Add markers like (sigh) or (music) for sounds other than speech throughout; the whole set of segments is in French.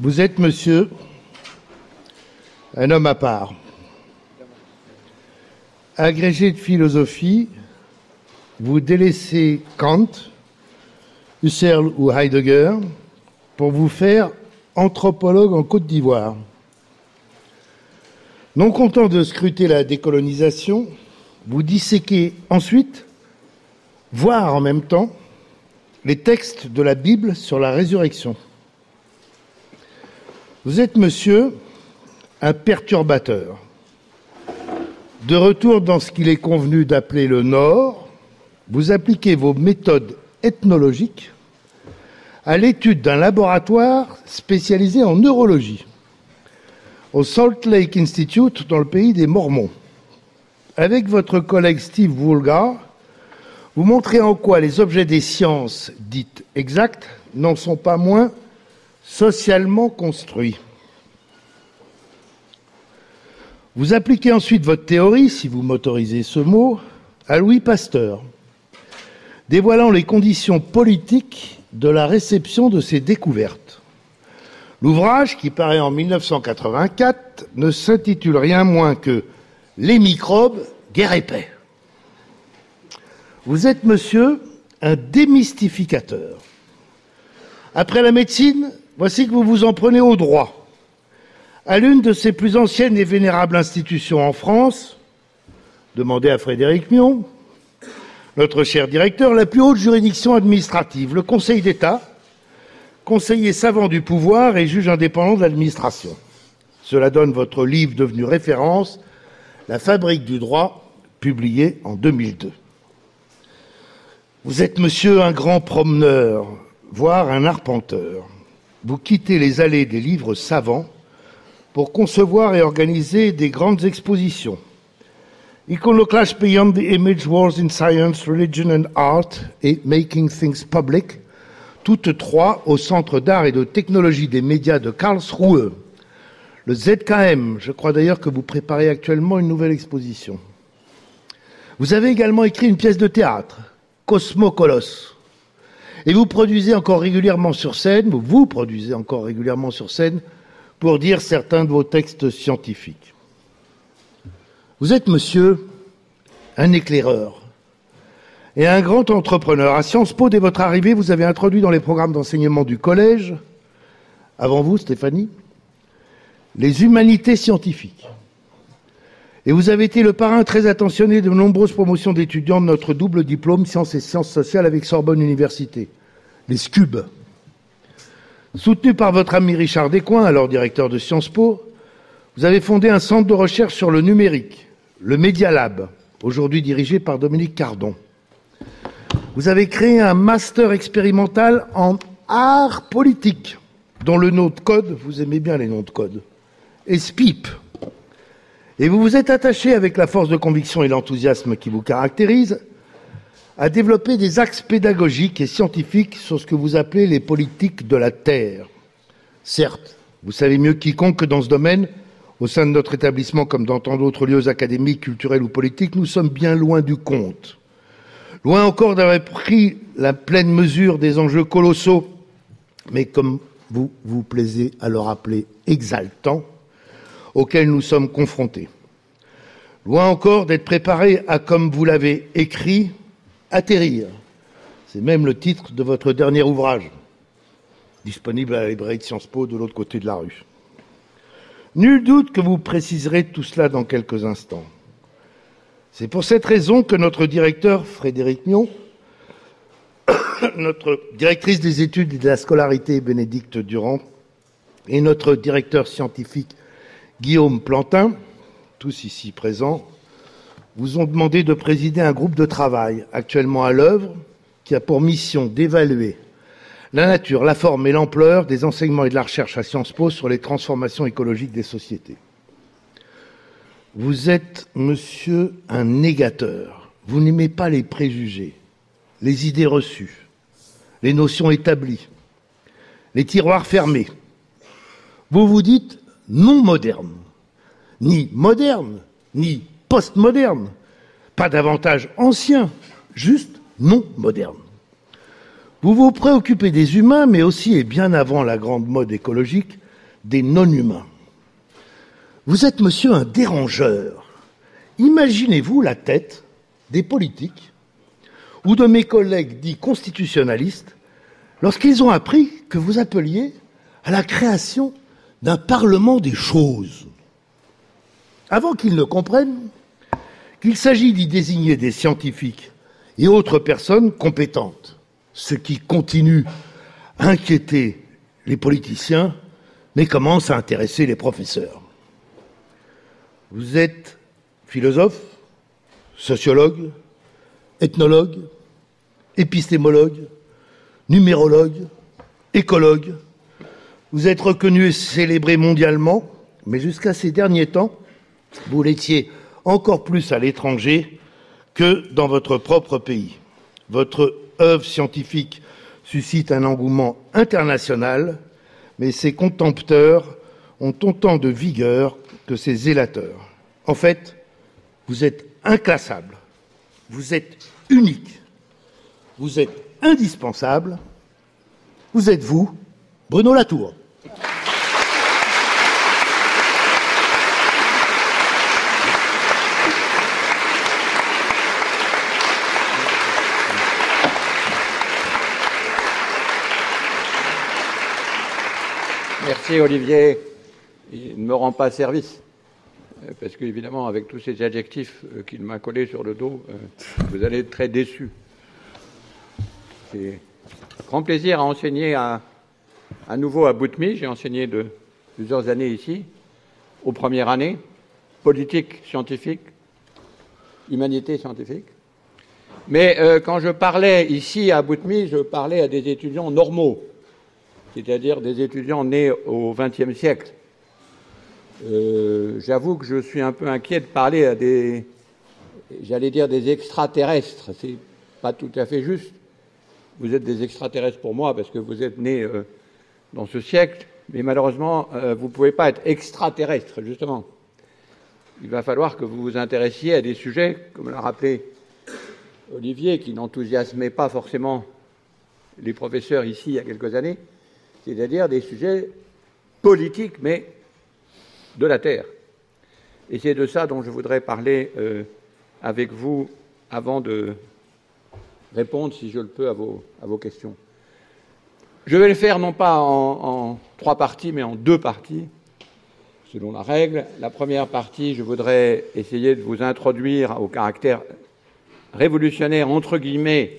Vous êtes, monsieur, un homme à part. Agrégé de philosophie, vous délaissez Kant, Husserl ou Heidegger pour vous faire anthropologue en Côte d'Ivoire. Non content de scruter la décolonisation, vous disséquez ensuite, voire en même temps, les textes de la Bible sur la résurrection. Vous êtes, monsieur, un perturbateur. De retour dans ce qu'il est convenu d'appeler le Nord, vous appliquez vos méthodes ethnologiques à l'étude d'un laboratoire spécialisé en neurologie au Salt Lake Institute dans le pays des Mormons. Avec votre collègue Steve Woolgar, vous montrez en quoi les objets des sciences dites exactes n'en sont pas moins socialement construits. Vous appliquez ensuite votre théorie, si vous m'autorisez ce mot, à Louis Pasteur, dévoilant les conditions politiques de la réception de ses découvertes. L'ouvrage, qui paraît en 1984, ne s'intitule rien moins que Les microbes, guerre et paix. Vous êtes, monsieur, un démystificateur. Après la médecine, voici que vous vous en prenez au droit. À l'une de ses plus anciennes et vénérables institutions en France, demandez à Frédéric Mion, notre cher directeur, la plus haute juridiction administrative, le Conseil d'État, conseiller savant du pouvoir et juge indépendant de l'administration. Cela donne votre livre devenu référence, La fabrique du droit, publié en 2002. Vous êtes, monsieur, un grand promeneur, voire un arpenteur. Vous quittez les allées des livres savants pour concevoir et organiser des grandes expositions. Iconoclast Beyond the Image Wars in Science, Religion and Art et Making Things Public toutes trois au Centre d'art et de technologie des médias de Karlsruhe. Le ZKM, je crois d'ailleurs que vous préparez actuellement une nouvelle exposition. Vous avez également écrit une pièce de théâtre, Cosmocolos. Et vous produisez encore régulièrement sur scène, vous produisez encore régulièrement sur scène pour dire certains de vos textes scientifiques. Vous êtes, monsieur, un éclaireur et un grand entrepreneur. À Sciences Po, dès votre arrivée, vous avez introduit dans les programmes d'enseignement du collège, avant vous, Stéphanie, les humanités scientifiques. Et vous avez été le parrain très attentionné de nombreuses promotions d'étudiants de notre double diplôme sciences et sciences sociales avec Sorbonne Université, les SCUB. Soutenu par votre ami Richard Descoings, alors directeur de Sciences Po, vous avez fondé un centre de recherche sur le numérique, le Media Lab, aujourd'hui dirigé par Dominique Cardon. Vous avez créé un master expérimental en art politique, dont le nom de code, vous aimez bien les noms de code, est SPIP. Et vous vous êtes attaché, avec la force de conviction et l'enthousiasme qui vous caractérise, à développer des axes pédagogiques et scientifiques sur ce que vous appelez les politiques de la Terre. Certes, vous savez mieux quiconque que dans ce domaine, au sein de notre établissement comme dans tant d'autres lieux académiques, culturels ou politiques, nous sommes bien loin du compte. Loin encore d'avoir pris la pleine mesure des enjeux colossaux, mais comme vous vous plaisez à le rappeler, exaltants, auxquels nous sommes confrontés. Loin encore d'être préparé à, comme vous l'avez écrit, atterrir. C'est même le titre de votre dernier ouvrage, disponible à la librairie de Sciences Po de l'autre côté de la rue. Nul doute que vous préciserez tout cela dans quelques instants. C'est pour cette raison que notre directeur, Frédéric Mion, (coughs) notre directrice des études et de la scolarité, Bénédicte Durand, et notre directeur scientifique, Guillaume Plantin, tous ici présents, vous ont demandé de présider un groupe de travail actuellement à l'œuvre qui a pour mission d'évaluer la nature, la forme et l'ampleur des enseignements et de la recherche à Sciences Po sur les transformations écologiques des sociétés. Vous êtes, monsieur, un négateur. Vous n'aimez pas les préjugés, les idées reçues, les notions établies, les tiroirs fermés. Vous vous dites non moderne, ni moderne, ni postmoderne, pas davantage ancien, juste non moderne. Vous vous préoccupez des humains, mais aussi, et bien avant la grande mode écologique, des non-humains. Vous êtes, monsieur, un dérangeur. Imaginez-vous la tête des politiques ou de mes collègues dits constitutionnalistes lorsqu'ils ont appris que vous appeliez à la création d'un Parlement des choses. Avant qu'ils ne comprennent qu'il s'agit d'y désigner des scientifiques et autres personnes compétentes, ce qui continue à inquiéter les politiciens, mais commence à intéresser les professeurs. Vous êtes philosophe, sociologue, ethnologue, épistémologue, numérologue, écologue. Vous êtes reconnu et célébré mondialement, mais jusqu'à ces derniers temps, vous l'étiez encore plus à l'étranger que dans votre propre pays. Votre œuvre scientifique suscite un engouement international, mais ses contempteurs ont autant de vigueur que ses zélateurs. En fait, vous êtes inclassable, vous êtes unique, vous êtes indispensable, vous êtes vous, Bruno Latour. Merci Olivier. Il ne me rend pas service. Euh, parce qu'évidemment, avec tous ces adjectifs euh, qu'il m'a collés sur le dos, euh, vous allez être très déçus. C'est grand plaisir à enseigner à, nouveau à Boutmy. J'ai enseigné de plusieurs années ici, aux premières années, politique scientifique, humanité scientifique. Mais quand je parlais ici à Boutmy, je parlais à des étudiants normaux, c'est-à-dire des étudiants nés au XXe siècle euh, j'avoue que je suis un peu inquiet de parler à des, j'allais dire des extraterrestres. C'est pas tout à fait juste. Vous êtes des extraterrestres pour moi parce que vous êtes nés euh, dans ce siècle, mais malheureusement, euh, vous ne pouvez pas être extraterrestre, justement. Il va falloir que vous vous intéressiez à des sujets, comme l'a rappelé Olivier, qui n'enthousiasmait pas forcément les professeurs ici il y a quelques années, c'est-à-dire des sujets politiques, mais de la Terre. Et c'est de ça dont je voudrais parler euh, avec vous avant de répondre, si je le peux, à vos, à vos questions. Je vais le faire non pas en, trois parties, mais en deux parties, selon la règle. La première partie, je voudrais essayer de vous introduire au caractère révolutionnaire, entre guillemets,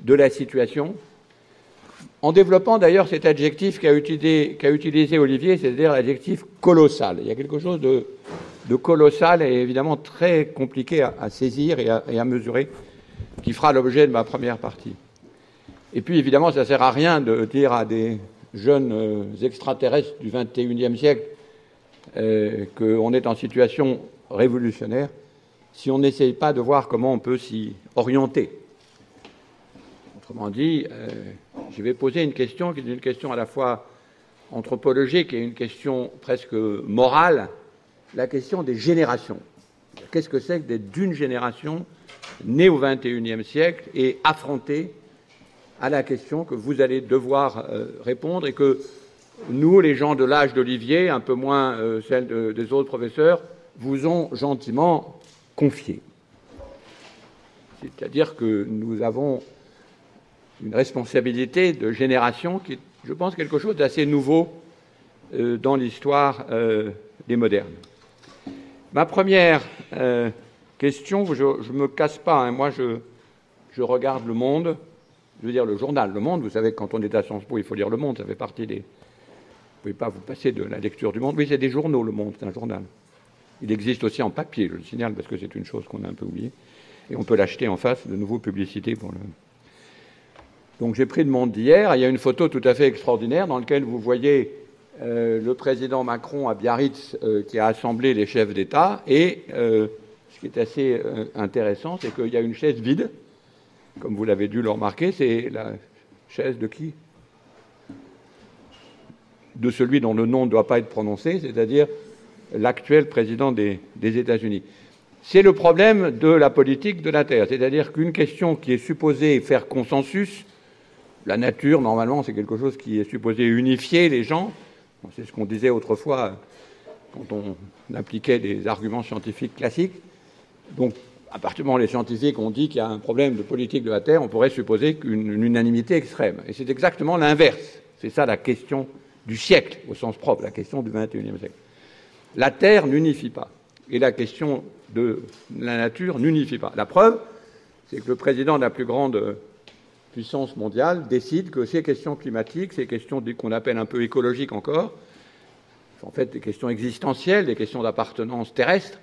de la situation, en développant d'ailleurs cet adjectif qu'a utilisé, Olivier, c'est-à-dire l'adjectif colossal. Il y a quelque chose de, colossal et évidemment très compliqué à, saisir et à, mesurer, qui fera l'objet de ma première partie. Et puis évidemment, ça ne sert à rien de dire à des jeunes euh, extraterrestres du XXIe siècle euh, qu'on est en situation révolutionnaire si on n'essaye pas de voir comment on peut s'y orienter. Autrement dit, euh, je vais poser une question qui est une question à la fois anthropologique et une question presque morale, la question des générations. Qu'est-ce que c'est que d'être d'une génération née au XXIe siècle et affrontée à la question que vous allez devoir euh, répondre et que nous, les gens de l'âge d'Olivier, un peu moins euh, celle des autres professeurs, vous ont gentiment confié. C'est-à-dire que nous avons une responsabilité de génération qui est, je pense, quelque chose d'assez nouveau euh, dans l'histoire euh, des modernes. Ma première euh, question, je ne me casse pas, hein, moi je, regarde le monde, je veux dire le journal Le Monde, vous savez quand on est à Sciences Po, il faut lire Le Monde, ça fait partie des... Vous ne pouvez pas vous passer de la lecture du Monde. Oui, c'est des journaux, Le Monde, c'est un journal. Il existe aussi en papier, je le signale, parce que c'est une chose qu'on a un peu oubliée. Et on peut l'acheter en face de nouveaux publicités pour le, donc j'ai pris le monde d'hier. Il y a une photo tout à fait extraordinaire dans laquelle vous voyez euh, le président Macron à Biarritz euh, qui a assemblé les chefs d'État. Et euh, ce qui est assez intéressant, c'est qu'il y a une chaise vide, comme vous l'avez dû le remarquer. C'est la chaise de qui? De celui dont le nom ne doit pas être prononcé, c'est-à-dire l'actuel président des, des États-Unis. C'est le problème de la politique de la Terre, c'est-à-dire qu'une question qui est supposée faire consensus la nature, normalement, c'est quelque chose qui est supposé unifier les gens. C'est ce qu'on disait autrefois quand on appliquait des arguments scientifiques classiques. Donc, à partir du moment où les scientifiques ont dit qu'il y a un problème de politique de la Terre, on pourrait supposer qu'une unanimité extrême. Et c'est exactement l'inverse. C'est ça la question du siècle, au sens propre, la question du XXIe siècle. La Terre n'unifie pas. Et la question de la nature n'unifie pas. La preuve, c'est que le président de la plus grande puissance mondiale décide que ces questions climatiques, ces questions qu'on appelle un peu écologiques encore, en fait des questions existentielles, des questions d'appartenance terrestre,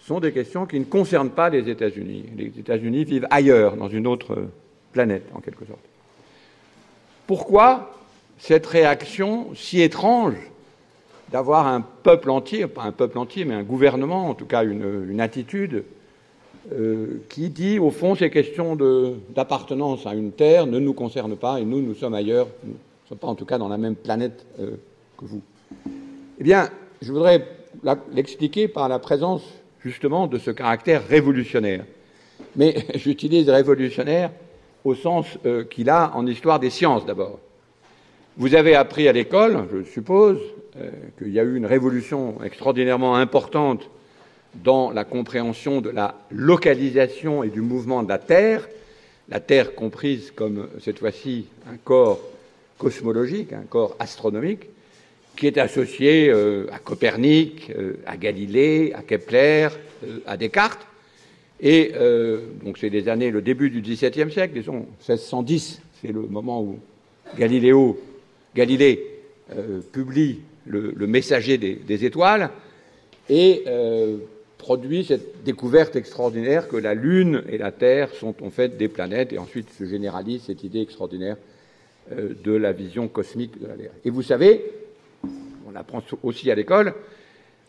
sont des questions qui ne concernent pas les États-Unis. Les États-Unis vivent ailleurs, dans une autre planète, en quelque sorte. Pourquoi cette réaction si étrange d'avoir un peuple entier, pas un peuple entier, mais un gouvernement, en tout cas une, attitude, euh, qui dit, au fond, ces questions d'appartenance à une terre ne nous concernent pas, et nous, nous sommes ailleurs, nous ne sommes pas en tout cas dans la même planète euh, que vous. Eh bien, je voudrais l'expliquer par la présence justement de ce caractère révolutionnaire. Mais (laughs) j'utilise révolutionnaire au sens euh, qu'il a en histoire des sciences d'abord. Vous avez appris à l'école, je suppose, qu'il y a eu une révolution extraordinairement importante dans la compréhension de la localisation et du mouvement de la Terre, la Terre comprise comme cette fois-ci un corps cosmologique, un corps astronomique, qui est associé euh, à Copernic, euh, à Galilée, à Kepler, à Descartes. Et donc c'est des années, le début du XVIIe siècle, disons 1610, c'est le moment où Galilée euh, publie le, Messager des, étoiles et euh, produit cette découverte extraordinaire que la Lune et la Terre sont en fait des planètes, et ensuite se généralise cette idée extraordinaire euh, de la vision cosmique de la Terre. Et vous savez, on apprend aussi à l'école,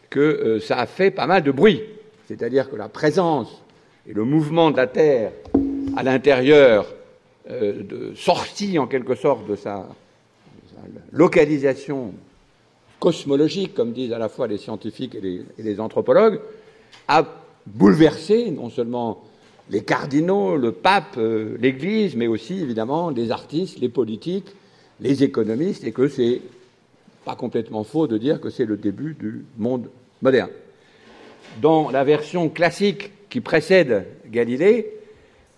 que ça a fait pas mal de bruit, c'est-à-dire que la présence et le mouvement de la Terre à l'intérieur de sortie en quelque sorte de sa localisation cosmologique, comme disent à la fois les scientifiques et les, anthropologues, a bouleversé non seulement les cardinaux, le pape, euh, l'Église, mais aussi évidemment les artistes, les politiques, les économistes, et que c'est pas complètement faux de dire que c'est le début du monde moderne. Dans la version classique qui précède Galilée,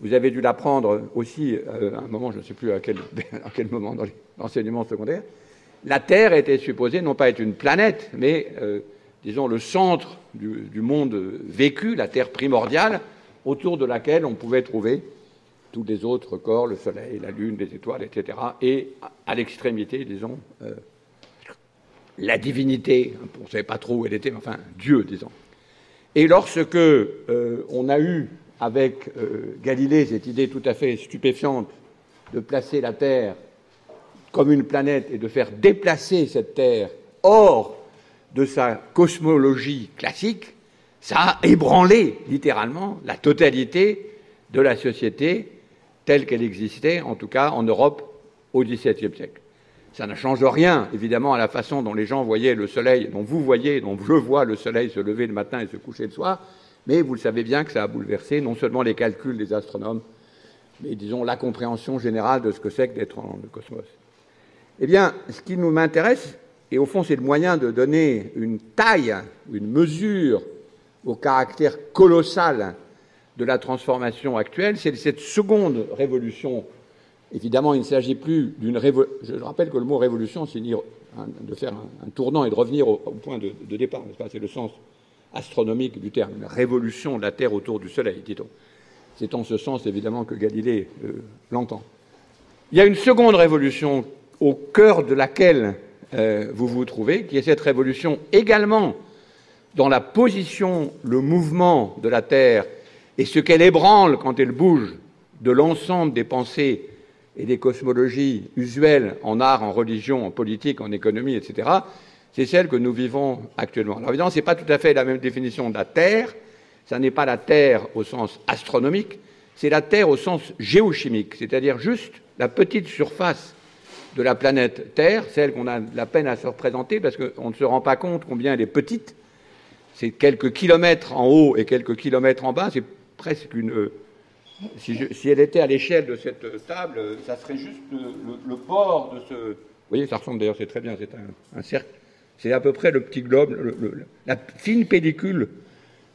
vous avez dû l'apprendre aussi euh, à un moment, je ne sais plus à quel, (laughs) moment dans l'enseignement secondaire. La Terre était supposée non pas être une planète, mais, euh, disons, le centre du, monde vécu, la Terre primordiale, autour de laquelle on pouvait trouver tous les autres corps, le Soleil, la Lune, les étoiles, etc. Et à l'extrémité, disons, euh, la divinité, on ne savait pas trop où elle était, mais enfin, Dieu, disons. Et lorsque on a eu avec euh, Galilée cette idée tout à fait stupéfiante de placer la Terre comme une planète et de faire déplacer cette Terre hors de sa cosmologie classique, ça a ébranlé littéralement la totalité de la société telle qu'elle existait, en tout cas en Europe au XVIIe siècle. Ça ne change rien, évidemment, à la façon dont les gens voyaient le soleil, dont vous voyez, dont je vois le soleil se lever le matin et se coucher le soir, mais vous le savez bien que ça a bouleversé non seulement les calculs des astronomes, mais disons la compréhension générale de ce que c'est que d'être dans le cosmos. Eh bien, ce qui nous m'intéresse, et au fond c'est le moyen de donner une taille, une mesure au caractère colossal de la transformation actuelle, c'est cette seconde révolution. Évidemment, il ne s'agit plus d'une révolution. Je rappelle que le mot révolution, c'est de faire un, tournant et de revenir au, point de, départ, c'est le sens astronomique du terme, une révolution de la Terre autour du Soleil, dit-on. C'est en ce sens, évidemment, que Galilée euh, l'entend. Il y a une seconde révolution au cœur de laquelle euh, vous vous trouvez, qui est cette révolution également dans la position, le mouvement de la Terre et ce qu'elle ébranle quand elle bouge de l'ensemble des pensées et des cosmologies usuelles en art, en religion, en politique, en économie, etc., c'est celle que nous vivons actuellement. Alors évidemment, ce n'est pas tout à fait la même définition de la Terre, ce n'est pas la Terre au sens astronomique, c'est la Terre au sens géochimique, c'est-à-dire juste la petite surface de la planète Terre, celle qu'on a la peine à se représenter parce qu'on ne se rend pas compte combien elle est petite. C'est quelques kilomètres en haut et quelques kilomètres en bas, c'est presque une. Si, elle était à l'échelle de cette table, ça serait juste le, bord de ce. Vous voyez, ça ressemble d'ailleurs, c'est très bien, c'est un cercle C'est à peu près le petit globe, la fine pellicule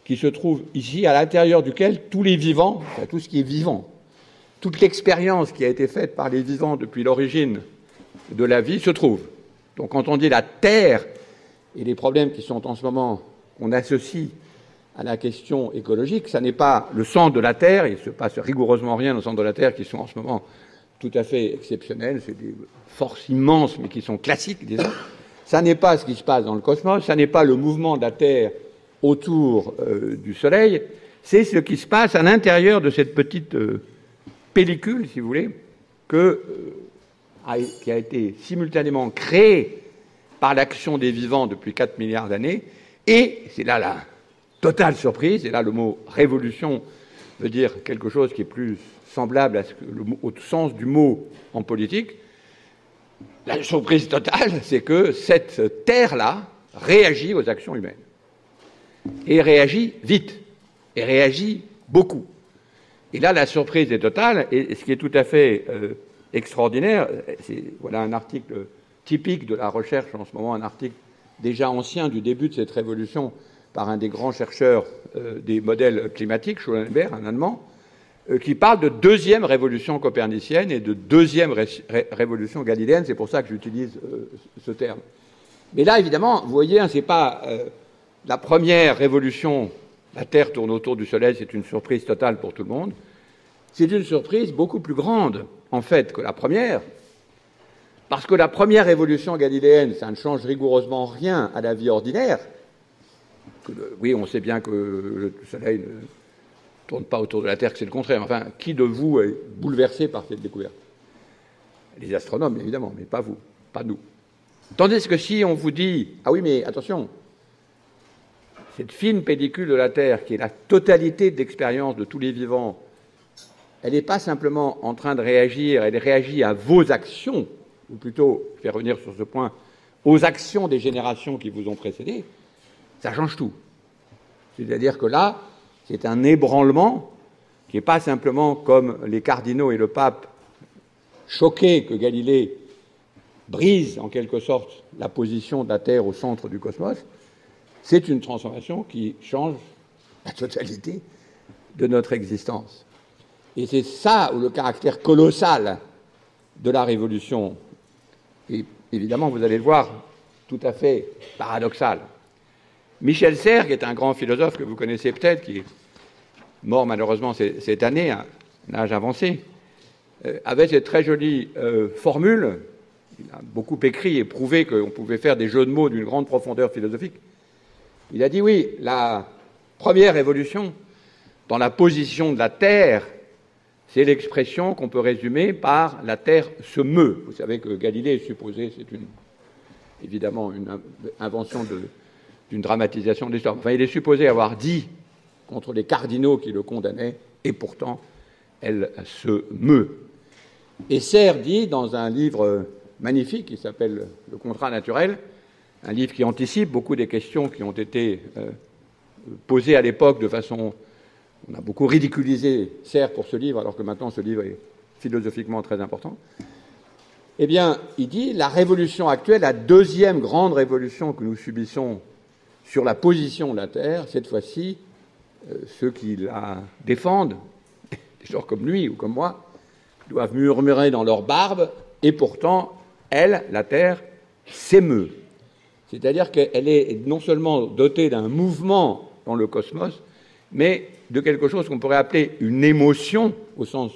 qui se trouve ici, à l'intérieur duquel tous les vivants, tout ce qui est vivant, toute l'expérience qui a été faite par les vivants depuis l'origine de la vie se trouve. Donc quand on dit la Terre et les problèmes qui sont en ce moment, qu'on associe à la question écologique, ça n'est pas le centre de la Terre, il ne se passe rigoureusement rien au centre de la Terre qui sont en ce moment tout à fait exceptionnels, c'est des forces immenses mais qui sont classiques, disons. Ça n'est pas ce qui se passe dans le cosmos, ça n'est pas le mouvement de la Terre autour euh, du Soleil, c'est ce qui se passe à l'intérieur de cette petite euh, pellicule, si vous voulez, que, euh, qui a été simultanément créée par l'action des vivants depuis 4 milliards d'années, et c'est là la totale surprise, et là le mot révolution veut dire quelque chose qui est plus semblable au sens du mot en politique. La surprise totale, c'est que cette terre-là réagit aux actions humaines. Et réagit vite, et réagit beaucoup. Et là, la surprise est totale, et ce qui est tout à fait euh, extraordinaire, c'est voilà un article typique de la recherche en ce moment, un article déjà ancien du début de cette révolution par un des grands chercheurs euh, des modèles climatiques, Schollenberg, un Allemand, euh, qui parle de deuxième révolution copernicienne et de deuxième révolution galiléenne. C'est pour ça que j'utilise euh, ce terme. Mais là, évidemment, vous voyez, hein, ce n'est pas la première révolution. La Terre tourne autour du Soleil, c'est une surprise totale pour tout le monde. C'est une surprise beaucoup plus grande, en fait, que la première, parce que la première révolution galiléenne, ça ne change rigoureusement rien à la vie ordinaire. oui, on sait bien que le Soleil ne tourne pas autour de la Terre, que c'est le contraire. Enfin, qui de vous est bouleversé par cette découverte? Les astronomes, évidemment, mais pas vous, pas nous. Tandis que si on vous dit, ah oui, mais attention, cette fine pellicule de la Terre, qui est la totalité d'expérience de tous les vivants, elle n'est pas simplement en train de réagir, elle réagit à vos actions, ou plutôt, faire revenir sur ce point, aux actions des générations qui vous ont précédé, ça change tout. C'est-à-dire que là, c'est un ébranlement qui n'est pas simplement comme les cardinaux et le pape choqués que Galilée brise en quelque sorte la position de la Terre au centre du cosmos, c'est une transformation qui change la totalité de notre existence. Et c'est ça le caractère colossal de la révolution et évidemment, vous allez le voir, tout à fait paradoxal. Michel Serres, qui est un grand philosophe que vous connaissez peut-être, qui est mort malheureusement cette année, à un âge avancé, euh, avait cette très jolie euh, formule. Il a beaucoup écrit et prouvé qu'on pouvait faire des jeux de mots d'une grande profondeur philosophique. Il a dit oui, la première révolution dans la position de la Terre c'est l'expression qu'on peut résumer par la Terre se meut. Vous savez que Galilée est supposé, c'est évidemment une invention d'une dramatisation de l'histoire. Enfin, il est supposé avoir dit contre les cardinaux qui le condamnaient, et pourtant, elle se meut. Et Serre dit dans un livre magnifique qui s'appelle Le contrat naturel, un livre qui anticipe beaucoup des questions qui ont été euh, posées à l'époque de façon on a beaucoup ridiculisé Serre pour ce livre, alors que maintenant ce livre est philosophiquement très important. Eh bien, il dit la révolution actuelle, la deuxième grande révolution que nous subissons sur la position de la Terre, cette fois-ci, euh, ceux qui la défendent, (laughs) des gens comme lui ou comme moi, doivent murmurer dans leur barbe, et pourtant, elle, la Terre, s'émeut. C'est-à-dire qu'elle est non seulement dotée d'un mouvement dans le cosmos, mais de quelque chose qu'on pourrait appeler une émotion au sens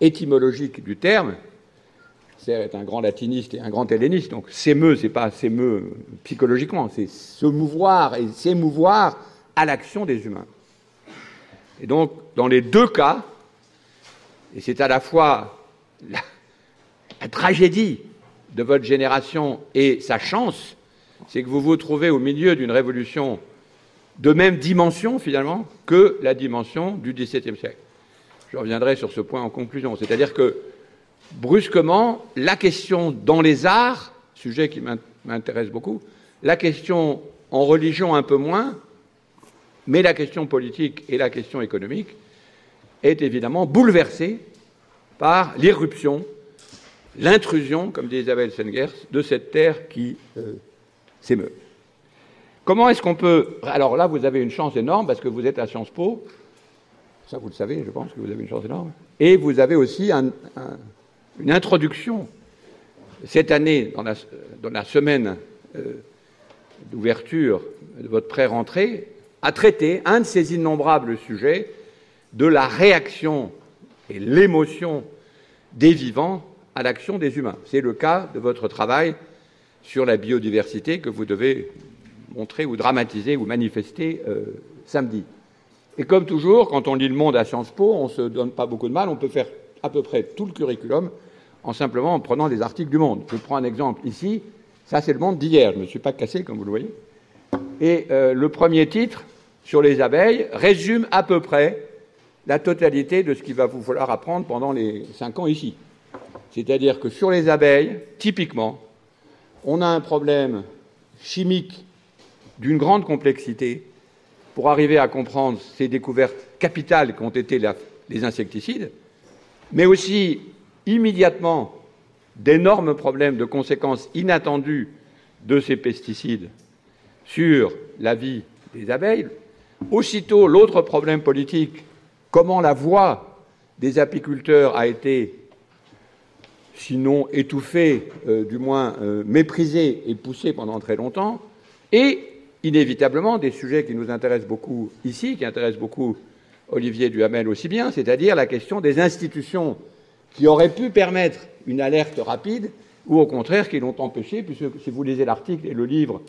étymologique du terme. Serre est un grand latiniste et un grand helléniste, donc s'émeut, c'est pas s'émeut psychologiquement, c'est se mouvoir et s'émouvoir à l'action des humains. Et donc, dans les deux cas, et c'est à la fois la, la, tragédie de votre génération et sa chance, c'est que vous vous trouvez au milieu d'une révolution de même dimension finalement que la dimension du XVIIe siècle. Je reviendrai sur ce point en conclusion. C'est-à-dire que brusquement, la question dans les arts, sujet qui m'intéresse beaucoup, la question en religion un peu moins, mais la question politique et la question économique est évidemment bouleversée par l'irruption, l'intrusion, comme dit Isabelle Sengers, de cette terre qui euh, s'émeut. Comment est-ce qu'on peut... Alors là, vous avez une chance énorme parce que vous êtes à Sciences Po. Ça, vous le savez, je pense que vous avez une chance énorme. Et vous avez aussi une introduction cette année, dans la, semaine euh, d'ouverture de votre pré-rentrée, à traiter un de ces innombrables sujets de la réaction et l'émotion des vivants à l'action des humains. C'est le cas de votre travail sur la biodiversité que vous devez montrer ou dramatiser ou manifester euh, samedi. Et comme toujours, quand on lit le monde à Sciences Po, on ne se donne pas beaucoup de mal, on peut faire à peu près tout le curriculum en simplement en prenant des articles du monde. Je prends un exemple ici, ça c'est le monde d'hier, je ne me suis pas cassé comme vous le voyez. Et euh, le premier titre sur les abeilles résume à peu près la totalité de ce qu'il va vous falloir apprendre pendant les cinq ans ici. C'est-à-dire que sur les abeilles, typiquement, on a un problème chimique d'une grande complexité pour arriver à comprendre ces découvertes capitales qu'ont été les insecticides, mais aussi immédiatement d'énormes problèmes de conséquences inattendues de ces pesticides sur la vie des abeilles. Aussitôt, l'autre problème politique, comment la voix des apiculteurs a été, sinon étouffée, euh, du moins euh, méprisée et poussée pendant très longtemps, et inévitablement des sujets qui nous intéressent beaucoup ici, qui intéressent beaucoup Olivier Duhamel aussi bien, c'est-à-dire la question des institutions qui auraient pu permettre une alerte rapide ou au contraire qui l'ont empêché, puisque si vous lisez l'article et le livre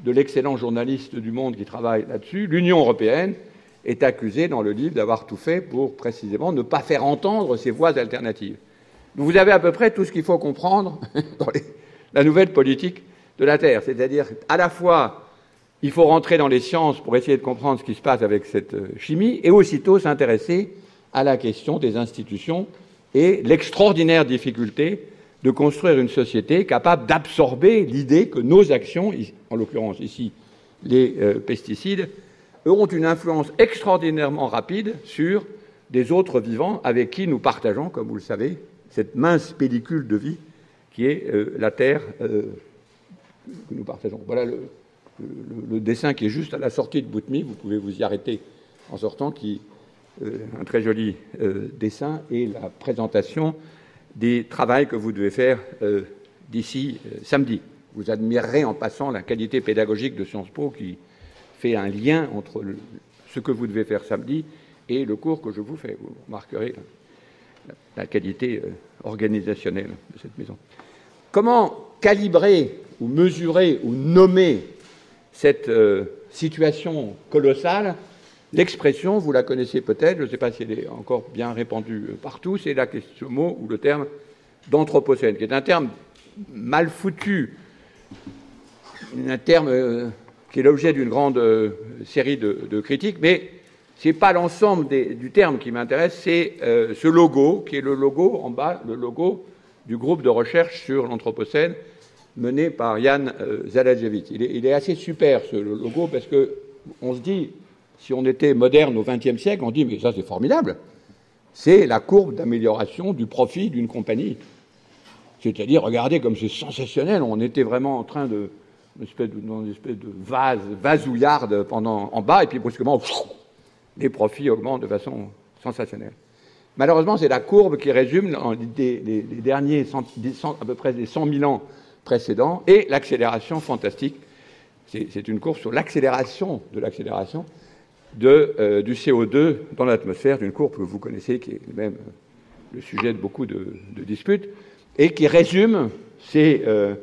de l'excellent journaliste du Monde qui travaille là-dessus, l'Union européenne est accusée dans le livre d'avoir tout fait pour précisément ne pas faire entendre ces voix alternatives. vous avez à peu près tout ce qu'il faut comprendre (laughs) dans la nouvelle politique de la Terre, c'est-à-dire à la fois il faut rentrer dans les sciences pour essayer de comprendre ce qui se passe avec cette euh, chimie et aussitôt s'intéresser à la question des institutions et l'extraordinaire difficulté de construire une société capable d'absorber l'idée que nos actions, en l'occurrence ici les euh, pesticides, auront une influence extraordinairement rapide sur des autres vivants avec qui nous partageons, comme vous le savez, cette mince pellicule de vie qui est euh, la Terre que nous partageons. Voilà le, dessin qui est juste à la sortie de Boutmi, vous pouvez vous y arrêter en sortant, qui euh, un très joli euh, dessin et la présentation des travaux que vous devez faire euh, d'ici samedi. Vous admirerez en passant la qualité pédagogique de Sciences Po qui fait un lien entre ce que vous devez faire samedi et le cours que je vous fais. Vous remarquerez la qualité organisationnelle de cette maison. Comment calibrer ou mesurer ou nommer cette euh, situation colossale, l'expression, vous la connaissez peut-être, je ne sais pas si elle est encore bien répandue euh, partout, c'est la question, mot ou le terme d'anthropocène, qui est un terme mal foutu, un terme euh, qui est l'objet d'une grande série de, critiques, mais ce n'est pas l'ensemble du terme qui m'intéresse, c'est ce logo, qui est le logo en bas, le logo du groupe de recherche sur l'anthropocène, mené par Yann euh, Zalajevich. Il est, assez super ce logo parce que on se dit, si on était moderne au XXe siècle, on dit mais ça c'est formidable. C'est la courbe d'amélioration du profit d'une compagnie. C'est-à-dire, regardez comme c'est sensationnel. On était vraiment en train de une espèce de, une espèce de vase, vasouillarde pendant en bas, et puis brusquement, les profits augmentent de façon sensationnelle. Malheureusement, c'est la courbe qui résume les, les, derniers à peu près des 100 000 ans précédent, et l'accélération fantastique. C'est une courbe sur l'accélération de l'accélération euh, du CO2 dans l'atmosphère, d'une courbe que vous connaissez, qui est même le sujet de beaucoup de, disputes, et qui résume ces, euh,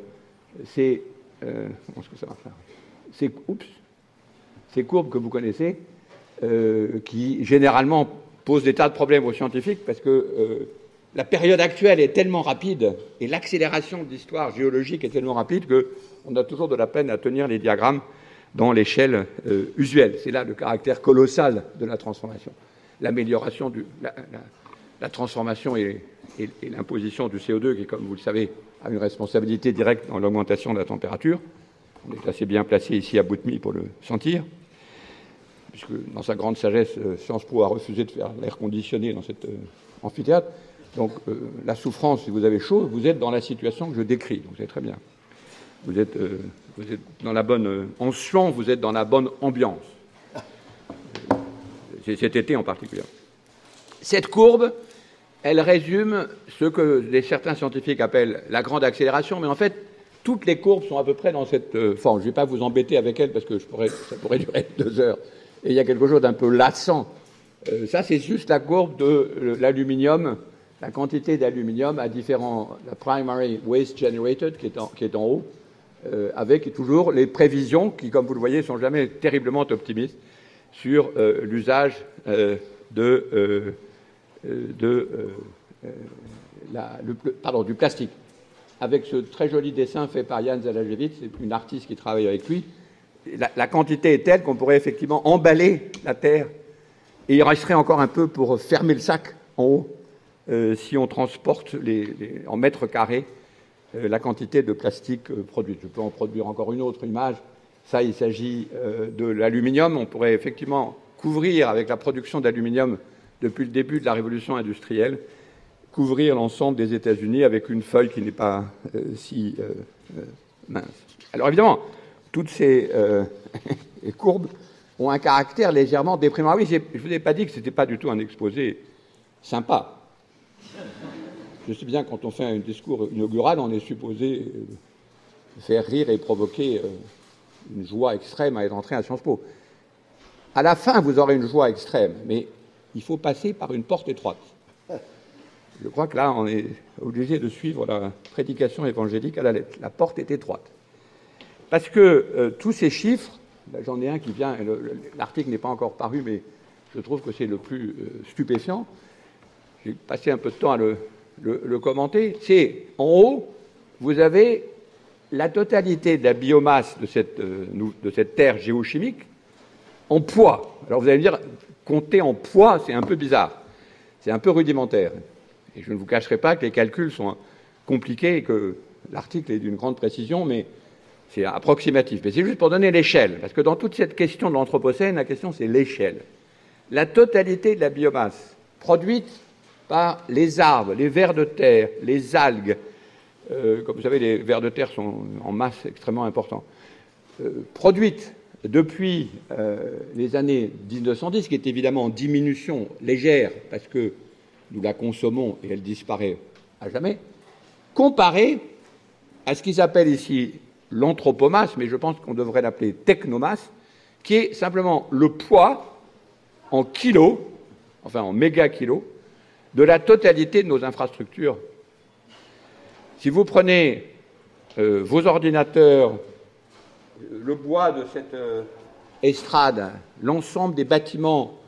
ces, euh, ces, ces courbes que vous connaissez, qui généralement posent des tas de problèmes aux scientifiques, parce que la période actuelle est tellement rapide et l'accélération de l'histoire géologique est tellement rapide qu'on a toujours de la peine à tenir les diagrammes dans l'échelle euh, usuelle. C'est là le caractère colossal de la transformation. L'amélioration, du, la, transformation et, l'imposition du CO2, qui, comme vous le savez, a une responsabilité directe dans l'augmentation de la température. On est assez bien placé ici à Boutmy pour le sentir, puisque dans sa grande sagesse, euh, Sciences Po a refusé de faire l'air conditionné dans cet euh, amphithéâtre. Donc euh, la souffrance, si vous avez chaud, vous êtes dans la situation que je décris, donc c'est très bien. vous êtes, euh, dans la bonne. euh, en vous êtes dans la bonne ambiance. Cet été en particulier. Cette courbe, elle résume ce que certains scientifiques appellent la grande accélération, mais en fait, toutes les courbes sont à peu près dans cette forme. Je ne vais pas vous embêter avec elles parce que ça pourrait (laughs) durer deux heures. Et il y a quelque chose d'un peu lassant. Ça, c'est juste la courbe de l'aluminium, la quantité d'aluminium à différents, la primary waste generated qui est en, haut, euh, avec toujours les prévisions qui, comme vous le voyez, sont jamais terriblement optimistes sur l'usage du plastique. Avec ce très joli dessin fait par Jan Zalajevich, c'est une artiste qui travaille avec lui, la, la quantité est telle qu'on pourrait effectivement emballer la Terre et il resterait encore un peu pour fermer le sac en haut si on transporte les, en mètres carrés euh, la quantité de plastique euh, produite. Je peux en produire encore une autre image. Ça, il s'agit euh, de l'aluminium. On pourrait effectivement couvrir avec la production d'aluminium depuis le début de la révolution industrielle, couvrir l'ensemble des États-Unis avec une feuille qui n'est pas euh, si euh, euh, mince. Alors évidemment, toutes ces euh, (laughs) courbes ont un caractère légèrement déprimant. Ah oui, je ne vous ai pas dit que ce n'était pas du tout un exposé sympa. Je sais bien, quand on fait un discours inaugural, on est supposé euh, faire rire et provoquer euh, une joie extrême à être entré à Sciences Po. À la fin, vous aurez une joie extrême, mais il faut passer par une porte étroite. Je crois que là, on est obligé de suivre la prédication évangélique à la lettre. La porte est étroite. Parce que euh, tous ces chiffres, là, j'en ai un qui vient, l'article n'est pas encore paru, mais je trouve que c'est le plus stupéfiant. J'ai passé un peu de temps à le, commenter. C'est en haut, vous avez la totalité de la biomasse de cette, euh, de cette terre géochimique en poids. Alors vous allez me dire, compter en poids, c'est un peu bizarre. C'est un peu rudimentaire. Et je ne vous cacherai pas que les calculs sont compliqués et que l'article est d'une grande précision, mais c'est approximatif. Mais c'est juste pour donner l'échelle, parce que dans toute cette question de l'Anthropocène, la question c'est l'échelle. La totalité de la biomasse produite par les arbres, les vers de terre, les algues, euh, comme vous savez, les vers de terre sont en masse extrêmement importante, euh, produite depuis euh, les années 1910, qui est évidemment en diminution légère parce que nous la consommons et elle disparaît à jamais, comparée à ce qui s'appelle ici l'anthropomasse, mais je pense qu'on devrait l'appeler technomasse, qui est simplement le poids en kilos, enfin en mégakilos, de la totalité de nos infrastructures. Si vous prenez euh, vos ordinateurs, le bois de cette euh, estrade, l'ensemble des bâtiments,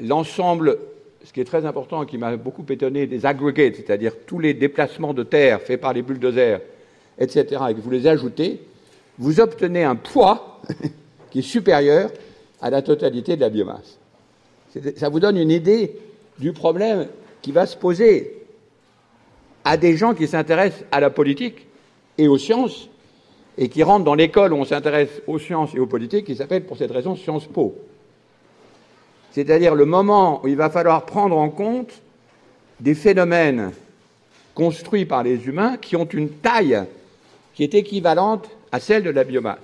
l'ensemble, ce qui est très important et qui m'a beaucoup étonné, des aggregates, c'est-à-dire tous les déplacements de terre faits par les bulldozers, etc., et que vous les ajoutez, vous obtenez un poids (laughs) qui est supérieur à la totalité de la biomasse. Ça vous donne une idée du problème qui va se poser à des gens qui s'intéressent à la politique et aux sciences et qui rentrent dans l'école où on s'intéresse aux sciences et aux politiques, qui s'appelle pour cette raison Sciences Po. C'est-à-dire le moment où il va falloir prendre en compte des phénomènes construits par les humains qui ont une taille qui est équivalente à celle de la biomasse.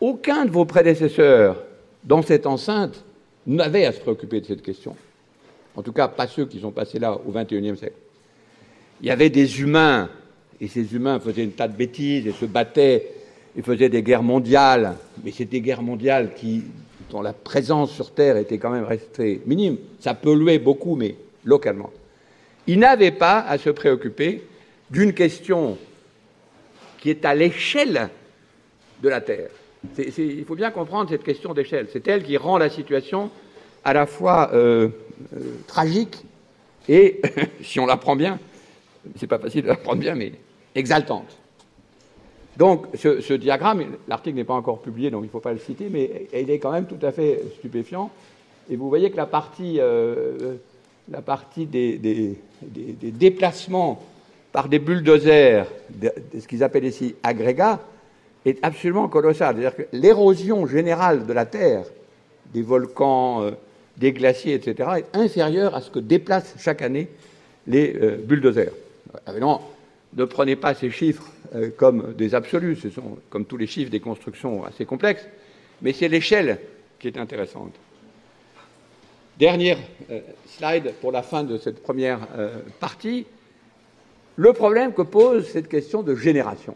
Aucun de vos prédécesseurs dans cette enceinte n'avait à se préoccuper de cette question. En tout cas, pas ceux qui sont passés là au XXIe siècle. Il y avait des humains, et ces humains faisaient une tas de bêtises et se battaient, et faisaient des guerres mondiales, mais c'est des guerres mondiales qui, dont la présence sur Terre était quand même restée minime. Ça polluait beaucoup, mais localement. Ils n'avaient pas à se préoccuper d'une question qui est à l'échelle de la Terre. Il faut bien comprendre cette question d'échelle. C'est elle qui rend la situation à la fois euh, euh, tragique et, (laughs) si on la prend bien, c'est pas facile de la prendre bien, mais exaltante. Donc, ce, ce diagramme, l'article n'est pas encore publié, donc il ne faut pas le citer, mais il est quand même tout à fait stupéfiant. Et vous voyez que la partie, euh, la partie des, des- des- des déplacements par des bulldozers, de, de ce qu'ils appellent ici agrégats, est absolument colossale. C'est-à-dire que l'érosion générale de la Terre, des volcans, euh, des glaciers, etc., est inférieure à ce que déplacent chaque année les euh, bulldozers. Évidemment, ne prenez pas ces chiffres euh, comme des absolus, ce sont, comme tous les chiffres, des constructions assez complexes, mais c'est l'échelle qui est intéressante. Dernière euh, slide pour la fin de cette première partie. Le problème que pose cette question de génération.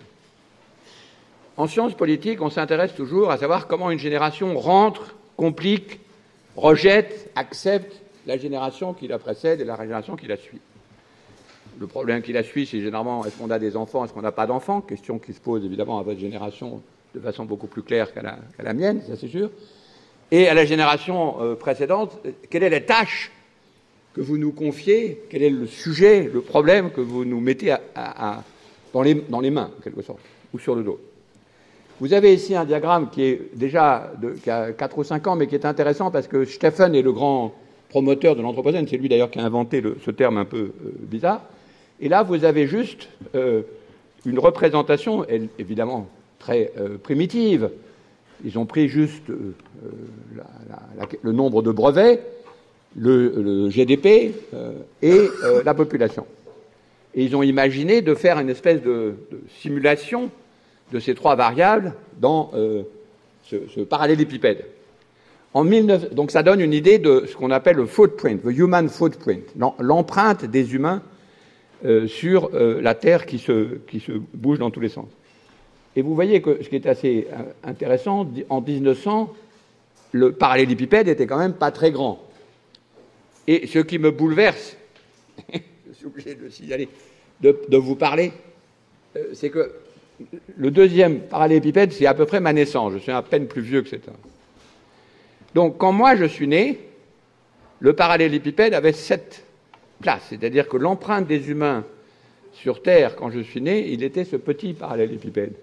En sciences politiques, on s'intéresse toujours à savoir comment une génération rentre, complique, rejette, accepte la génération qui la précède et la génération qui la suit. Le problème qui la suit, c'est généralement est-ce qu'on a des enfants, est-ce qu'on n'a pas d'enfants? Question qui se pose évidemment à votre génération de façon beaucoup plus claire qu'à la, mienne, ça c'est sûr. Et à la génération euh, précédente, quelle est la tâche que vous nous confiez? Quel est le sujet, le problème que vous nous mettez dans, les, dans les mains, en quelque sorte, ou sur le dos? Vous avez ici un diagramme qui est déjà de, qui a 4 ou 5 ans, mais qui est intéressant parce que Stephen est le grand promoteur de l'anthropocène. C'est lui d'ailleurs qui a inventé ce terme un peu euh, bizarre. Et là, vous avez juste euh, une représentation, évidemment très euh, primitive. Ils ont pris juste le nombre de brevets, le, GDP et la population. Et ils ont imaginé de faire une espèce de simulation de ces trois variables dans euh, ce, parallélépipède. En 19... donc ça donne une idée de ce qu'on appelle le footprint, le human footprint, l'empreinte des humains euh, sur euh, la Terre qui se, qui se bouge dans tous les sens. Et vous voyez que ce qui est assez intéressant, en 1900, le parallélépipède n'était quand même pas très grand. Et ce qui me bouleverse, (laughs) je suis obligé de signaler, de vous parler, c'est que le deuxième parallélépipède, c'est à peu près ma naissance. Je suis à peine plus vieux que cet homme. Donc, quand moi je suis né, le parallélépipède avait sept places. C'est-à-dire que l'empreinte des humains sur Terre, quand je suis né, il était ce petit parallélépipède.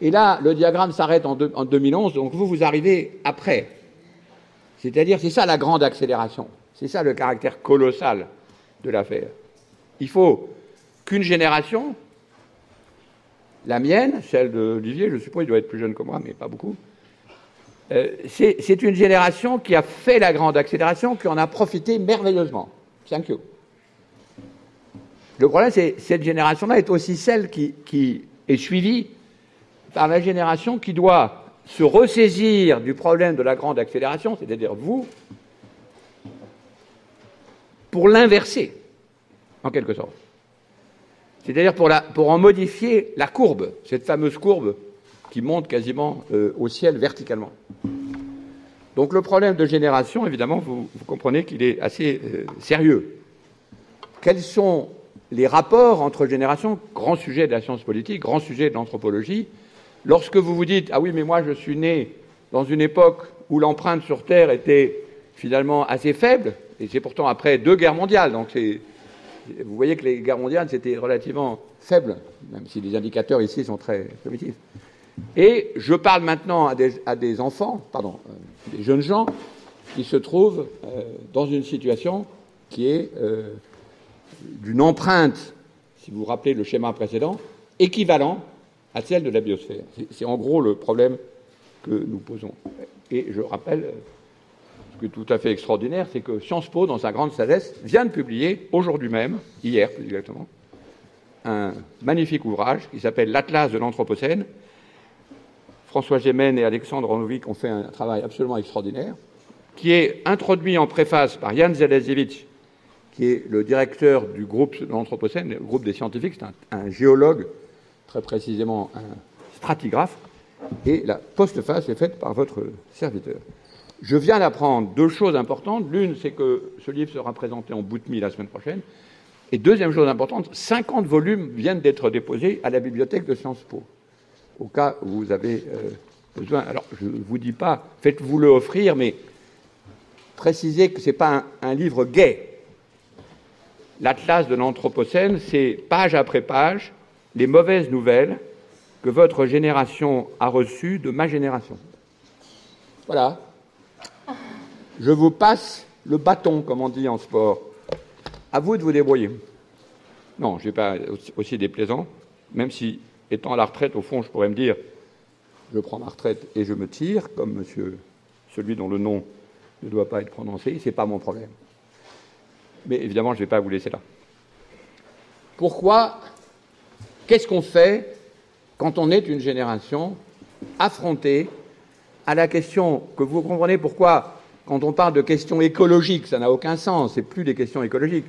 Et là, le diagramme s'arrête en, en 2011, donc vous, vous arrivez après. C'est-à-dire, c'est ça la grande accélération. C'est ça le caractère colossal de l'affaire. Il faut qu'une génération la mienne, celle d'Olivier, je suppose, il doit être plus jeune que moi, mais pas beaucoup. Euh, c'est une génération qui a fait la grande accélération, qui en a profité merveilleusement. Thank you. Le problème, c'est cette génération-là est aussi celle qui est suivie par la génération qui doit se ressaisir du problème de la grande accélération, c'est-à-dire vous, pour l'inverser, en quelque sorte c'est-à-dire pour, en modifier la courbe, cette fameuse courbe qui monte quasiment euh, au ciel verticalement. Donc le problème de génération, évidemment, vous, comprenez qu'il est assez euh, sérieux. Quels sont les rapports entre générations Grand sujet de la science politique, grand sujet de l'anthropologie. Lorsque vous vous dites, ah oui, mais moi je suis né dans une époque où l'empreinte sur Terre était finalement assez faible, et c'est pourtant après deux guerres mondiales, donc c'est vous voyez que les guerres mondiales, c'était relativement faible, même si les indicateurs ici sont très primitifs. Et je parle maintenant à des, enfants, pardon, euh, des jeunes gens qui se trouvent euh, dans une situation qui est euh, d'une empreinte, si vous vous rappelez le schéma précédent, équivalent à celle de la biosphère. C'est en gros le problème que nous posons. Et je rappelle tout à fait extraordinaire, c'est que Sciences Po, dans sa grande sagesse, vient de publier, aujourd'hui même, hier plus exactement, un magnifique ouvrage qui s'appelle L'Atlas de l'Anthropocène. François Gémen et Alexandre Ronovic ont fait un travail absolument extraordinaire, qui est introduit en préface par Jan Zelesiewicz, qui est le directeur du groupe de l'Anthropocène, le groupe des scientifiques, c'est un, un, géologue, très précisément un stratigraphe, et la postface est faite par votre serviteur. Je viens d'apprendre deux choses importantes. L'une, c'est que ce livre sera présenté en bout de la semaine prochaine. Et deuxième chose importante, 50 volumes viennent d'être déposés à la bibliothèque de Sciences Po, au cas où vous avez euh, besoin. Alors, je ne vous dis pas, faites-vous le offrir, mais précisez que ce n'est pas un, un livre gai. L'Atlas de l'Anthropocène, c'est page après page les mauvaises nouvelles que votre génération a reçues de ma génération. Voilà, je vous passe le bâton, comme on dit en sport. À vous de vous débrouiller. Non, je ne vais pas aussi déplaisant, même si, étant à la retraite, au fond, je pourrais me dire, je prends ma retraite et je me tire, comme monsieur, celui dont le nom ne doit pas être prononcé, ce n'est pas mon problème. Mais évidemment, je ne vais pas vous laisser là. Pourquoi Qu'est-ce qu'on fait quand on est une génération affrontée à la question que vous comprenez pourquoi, quand on parle de questions écologiques, ça n'a aucun sens, c'est plus des questions écologiques.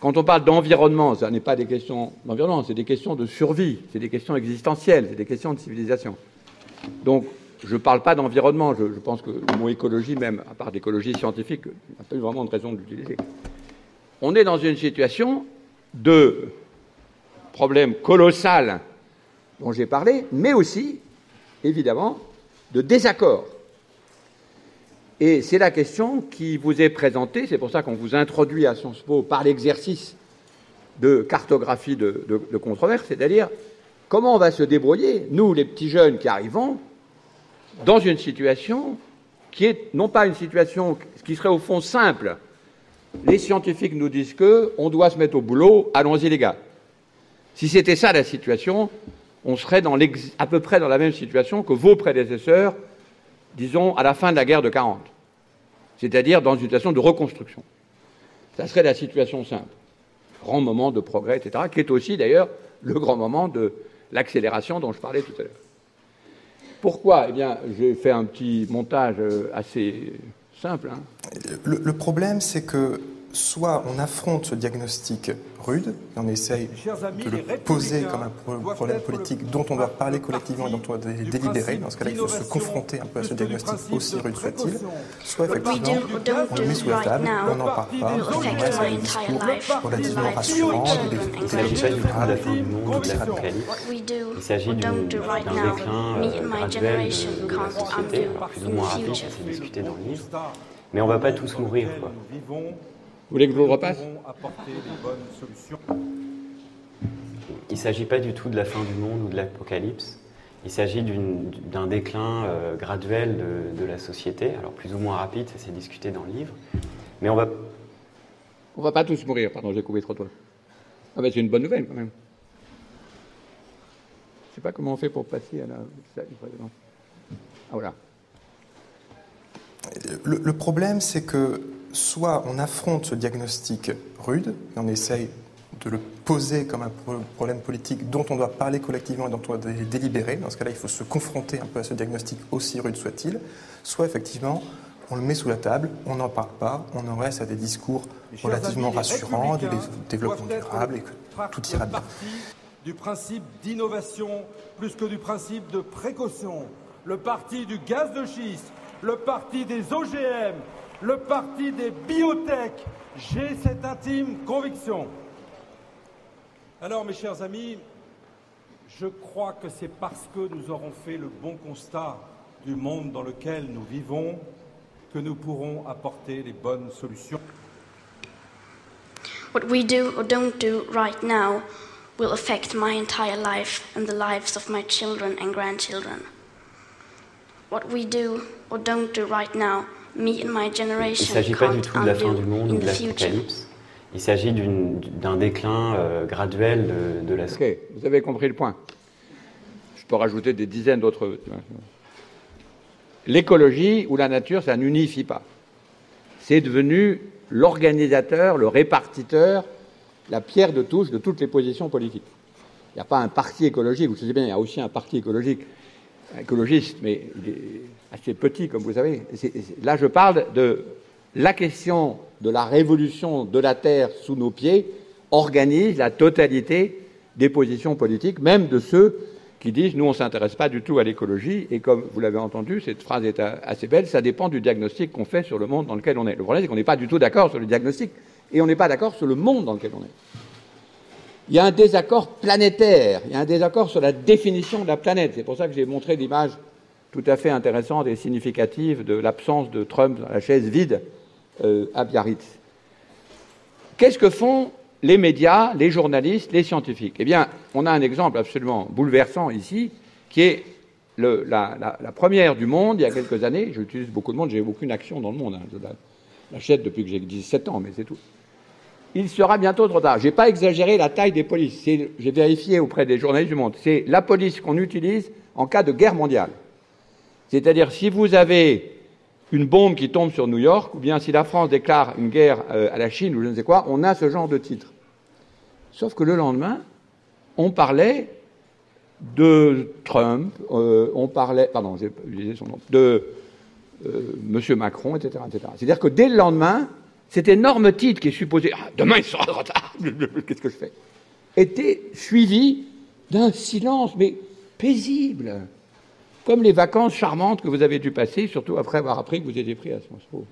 Quand on parle d'environnement, ce n'est pas des questions d'environnement, c'est des questions de survie, c'est des questions existentielles, c'est des questions de civilisation. Donc, je ne parle pas d'environnement, je, pense que le mot écologie, même à part d'écologie scientifique, il n'y a pas eu vraiment de raison de l'utiliser. On est dans une situation de problème colossal dont j'ai parlé, mais aussi, évidemment, de désaccord. Et c'est la question qui vous est présentée, c'est pour ça qu'on vous introduit à Sciences Po par l'exercice de cartographie de, de controverse, c'est-à-dire comment on va se débrouiller, nous les petits jeunes qui arrivons, dans une situation qui est non pas une situation qui serait au fond simple. Les scientifiques nous disent que on doit se mettre au boulot, allons-y les gars. Si c'était ça la situation, on serait à peu près dans la même situation que vos prédécesseurs, disons, à la fin de la guerre de 40. C'est-à-dire dans une situation de reconstruction. Ça serait la situation simple. Grand moment de progrès, etc., qui est aussi d'ailleurs le grand moment de l'accélération dont je parlais tout à l'heure. Pourquoi? Eh bien, j'ai fait un petit montage euh, assez simple. Hein. Le, problème, c'est que soit on affronte ce diagnostic rude, et on essaye de le poser comme un problème politique dont on doit parler collectivement et dont on doit délibérer. Dans ce cas-là, il faut se confronter un peu à ce diagnostic, aussi rude soit-il. Soit effectivement, on le met sous la table, on n'en parle pas, on reste à des discours relativement rassurants, Il s'agit pas du tout de l'apocalypse. Il s'agit d'un déclin graduel de, la société, plus ou moins rapide, ça s'est discuté dans le livre. Mais on ne va pas tous mourir. Quoi. Vous voulez que je vous le repasse Il ne s'agit pas du tout de la fin du monde ou de l'apocalypse. Il s'agit d'un déclin euh, graduel de, la société, alors plus ou moins rapide, ça s'est discuté dans le livre. Mais on va. On va pas tous mourir, pardon, j'ai coupé trop tôt. Ah ben c'est une bonne nouvelle quand même. Je ne sais pas comment on fait pour passer à la salle du président. Ah voilà. le problème, c'est que soit on affronte ce diagnostic rude et on essaye de le poser comme un problème politique dont on doit parler collectivement et dont on doit délibérer. Dans ce cas-là, il faut se confronter un peu à ce diagnostic, aussi rude soit-il. Soit effectivement, on le met sous la table, on n'en parle pas, on en reste à des discours relativement rassurants, du développement durable et que tout ira bien. Du principe d'innovation plus que du principe de précaution. Le parti du gaz de schiste, le parti des OGM, le parti des biotech. J'ai cette intime conviction. Alors, mes chers amis, je crois que c'est parce que nous aurons fait le bon constat du monde dans lequel nous vivons que nous pourrons apporter les bonnes solutions. What we do or don't do right now will affect my entire life and the lives of my children and grandchildren. What we do or don't do right now il ne s'agit pas du tout de la fin du monde ou de l'apocalypse. Il s'agit d'un déclin euh, graduel de, la société. Vous avez compris le point. Je peux rajouter des dizaines d'autres. L'écologie ou la nature, ça n'unifie pas. C'est devenu l'organisateur, le répartiteur, la pierre de touche de toutes les positions politiques. Il n'y a pas un parti écologique, vous savez bien, il y a aussi un parti écologique écologiste, mais il est assez petit, comme vous savez. là, je parle de la question de la révolution de la Terre sous nos pieds organise la totalité des positions politiques, même de ceux qui disent nous on ne s'intéresse pas du tout à l'écologie et comme vous l'avez entendu, cette phrase est assez belle, ça dépend du diagnostic qu'on fait sur le monde dans lequel on est. Le problème c'est qu'on n'est pas du tout d'accord sur le diagnostic et on n'est pas d'accord sur le monde dans lequel on est. Il y a un désaccord planétaire, il y a un désaccord sur la définition de la planète. C'est pour ça que j'ai montré l'image tout à fait intéressante et significative de l'absence de Trump dans la chaise vide euh, à Biarritz. Qu'est-ce que font les médias, les journalistes, les scientifiques? Eh bien, on a un exemple absolument bouleversant ici, qui est la, première du monde il y a quelques années. J'utilise beaucoup de monde, j'ai aucune action dans le monde. Hein. je l'achète depuis que j'ai 17 ans, mais c'est tout il sera bientôt trop tard. Je n'ai pas exagéré la taille des polices. J'ai vérifié auprès des journalistes du monde. C'est la police qu'on utilise en cas de guerre mondiale. C'est-à-dire, si vous avez une bombe qui tombe sur New York, ou bien si la France déclare une guerre euh, à la Chine ou je ne sais quoi, on a ce genre de titre. Sauf que le lendemain, on parlait de Trump, euh, on parlait, pardon, j'ai oublié son nom, de euh, M. Macron, etc. C'est-à-dire que dès le lendemain, cet énorme titre qui est supposé ah, demain il sera retard, (laughs) qu'est-ce que je fais était suivi d'un silence, mais paisible, comme les vacances charmantes que vous avez dû passer, surtout après avoir appris que vous étiez pris à Sciences Po.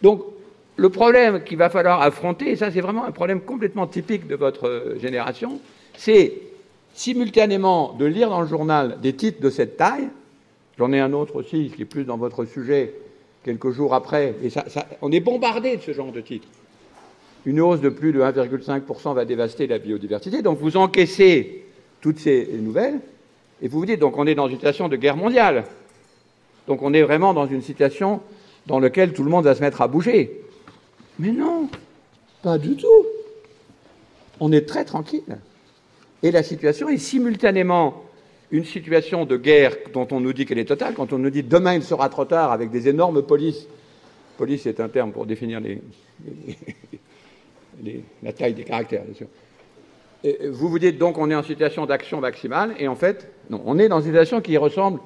Donc, le problème qu'il va falloir affronter, et ça c'est vraiment un problème complètement typique de votre euh, génération, c'est simultanément de lire dans le journal des titres de cette taille, j'en ai un autre aussi qui est plus dans votre sujet, quelques jours après, et on est bombardé de ce genre de titres. Une hausse de plus de 1,5% va dévaster la biodiversité, donc vous encaissez toutes ces nouvelles, et vous vous dites, donc on est dans une situation de guerre mondiale, donc on est vraiment dans une situation dans laquelle tout le monde va se mettre à bouger. Mais non, pas du tout. On est très tranquille. Et la situation est simultanément une situation de guerre dont on nous dit qu'elle est totale, quand on nous dit demain il sera trop tard avec des énormes polices. Police est un terme pour définir (laughs) la taille des caractères, bien sûr. Vous vous dites donc on est en situation d'action maximale, et en fait, non, on est dans une situation qui ressemble.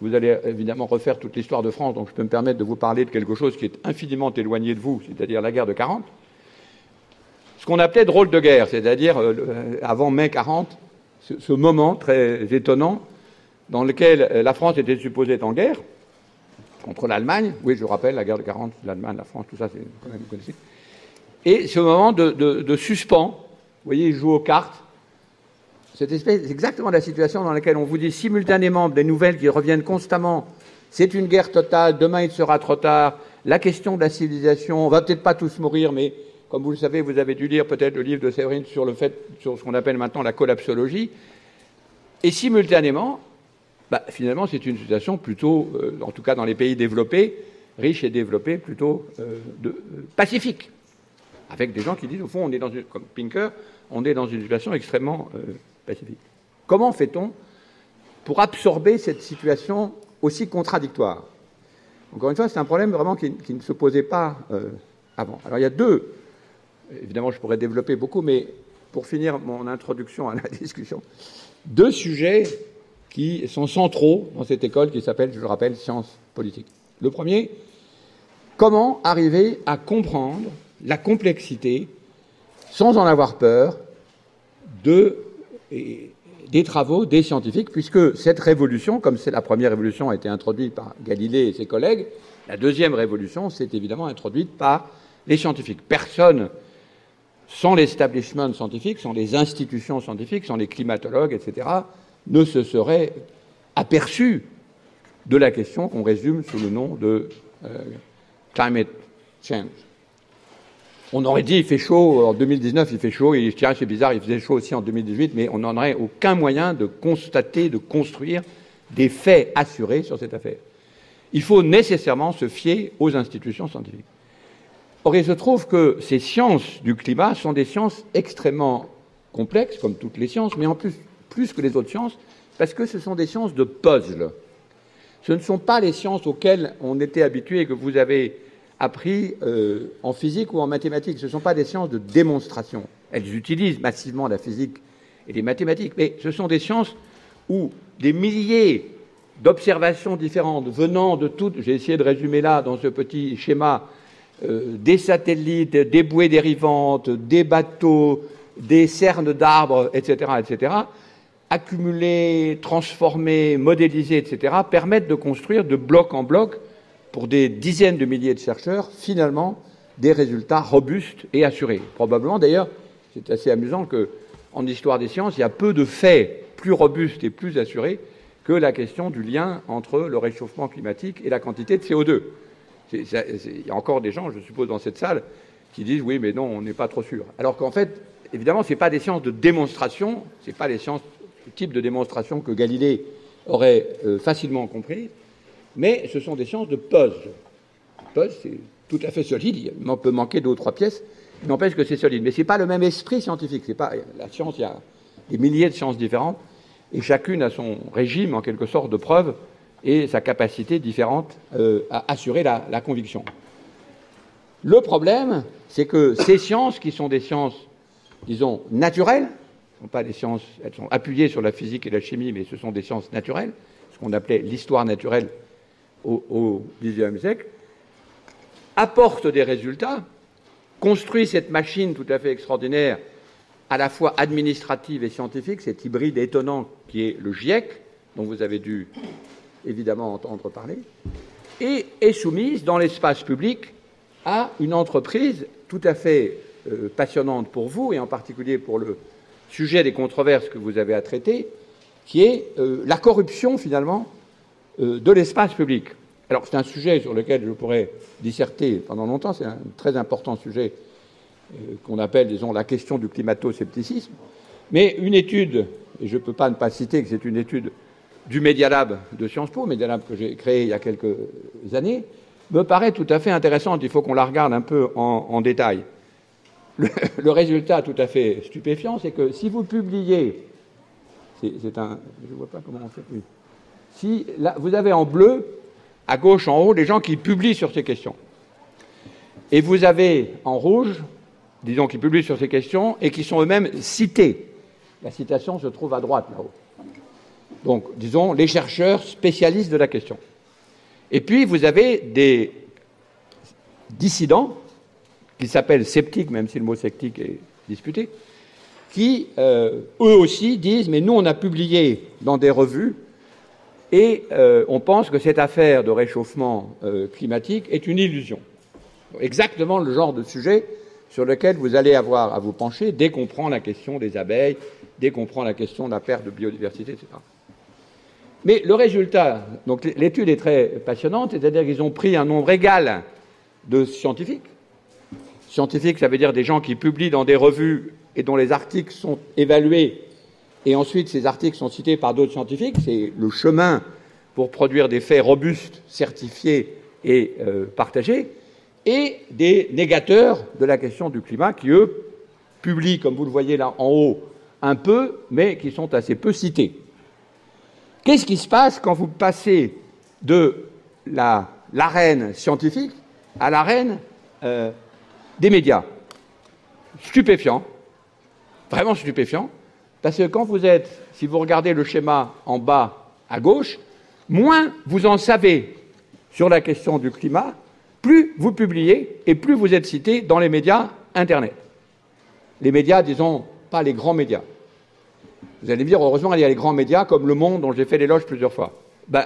Vous allez évidemment refaire toute l'histoire de France, donc je peux me permettre de vous parler de quelque chose qui est infiniment éloigné de vous, c'est-à-dire la guerre de 40 ce qu'on appelait drôle de guerre, c'est-à-dire euh, avant mai 40, ce, moment très étonnant dans lequel euh, la France était supposée être en guerre contre l'Allemagne. Oui, je rappelle, la guerre de 40, l'Allemagne, la France, tout ça, c'est quand même connu. Et ce moment de, de, suspens, vous voyez, ils jouent aux cartes. C'est exactement la situation dans laquelle on vous dit simultanément des nouvelles qui reviennent constamment. C'est une guerre totale, demain il sera trop tard, la question de la civilisation, on va peut-être pas tous mourir, mais comme vous le savez, vous avez dû lire peut-être le livre de Séverine sur le fait, sur ce qu'on appelle maintenant la collapsologie. Et simultanément, bah, finalement, c'est une situation plutôt, euh, en tout cas dans les pays développés, riches et développés, plutôt euh, euh, pacifique. Avec des gens qui disent, au fond, on est dans une, comme Pinker, on est dans une situation extrêmement pacifique. Comment fait-on pour absorber cette situation aussi contradictoire? Encore une fois, c'est un problème vraiment qui, ne se posait pas avant. Alors il y a deux Évidemment, je pourrais développer beaucoup, mais pour finir mon introduction à la (laughs) discussion, deux sujets qui sont centraux dans cette école qui s'appelle, je le rappelle, sciences politiques. Le premier, comment arriver à comprendre la complexité, sans en avoir peur, de, des travaux des scientifiques, puisque cette révolution, comme la première révolution, a été introduite par Galilée et ses collègues, la deuxième révolution s'est évidemment introduite par les scientifiques. Personne sans l'establishment scientifique, sans les institutions scientifiques, sans les climatologues, etc., ne se serait aperçu de la question qu'on résume sous le nom de euh, climate change. On aurait dit il fait chaud en 2019, il fait chaud, et dirais c'est bizarre, il faisait chaud aussi en 2018, mais on n'en aurait aucun moyen de constater, de construire des faits assurés sur cette affaire. Il faut nécessairement se fier aux institutions scientifiques. Or, il se trouve que ces sciences du climat sont des sciences extrêmement complexes, comme toutes les sciences, mais en plus, plus que les autres sciences, parce que ce sont des sciences de puzzle. Ce ne sont pas les sciences auxquelles on était habitué et que vous avez appris euh, en physique ou en mathématiques. Ce ne sont pas des sciences de démonstration. Elles utilisent massivement la physique et les mathématiques, mais ce sont des sciences où des milliers d'observations différentes venant de toutes, j'ai essayé de résumer là dans ce petit schéma, euh, des satellites, des bouées dérivantes, des bateaux, des cernes d'arbres, etc., etc., accumulés, transformés, modélisés, etc., permettent de construire de bloc en bloc, pour des dizaines de milliers de chercheurs, finalement, des résultats robustes et assurés. Probablement, d'ailleurs, c'est assez amusant que, en histoire des sciences, il y a peu de faits plus robustes et plus assurés que la question du lien entre le réchauffement climatique et la quantité de CO2. Il y a encore des gens, je suppose, dans cette salle qui disent oui, mais non, on n'est pas trop sûr. Alors qu'en fait, évidemment, ce n'est pas des sciences de démonstration, ce n'est pas les sciences, le type de démonstration que Galilée aurait euh, facilement compris, mais ce sont des sciences de puzzle. Puzzle, c'est tout à fait solide, il peut manquer deux ou trois pièces, n'empêche que c'est solide. Mais ce n'est pas le même esprit scientifique. C'est pas, la science, il y a des milliers de sciences différentes, et chacune a son régime, en quelque sorte, de preuve et sa capacité différente euh, à assurer la, conviction. Le problème, c'est que ces sciences, qui sont des sciences, disons, naturelles, sont pas des sciences, elles sont appuyées sur la physique et la chimie, mais ce sont des sciences naturelles, ce qu'on appelait l'histoire naturelle au XIXe siècle, apporte des résultats, construit cette machine tout à fait extraordinaire, à la fois administrative et scientifique, cet hybride étonnant qui est le GIEC, dont vous avez dû évidemment entendre parler, et est soumise dans l'espace public à une entreprise tout à fait euh, passionnante pour vous, et en particulier pour le sujet des controverses que vous avez à traiter, qui est euh, la corruption finalement de l'espace public. Alors c'est un sujet sur lequel je pourrais disserter pendant longtemps, c'est un très important sujet qu'on appelle, disons, la question du climato-scepticisme, mais une étude, et je ne peux pas ne pas citer que c'est une étude du Media Lab de Sciences Po, Media Lab que j'ai créé il y a quelques années, me paraît tout à fait intéressante. Il faut qu'on la regarde un peu en, détail. (laughs) Le, résultat tout à fait stupéfiant, c'est que si vous publiez, c'est un, je ne vois pas comment on fait. plus. Si vous avez en bleu, à gauche en haut, les gens qui publient sur ces questions, et vous avez en rouge, disons, qui publient sur ces questions et qui sont eux-mêmes cités. La citation se trouve à droite là-haut. Donc, disons, les chercheurs spécialistes de la question. Et puis, vous avez des dissidents, qui s'appellent sceptiques, même si le mot sceptique est disputé, qui, euh, eux aussi, disent, mais nous, on a publié dans des revues, et euh, on pense que cette affaire de réchauffement euh, climatique est une illusion. Exactement le genre de sujet sur lequel vous allez avoir à vous pencher dès qu'on prend la question des abeilles, dès qu'on prend la question de la perte de biodiversité, etc. Mais le résultat, donc l'étude est très passionnante, c'est-à-dire qu'ils ont pris un nombre égal de scientifiques. Scientifiques, ça veut dire des gens qui publient dans des revues et dont les articles sont évalués, et ensuite ces articles sont cités par d'autres scientifiques. C'est le chemin pour produire des faits robustes, certifiés et euh, partagés, et des négateurs de la question du climat qui, eux, publient, comme vous le voyez là en haut, un peu, mais qui sont assez peu cités. Qu'est-ce qui se passe quand vous passez de l'arène scientifique à l'arène euh, des médias? Stupéfiant, vraiment stupéfiant, parce que quand vous êtes, si vous regardez le schéma en bas à gauche, moins vous en savez sur la question du climat, plus vous publiez et plus vous êtes cité dans les médias Internet. Les médias, disons, pas les grands médias. Vous allez me dire, heureusement, il y a les grands médias comme Le Monde, dont j'ai fait l'éloge plusieurs fois. Ben,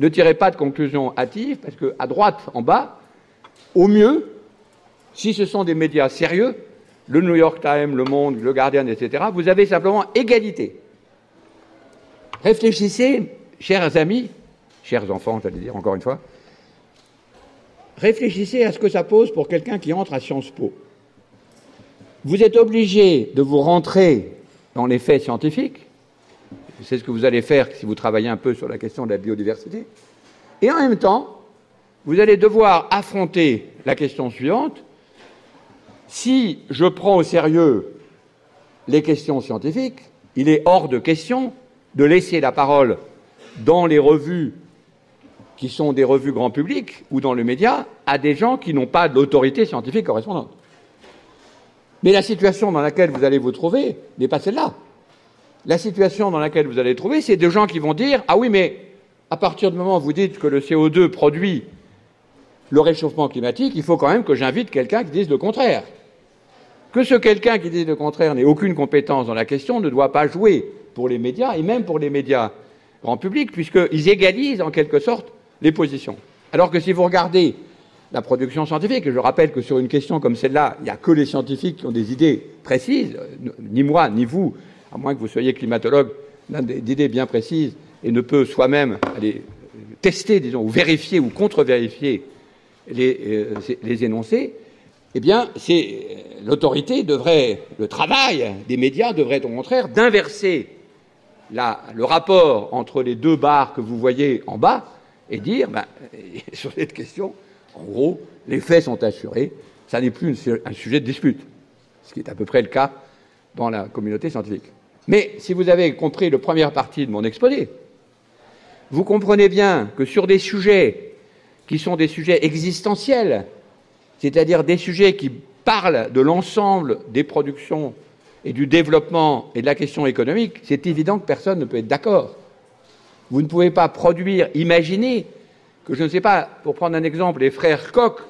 ne tirez pas de conclusions hâtives, parce qu'à droite, en bas, au mieux, si ce sont des médias sérieux, le New York Times, Le Monde, Le Guardian, etc., vous avez simplement égalité. Réfléchissez, chers amis, chers enfants, j'allais dire encore une fois, réfléchissez à ce que ça pose pour quelqu'un qui entre à Sciences Po. Vous êtes obligé de vous rentrer dans les faits scientifiques. C'est ce que vous allez faire si vous travaillez un peu sur la question de la biodiversité. Et en même temps, vous allez devoir affronter la question suivante. Si je prends au sérieux les questions scientifiques, il est hors de question de laisser la parole dans les revues qui sont des revues grand public ou dans le média à des gens qui n'ont pas l'autorité scientifique correspondante. Mais la situation dans laquelle vous allez vous trouver n'est pas celle-là. La situation dans laquelle vous allez trouver, c'est des gens qui vont dire Ah oui, mais à partir du moment où vous dites que le CO2 produit le réchauffement climatique, il faut quand même que j'invite quelqu'un qui dise le contraire. Que ce quelqu'un qui dise le contraire n'ait aucune compétence dans la question ne doit pas jouer pour les médias et même pour les médias grand public, puisqu'ils égalisent en quelque sorte les positions. Alors que si vous regardez la production scientifique. Je rappelle que sur une question comme celle-là, il n'y a que les scientifiques qui ont des idées précises, ni moi, ni vous, à moins que vous soyez climatologue, d'idées bien précises et ne peut soi-même aller tester, disons, ou vérifier ou contre-vérifier les, euh, les, énoncés, eh bien, c'est l'autorité devrait, le travail des médias devrait au contraire d'inverser le rapport entre les deux barres que vous voyez en bas et dire, ben, (laughs) sur cette question, en gros, les faits sont assurés, ça n'est plus un sujet de dispute, ce qui est à peu près le cas dans la communauté scientifique. Mais si vous avez compris la première partie de mon exposé, vous comprenez bien que sur des sujets qui sont des sujets existentiels, c'est-à-dire des sujets qui parlent de l'ensemble des productions et du développement et de la question économique, c'est évident que personne ne peut être d'accord. Vous ne pouvez pas produire, imaginer que, je ne sais pas, pour prendre un exemple, les frères Koch,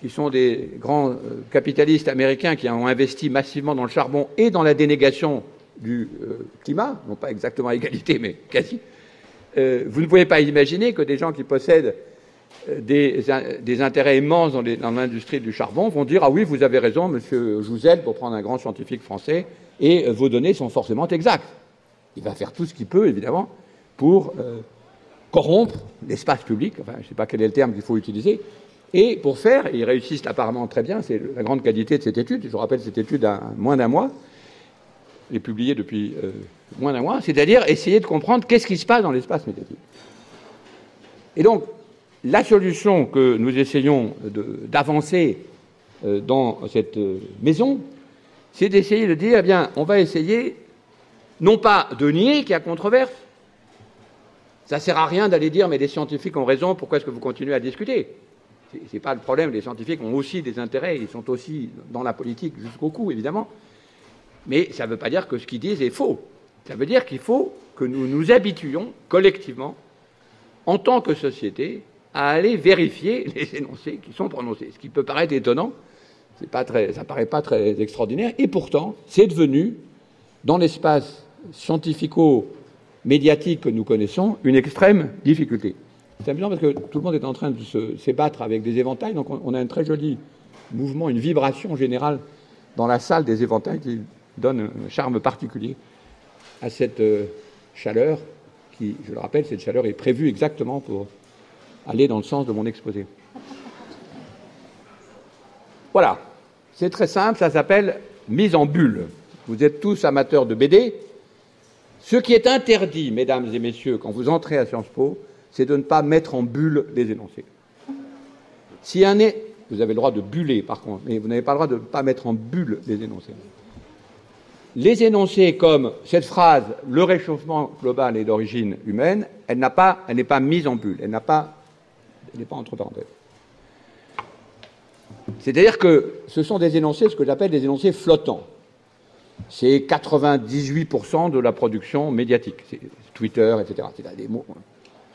qui sont des grands euh, capitalistes américains qui ont investi massivement dans le charbon et dans la dénégation du euh, climat, non pas exactement à égalité, mais quasi, euh, vous ne pouvez pas imaginer que des gens qui possèdent des, des, intérêts immenses dans, l'industrie du charbon vont dire Ah oui, vous avez raison, monsieur Jouzel, pour prendre un grand scientifique français, et vos données sont forcément exactes. Il va faire tout ce qu'il peut, évidemment, pour corrompre l'espace public, enfin, je ne sais pas quel est le terme qu'il faut utiliser, et pour faire, ils réussissent apparemment très bien, c'est la grande qualité de cette étude, je vous rappelle cette étude a moins d'un mois, elle est publiée depuis euh, moins d'un mois, c'est-à-dire essayer de comprendre qu'est-ce qui se passe dans l'espace médiatique. Et donc, la solution que nous essayons d'avancer euh, dans cette euh, maison, c'est d'essayer de dire, eh bien, on va essayer non pas de nier qu'il y a controverse, ça ne sert à rien d'aller dire, mais les scientifiques ont raison, pourquoi est-ce que vous continuez à discuter? Ce n'est pas le problème, les scientifiques ont aussi des intérêts, ils sont aussi dans la politique jusqu'au cou, évidemment. Mais ça ne veut pas dire que ce qu'ils disent est faux. Ça veut dire qu'il faut que nous nous habituions collectivement, en tant que société, à aller vérifier les énoncés qui sont prononcés. Ce qui peut paraître étonnant, pas très, ça ne paraît pas très extraordinaire, et pourtant, c'est devenu, dans l'espace scientifico médiatique que nous connaissons une extrême difficulté. C'est amusant parce que tout le monde est en train de se, battre avec des éventails, donc on, a un très joli mouvement, une vibration générale dans la salle des éventails qui donne un charme particulier à cette euh, chaleur qui, je le rappelle, cette chaleur est prévue exactement pour aller dans le sens de mon exposé. Voilà, c'est très simple, ça s'appelle mise en bulle. Vous êtes tous amateurs de BD, ce qui est interdit, mesdames et messieurs, quand vous entrez à Sciences Po, c'est de ne pas mettre en bulle les énoncés. Si un est, vous avez le droit de buller par contre, mais vous n'avez pas le droit de ne pas mettre en bulle les énoncés. Les énoncés comme cette phrase le réchauffement global est d'origine humaine, elle n'a pas, n'est pas mise en bulle, elle n'a pas, elle n'est pas entre parenthèses. C'est-à-dire que ce sont des énoncés, ce que j'appelle des énoncés flottants c'est 98% de la production médiatique. Twitter, etc. C'est des. Hein.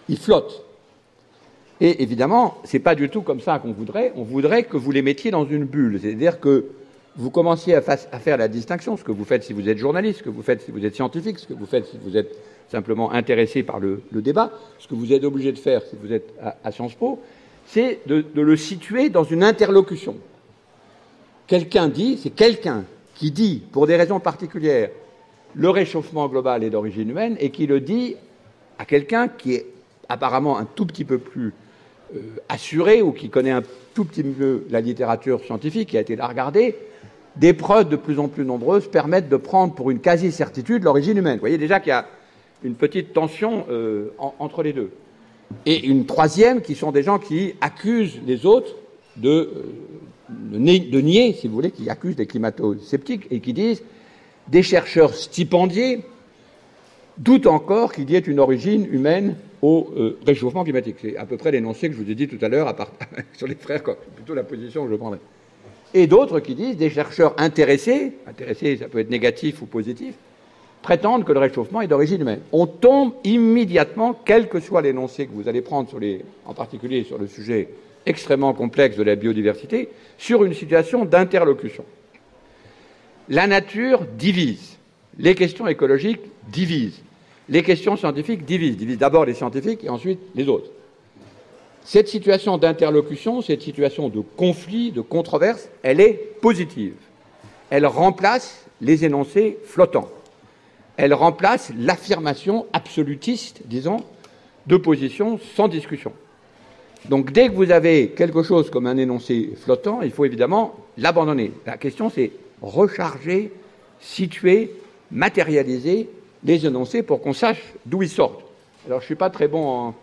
Ils flottent. Et évidemment, ce n'est pas du tout comme ça qu'on voudrait. On voudrait que vous les mettiez dans une bulle. C'est-à-dire que vous commenciez à, faire la distinction, ce que vous faites si vous êtes journaliste, ce que vous faites si vous êtes scientifique, ce que vous faites si vous êtes simplement intéressé par le, débat, ce que vous êtes obligé de faire si vous êtes à, Sciences Po, c'est de le situer dans une interlocution. Quelqu'un dit, c'est quelqu'un qui dit, pour des raisons particulières, le réchauffement global est d'origine humaine et qui le dit à quelqu'un qui est apparemment un tout petit peu plus euh, assuré ou qui connaît un tout petit peu la littérature scientifique, qui a été la regarder, des preuves de plus en plus nombreuses permettent de prendre pour une quasi-certitude l'origine humaine. Vous voyez déjà qu'il y a une petite tension euh, entre les deux. Et une troisième, qui sont des gens qui accusent les autres de, euh, de nier, si vous voulez, qui accusent des climato-sceptiques et qui disent des chercheurs stipendiés doutent encore qu'il y ait une origine humaine au euh, réchauffement climatique. C'est à peu près l'énoncé que je vous ai dit tout à l'heure part, (laughs) sur les frères Koch. Plutôt la position que je prendrais. Et d'autres qui disent, des chercheurs intéressés, intéressés ça peut être négatif ou positif, prétendent que le réchauffement est d'origine humaine. On tombe immédiatement, quel que soit l'énoncé que vous allez prendre, sur les, en particulier sur le sujet extrêmement complexe de la biodiversité sur une situation d'interlocution. La nature divise, les questions écologiques divisent, les questions scientifiques divisent, divisent d'abord les scientifiques et ensuite les autres. Cette situation d'interlocution, cette situation de conflit, de controverse, elle est positive. Elle remplace les énoncés flottants. Elle remplace l'affirmation absolutiste, disons, de positions sans discussion. Donc dès que vous avez quelque chose comme un énoncé flottant, il faut évidemment l'abandonner. La question c'est recharger, situer, matérialiser les énoncés pour qu'on sache d'où ils sortent. Alors je ne suis pas très bon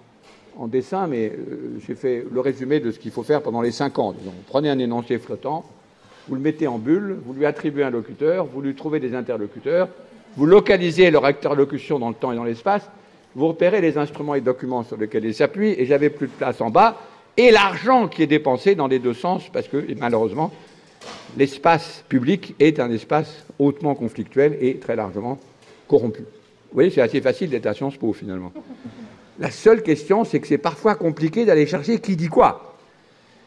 en, dessin, mais euh, j'ai fait le résumé de ce qu'il faut faire pendant les cinq ans. Prenez un énoncé flottant, vous le mettez en bulle, vous lui attribuez un locuteur, vous lui trouvez des interlocuteurs, vous localisez leur interlocution dans le temps et dans l'espace, vous repérez les instruments et documents sur lesquels ils s'appuient, et j'avais plus de place en bas, et l'argent qui est dépensé dans les deux sens, parce que malheureusement, l'espace public est un espace hautement conflictuel et très largement corrompu. Vous voyez, c'est assez facile d'être à Sciences Po finalement. La seule question, c'est que c'est parfois compliqué d'aller chercher qui dit quoi.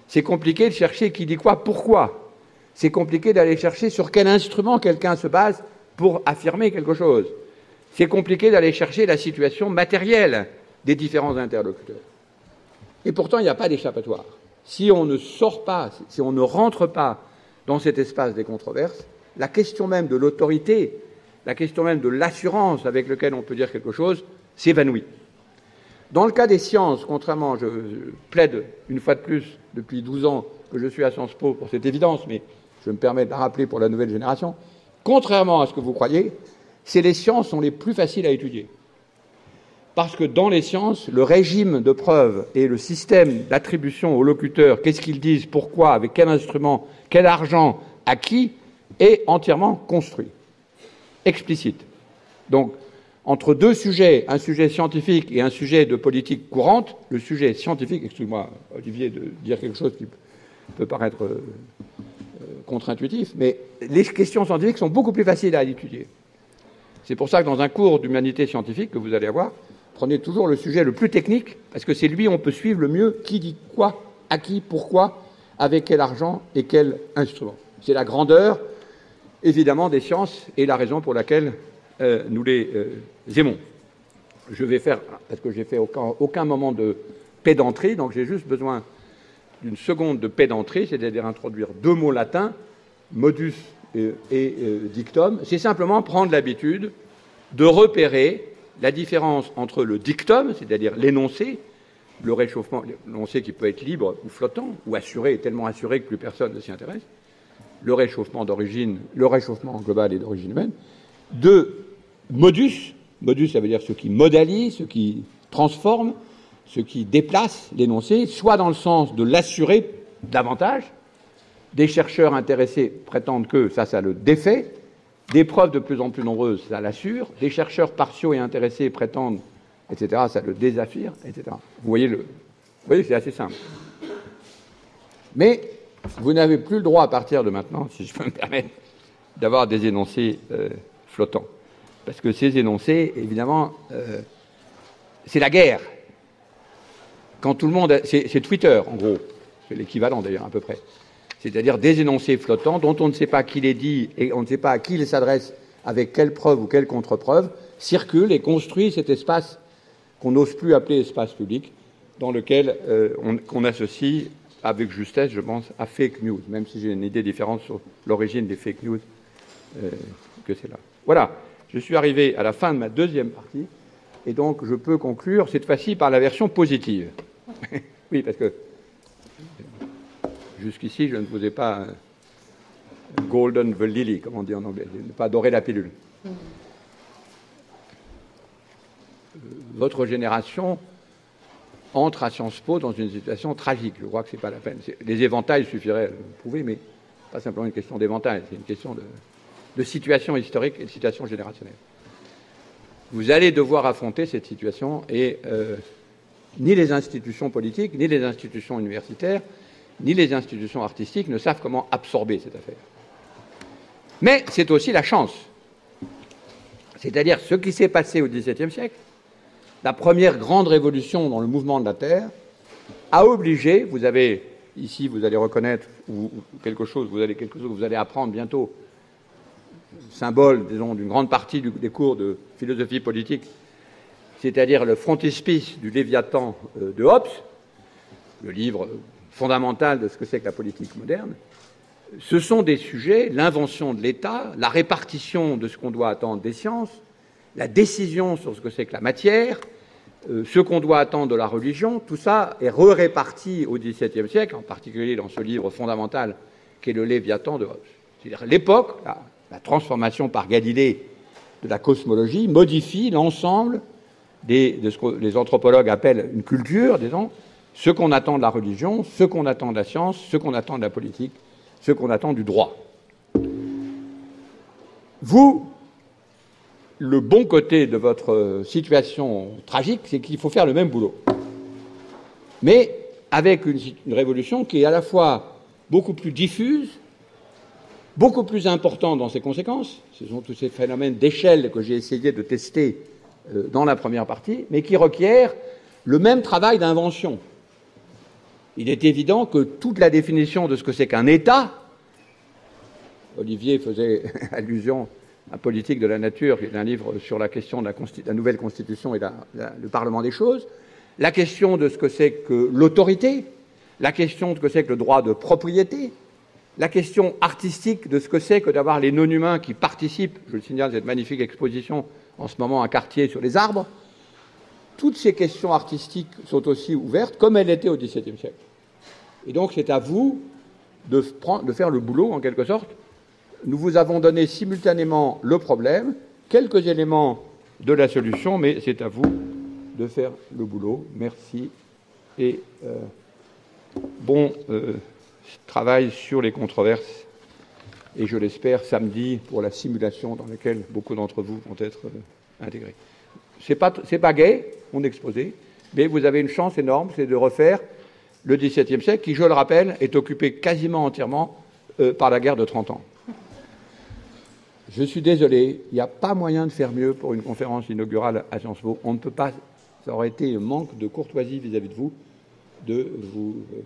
C'est compliqué de chercher qui dit quoi, pourquoi. C'est compliqué d'aller chercher sur quel instrument quelqu'un se base pour affirmer quelque chose. C'est compliqué d'aller chercher la situation matérielle des différents interlocuteurs. Et pourtant, il n'y a pas d'échappatoire. Si on ne sort pas, si on ne rentre pas dans cet espace des controverses, la question même de l'autorité, la question même de l'assurance avec laquelle on peut dire quelque chose, s'évanouit. Dans le cas des sciences, contrairement, je, plaide une fois de plus depuis 12 ans que je suis à Sciences Po pour cette évidence, mais je me permets de la rappeler pour la nouvelle génération, contrairement à ce que vous croyez, c'est les sciences sont les plus faciles à étudier. Parce que dans les sciences, le régime de preuve et le système d'attribution aux locuteurs, qu'est-ce qu'ils disent, pourquoi, avec quel instrument, quel argent, à qui, est entièrement construit, explicite. Donc, entre deux sujets, un sujet scientifique et un sujet de politique courante, le sujet scientifique, excuse-moi Olivier de dire quelque chose qui peut paraître euh, contre-intuitif, mais les questions scientifiques sont beaucoup plus faciles à étudier. C'est pour ça que dans un cours d'humanité scientifique que vous allez avoir, prenez toujours le sujet le plus technique, parce que c'est lui on peut suivre le mieux qui dit quoi, à qui, pourquoi, avec quel argent et quel instrument. C'est la grandeur, évidemment, des sciences et la raison pour laquelle euh, nous les euh, aimons. Je vais faire, parce que j'ai fait aucun, aucun moment de pédanterie, donc j'ai juste besoin d'une seconde de pédanterie, c'est-à-dire introduire deux mots latins, modus et, euh, dictum, c'est simplement prendre l'habitude de repérer la différence entre le dictum, c'est-à-dire l'énoncé, le réchauffement, l'énoncé qui peut être libre ou flottant, ou assuré, tellement assuré que plus personne ne s'y intéresse, le réchauffement d'origine, le réchauffement global et d'origine humaine, de modus, modus ça veut dire ce qui modalise, ce qui transforme, ce qui déplace l'énoncé, soit dans le sens de l'assurer davantage, des chercheurs intéressés prétendent que ça, ça le défait. Des preuves de plus en plus nombreuses, ça l'assure. Des chercheurs partiaux et intéressés prétendent, etc., ça le désaffire, etc. Vous voyez, le... C'est assez simple. Mais vous n'avez plus le droit, à partir de maintenant, si je peux me permettre, d'avoir des énoncés euh, flottants. Parce que ces énoncés, évidemment, euh, c'est la guerre. Quand tout le monde. C'est Twitter, en gros. C'est l'équivalent, d'ailleurs, à peu près c'est-à-dire des énoncés flottants dont on ne sait pas qui les dit et on ne sait pas à qui ils s'adressent, avec quelle preuve ou quelle contre-preuve, circulent et construisent cet espace qu'on n'ose plus appeler espace public, dans lequel euh, on, associe avec justesse, je pense, à fake news, même si j'ai une idée différente sur l'origine des fake news euh, que c'est là. Voilà, je suis arrivé à la fin de ma deuxième partie, et donc je peux conclure cette fois-ci par la version positive. Oui, parce que Jusqu'ici, je ne vous ai pas golden the lily, comme on dit en anglais, ne pas dorer la pilule. Euh, votre génération entre à Sciences Po dans une situation tragique. Je crois que ce n'est pas la peine. Les éventails suffiraient à le prouver, mais pas simplement une question d'éventail, c'est une question de, situation historique et de situation générationnelle. Vous allez devoir affronter cette situation et euh, ni les institutions politiques, ni les institutions universitaires, ni les institutions artistiques ne savent comment absorber cette affaire. Mais c'est aussi la chance. C'est-à-dire ce qui s'est passé au XVIIe siècle, la première grande révolution dans le mouvement de la Terre, a obligé, vous avez ici, vous allez reconnaître quelque chose, vous allez quelque chose, vous allez apprendre bientôt, symbole, disons, d'une grande partie des cours de philosophie politique, c'est-à-dire le frontispice du Léviathan euh, de Hobbes, le livre fondamentale de ce que c'est que la politique moderne, ce sont des sujets, l'invention de l'État, la répartition de ce qu'on doit attendre des sciences, la décision sur ce que c'est que la matière, euh, ce qu'on doit attendre de la religion, tout ça est re-réparti au XVIIe siècle, en particulier dans ce livre fondamental qui est le Léviathan de Hobbes. C'est-à-dire l'époque, la, transformation par Galilée de la cosmologie modifie l'ensemble de ce que les anthropologues appellent une culture, disons, ce qu'on attend de la religion, ce qu'on attend de la science, ce qu'on attend de la politique, ce qu'on attend du droit. Vous, le bon côté de votre situation tragique, c'est qu'il faut faire le même boulot. Mais avec une, révolution qui est à la fois beaucoup plus diffuse beaucoup plus important dans ses conséquences, ce sont tous ces phénomènes d'échelle que j'ai essayé de tester dans la première partie, mais qui requièrent le même travail d'invention. Il est évident que toute la définition de ce que c'est qu'un État, Olivier faisait (laughs) allusion à Politique de la nature, qui est un livre sur la question de la, nouvelle constitution et la, le Parlement des choses, la question de ce que c'est que l'autorité, la question de ce que c'est que le droit de propriété, la question artistique de ce que c'est que d'avoir les non-humains qui participent, je le signale, cette magnifique exposition en ce moment à Cartier sur les arbres, toutes ces questions artistiques sont aussi ouvertes comme elles étaient au XVIIe siècle. Et donc c'est à vous de, faire le boulot en quelque sorte. Nous vous avons donné simultanément le problème, quelques éléments de la solution, mais c'est à vous de faire le boulot. Merci et euh, bon euh, travail sur les controverses. Et je l'espère samedi pour la simulation dans laquelle beaucoup d'entre vous vont être euh, intégrés. C'est pas c'est pas gay, mon exposé, mais vous avez une chance énorme, c'est de refaire le XVIIe siècle, qui, je le rappelle, est occupé quasiment entièrement euh, par la guerre de 30 ans. Je suis désolé, il n'y a pas moyen de faire mieux pour une conférence inaugurale à Sciences Po. On ne peut pas, ça aurait été un manque de courtoisie vis-à-vis -vis de vous, de vous euh,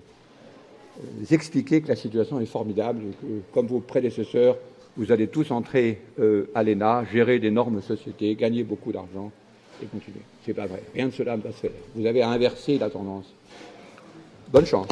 expliquer que la situation est formidable que, comme vos prédécesseurs, vous allez tous entrer euh, à l'ENA, gérer d'énormes sociétés, gagner beaucoup d'argent et continuer. C'est pas vrai. Rien de cela ne va se faire. Vous avez inversé la tendance. Bonne chance.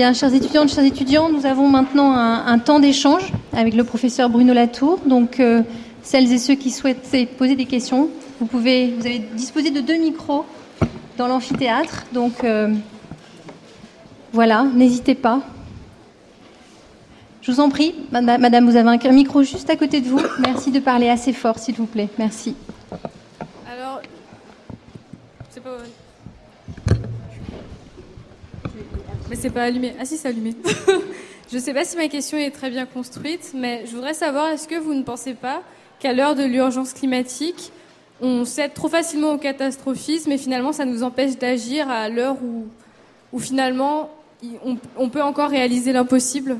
Chers étudiants, chers étudiants, nous avons maintenant un, un temps d'échange avec le professeur Bruno Latour. Donc, euh, celles et ceux qui souhaitent poser des questions, vous pouvez, vous avez disposé de deux micros dans l'amphithéâtre. Donc, euh, voilà, n'hésitez pas. Je vous en prie, madame, vous avez un micro juste à côté de vous. Merci de parler assez fort, s'il vous plaît. Merci. Alors, c'est pas. Mais c'est allumé. Ah si, c'est allumé. (laughs) je ne sais pas si ma question est très bien construite, mais je voudrais savoir, est-ce que vous ne pensez pas qu'à l'heure de l'urgence climatique, on cède trop facilement au catastrophisme et finalement ça nous empêche d'agir à l'heure où, où finalement on, peut encore réaliser l'impossible?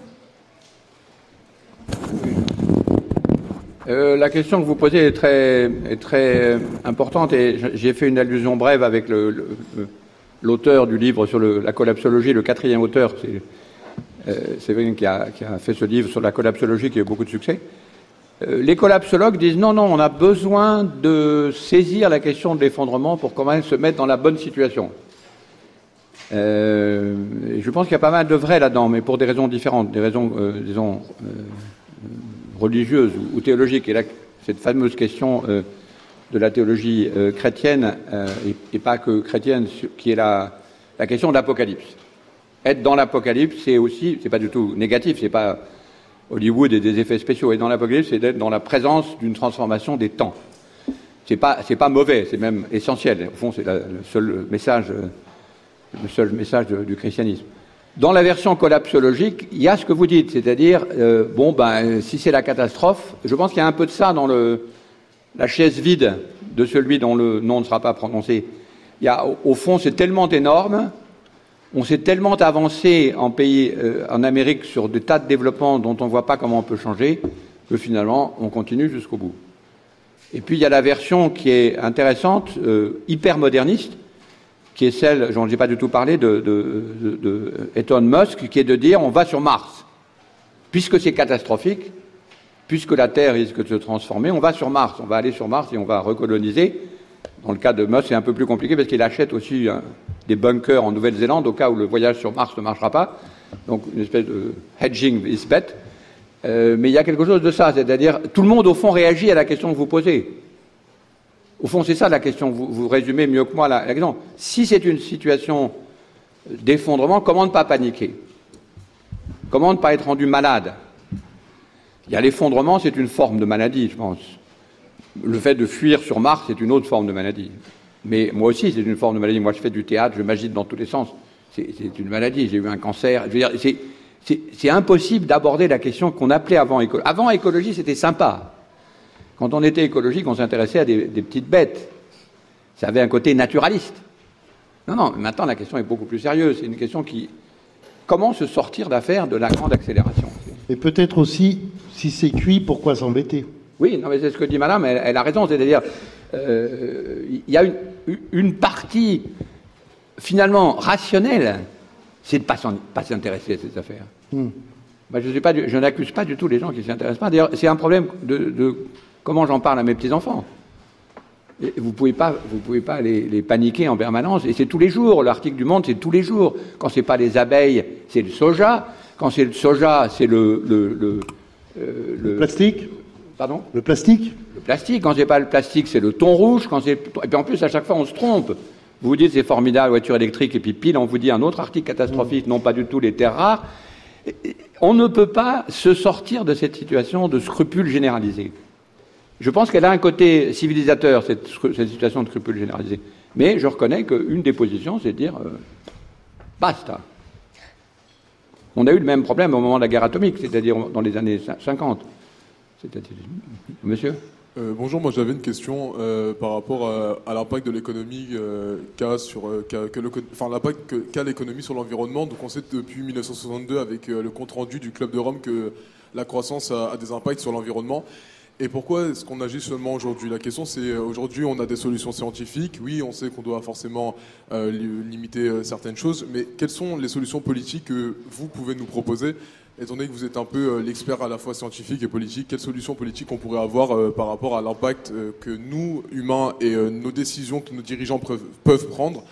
Euh, la question que vous posez est très, est très importante et j'ai fait une allusion brève avec le, l'auteur du livre sur la collapsologie, le quatrième auteur, c'est euh, Séverine qui a, fait ce livre sur la collapsologie qui a eu beaucoup de succès. Euh, les collapsologues disent non, non, on a besoin de saisir la question de l'effondrement pour quand même se mettre dans la bonne situation. Euh, je pense qu'il y a pas mal de vrai là-dedans, mais pour des raisons différentes, des raisons, disons, religieuses ou, ou, théologiques. Et là, cette fameuse question de la théologie euh, chrétienne, euh, et, pas que chrétienne, qui est la, la question de l'Apocalypse. Être dans l'Apocalypse, c'est aussi, c'est pas du tout négatif, c'est pas Hollywood et des effets spéciaux. Être dans l'Apocalypse, c'est d'être dans la présence d'une transformation des temps. C'est pas, pas mauvais, c'est même essentiel. Au fond, c'est le seul message, le seul message du christianisme. Dans la version collapsologique, il y a ce que vous dites, c'est-à-dire, euh, bon, ben, si c'est la catastrophe, je pense qu'il y a un peu de ça dans le, la chaise vide de celui dont le nom ne sera pas prononcé. Au fond, c'est tellement énorme, on s'est tellement avancé en pays, euh, en Amérique sur des tas de développements dont on ne voit pas comment on peut changer, que finalement, on continue jusqu'au bout. Et puis, il y a la version qui est intéressante, euh, hyper moderniste, qui est celle, j'en ai pas du tout parlé, de, de, Musk, qui est de dire on va sur Mars. Puisque c'est catastrophique, puisque la Terre risque de se transformer, on va sur Mars, on va aller sur Mars et on va recoloniser. Dans le cas de Musk, c'est un peu plus compliqué parce qu'il achète aussi un, des bunkers en Nouvelle-Zélande au cas où le voyage sur Mars ne marchera pas. Donc une espèce de hedging is bet. Euh, mais il y a quelque chose de ça, c'est-à-dire tout le monde au fond réagit à la question que vous posez. Au fond, c'est ça la question. Vous, vous, résumez mieux que moi la question. Si c'est une situation d'effondrement, comment ne pas paniquer? Comment ne pas être rendu malade? Il y a l'effondrement, c'est une forme de maladie, je pense. Le fait de fuir sur Mars, c'est une autre forme de maladie. Mais moi aussi, c'est une forme de maladie. Moi, je fais du théâtre, je m'agite dans tous les sens. C'est une maladie. J'ai eu un cancer. Je veux dire, c'est impossible d'aborder la question qu'on appelait avant écologie. Avant écologie, c'était sympa. Quand on était écologique, on s'intéressait à des, petites bêtes. Ça avait un côté naturaliste. Non, non, maintenant la question est beaucoup plus sérieuse. C'est une question qui. Comment se sortir d'affaire de la grande accélération Et peut-être aussi, si c'est cuit, pourquoi s'embêter? Oui, non, mais c'est ce que dit madame, elle, elle a raison. C'est-à-dire, euh, il y a une, une partie finalement rationnelle, c'est de ne pas s'intéresser à ces affaires. Hmm. Je, pas, je n'accuse pas du tout les gens qui ne s'y intéressent pas. D'ailleurs, c'est un problème de, de comment j'en parle à mes petits-enfants. Vous ne pouvez pas, vous pouvez pas les, les, paniquer en permanence. Et c'est tous les jours. L'article du Monde, c'est tous les jours. Quand ce n'est pas les abeilles, c'est le soja. Quand c'est le soja, c'est le, le, le, euh, le, plastique. Pardon Le plastique. Le plastique. Quand c'est pas le plastique, c'est le thon rouge. Quand et puis en plus, à chaque fois, on se trompe. Vous vous dites c'est formidable, voiture électrique, et puis pile, on vous dit un autre article catastrophique, non pas du tout les terres rares. On ne peut pas se sortir de cette situation de scrupule généralisé. Je pense qu'elle a un côté civilisateur, cette, cette, situation de scrupule généralisé. Mais je reconnais qu'une des positions, c'est de dire euh, basta. On a eu le même problème au moment de la guerre atomique, c'est-à-dire dans les années 50. Monsieur? Euh, bonjour, moi j'avais une question euh, par rapport à, l'impact de l'économie euh, qu'a sur, l'économie sur l'environnement. Donc on sait depuis 1962 avec le compte rendu du Club de Rome que la croissance a des impacts sur l'environnement. Et pourquoi est-ce qu'on agit seulement aujourd'hui? La question c'est aujourd'hui on a des solutions scientifiques. Oui, on sait qu'on doit forcément limiter certaines choses, mais quelles sont les solutions politiques que vous pouvez nous proposer? Étant donné que vous êtes un peu euh, l'expert à la fois scientifique et politique, quelles solutions politiques on pourrait avoir euh, par rapport à l'impact euh, que nous, humains, et euh, nos décisions que nos dirigeants peuvent, prendre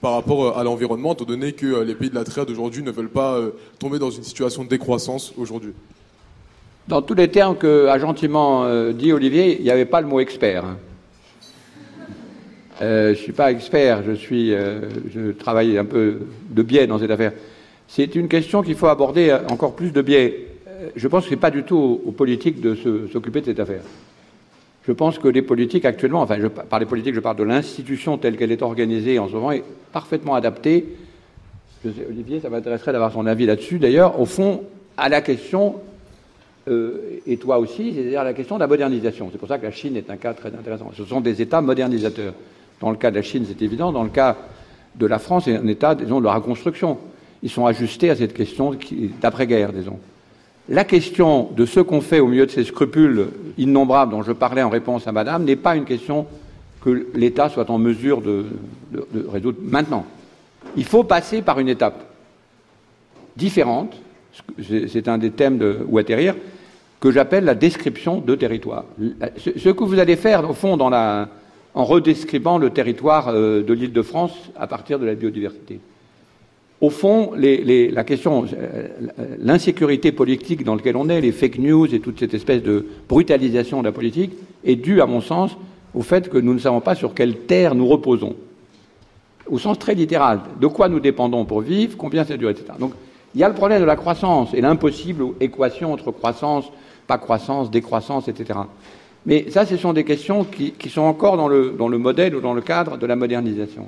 par rapport euh, à l'environnement, étant donné que euh, les pays de la Terre d'aujourd'hui ne veulent pas tomber dans une situation de décroissance aujourd'hui? Dans tous les termes que a gentiment dit Olivier, il n'y avait pas le mot expert. Hein. je ne suis pas expert, je, suis, je travaille un peu de biais dans cette affaire. C'est une question qu'il faut aborder encore plus de biais. Je pense que ce n'est pas du tout aux politiques de s'occuper de cette affaire. Je pense que les politiques actuellement, enfin, je, par les politiques, je parle de l'institution telle qu'elle est organisée en ce moment, est parfaitement adaptée. Olivier, ça m'intéresserait d'avoir son avis là-dessus. D'ailleurs, au fond, à la question, euh, et toi aussi, c'est-à-dire la question de la modernisation. C'est pour ça que la Chine est un cas très intéressant. Ce sont des États modernisateurs. Dans le cas de la Chine, c'est évident. Dans le cas de la France, c'est un État, disons, de la reconstruction ils sont ajustés à cette question d'après-guerre, disons. La question de ce qu'on fait au milieu de ces scrupules innombrables dont je parlais en réponse à Madame n'est pas une question que l'État soit en mesure de, résoudre maintenant. Il faut passer par une étape différente, c'est un des thèmes Où atterrir, que j'appelle la description de territoire. Ce que vous allez faire, au fond, en redescrivant le territoire euh, de l'île de France à partir de la biodiversité au fond, la question, euh, l'insécurité politique dans laquelle on est, les fake news et toute cette espèce de brutalisation de la politique est due, à mon sens, au fait que nous ne savons pas sur quelle terre nous reposons. Au sens très littéral, de quoi nous dépendons pour vivre, combien ça dure, etc. Donc, il y a le problème de la croissance et l'impossible équation entre croissance, croissance, décroissance, etc. Mais ça, ce sont des questions qui, sont encore dans le, modèle ou dans le cadre de la modernisation.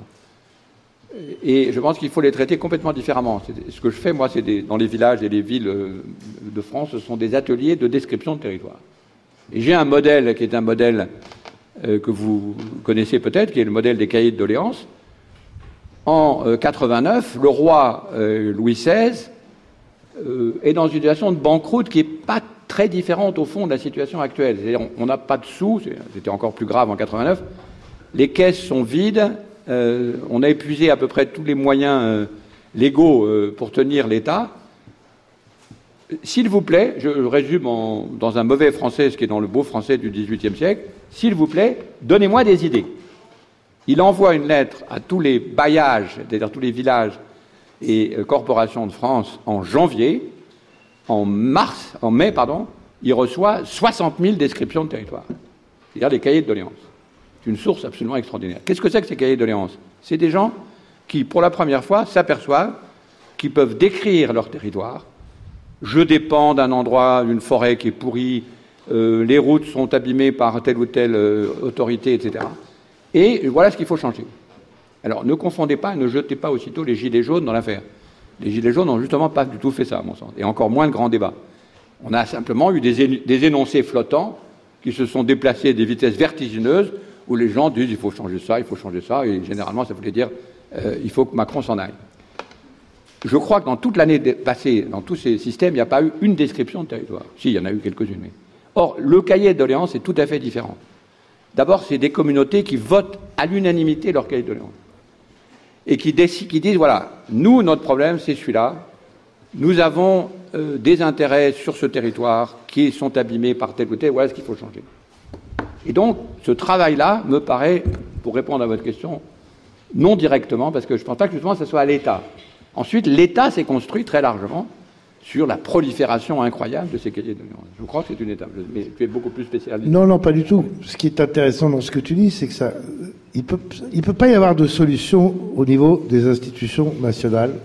Et je pense qu'il faut les traiter complètement différemment. Ce que je fais, moi, c'est dans les villages et les villes euh, de France, ce sont des ateliers de description de territoire. Et j'ai un modèle qui est un modèle euh, que vous connaissez peut-être, qui est le modèle des cahiers de doléances. En euh, 89, le roi euh, Louis XVI euh, est dans une situation de banqueroute qui n'est pas très différente au fond de la situation actuelle. C'est-à-dire on n'a pas de sous, c'était encore plus grave en 89, les caisses sont vides, euh, on a épuisé à peu près tous les moyens euh, légaux euh, pour tenir l'État. S'il vous plaît, je résume en, dans un mauvais français, ce qui est dans le beau français du XVIIIe siècle, s'il vous plaît, donnez-moi des idées. Il envoie une lettre à tous les bailliages, c'est-à-dire tous les villages et corporations de France en janvier, en mars, en mai, pardon, il reçoit 60 000 descriptions de territoire. C'est-à-dire des cahiers de doléances. C'est une source absolument extraordinaire. Qu'est-ce que c'est que ces cahiers de doléances? C'est des gens qui, pour la première fois, s'aperçoivent qu'ils peuvent décrire leur territoire. Je dépends d'un endroit, d'une forêt qui est pourrie, euh, les routes sont abîmées par telle ou telle euh, autorité, etc. Et voilà ce qu'il faut changer. Alors ne confondez pas, ne jetez pas aussitôt les gilets jaunes dans l'affaire. Les gilets jaunes n'ont justement pas du tout fait ça, à mon sens, et encore moins de grands débats. On a simplement eu des, énoncés flottants qui se sont déplacés à des vitesses vertigineuses où les gens disent il faut changer ça, il faut changer ça, et généralement ça voulait dire euh, il faut que Macron s'en aille. Je crois que dans toute l'année passée, dans tous ces systèmes, il n'y a pas eu une description de territoire. Si, il y en a eu quelques-unes. Or, le cahier de doléances est tout à fait différent. D'abord, c'est des communautés qui votent à l'unanimité leur cahier de doléances. Et qui, disent, voilà, nous, notre problème, c'est celui-là. Nous avons euh, des intérêts sur ce territoire qui sont abîmés par tel tel, voilà ce qu'il faut changer. Et donc, ce travail-là me paraît, pour répondre à votre question, non directement, parce que je ne pense pas que justement ce soit à l'État. Ensuite, l'État s'est construit très largement sur la prolifération incroyable de ces cahiers de doléances. Je crois que c'est une étape, mais tu es beaucoup plus spécialiste. Non, non, pas du tout. Ce qui est intéressant dans ce que tu dis, c'est que ça, il peut, il peut pas y avoir de solution au niveau des institutions nationales,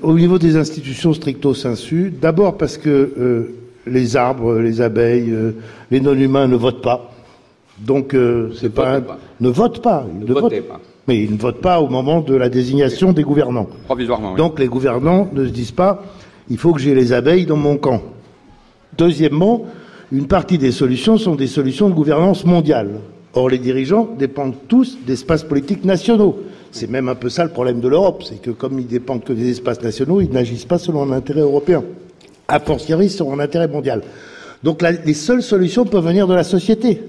au niveau des institutions stricto sensu. D'abord parce que euh, les arbres, les abeilles, euh, les non-humains ne votent pas. Donc euh, c'est pas, ne votent pas. ne, ne votez pas mais ils ne votent pas au moment de la désignation des gouvernants. Provisoirement. Donc les gouvernants ne se disent pas il faut que j'ai les abeilles dans mon camp. Deuxièmement, une partie des solutions sont des solutions de gouvernance mondiale. Or, les dirigeants dépendent tous d'espaces politiques nationaux. C'est même un peu ça le problème de l'Europe, c'est que comme ils dépendent que des espaces nationaux, ils n'agissent pas selon un intérêt européen, a fortiori selon un intérêt mondial. Donc les seules solutions peuvent venir de la société.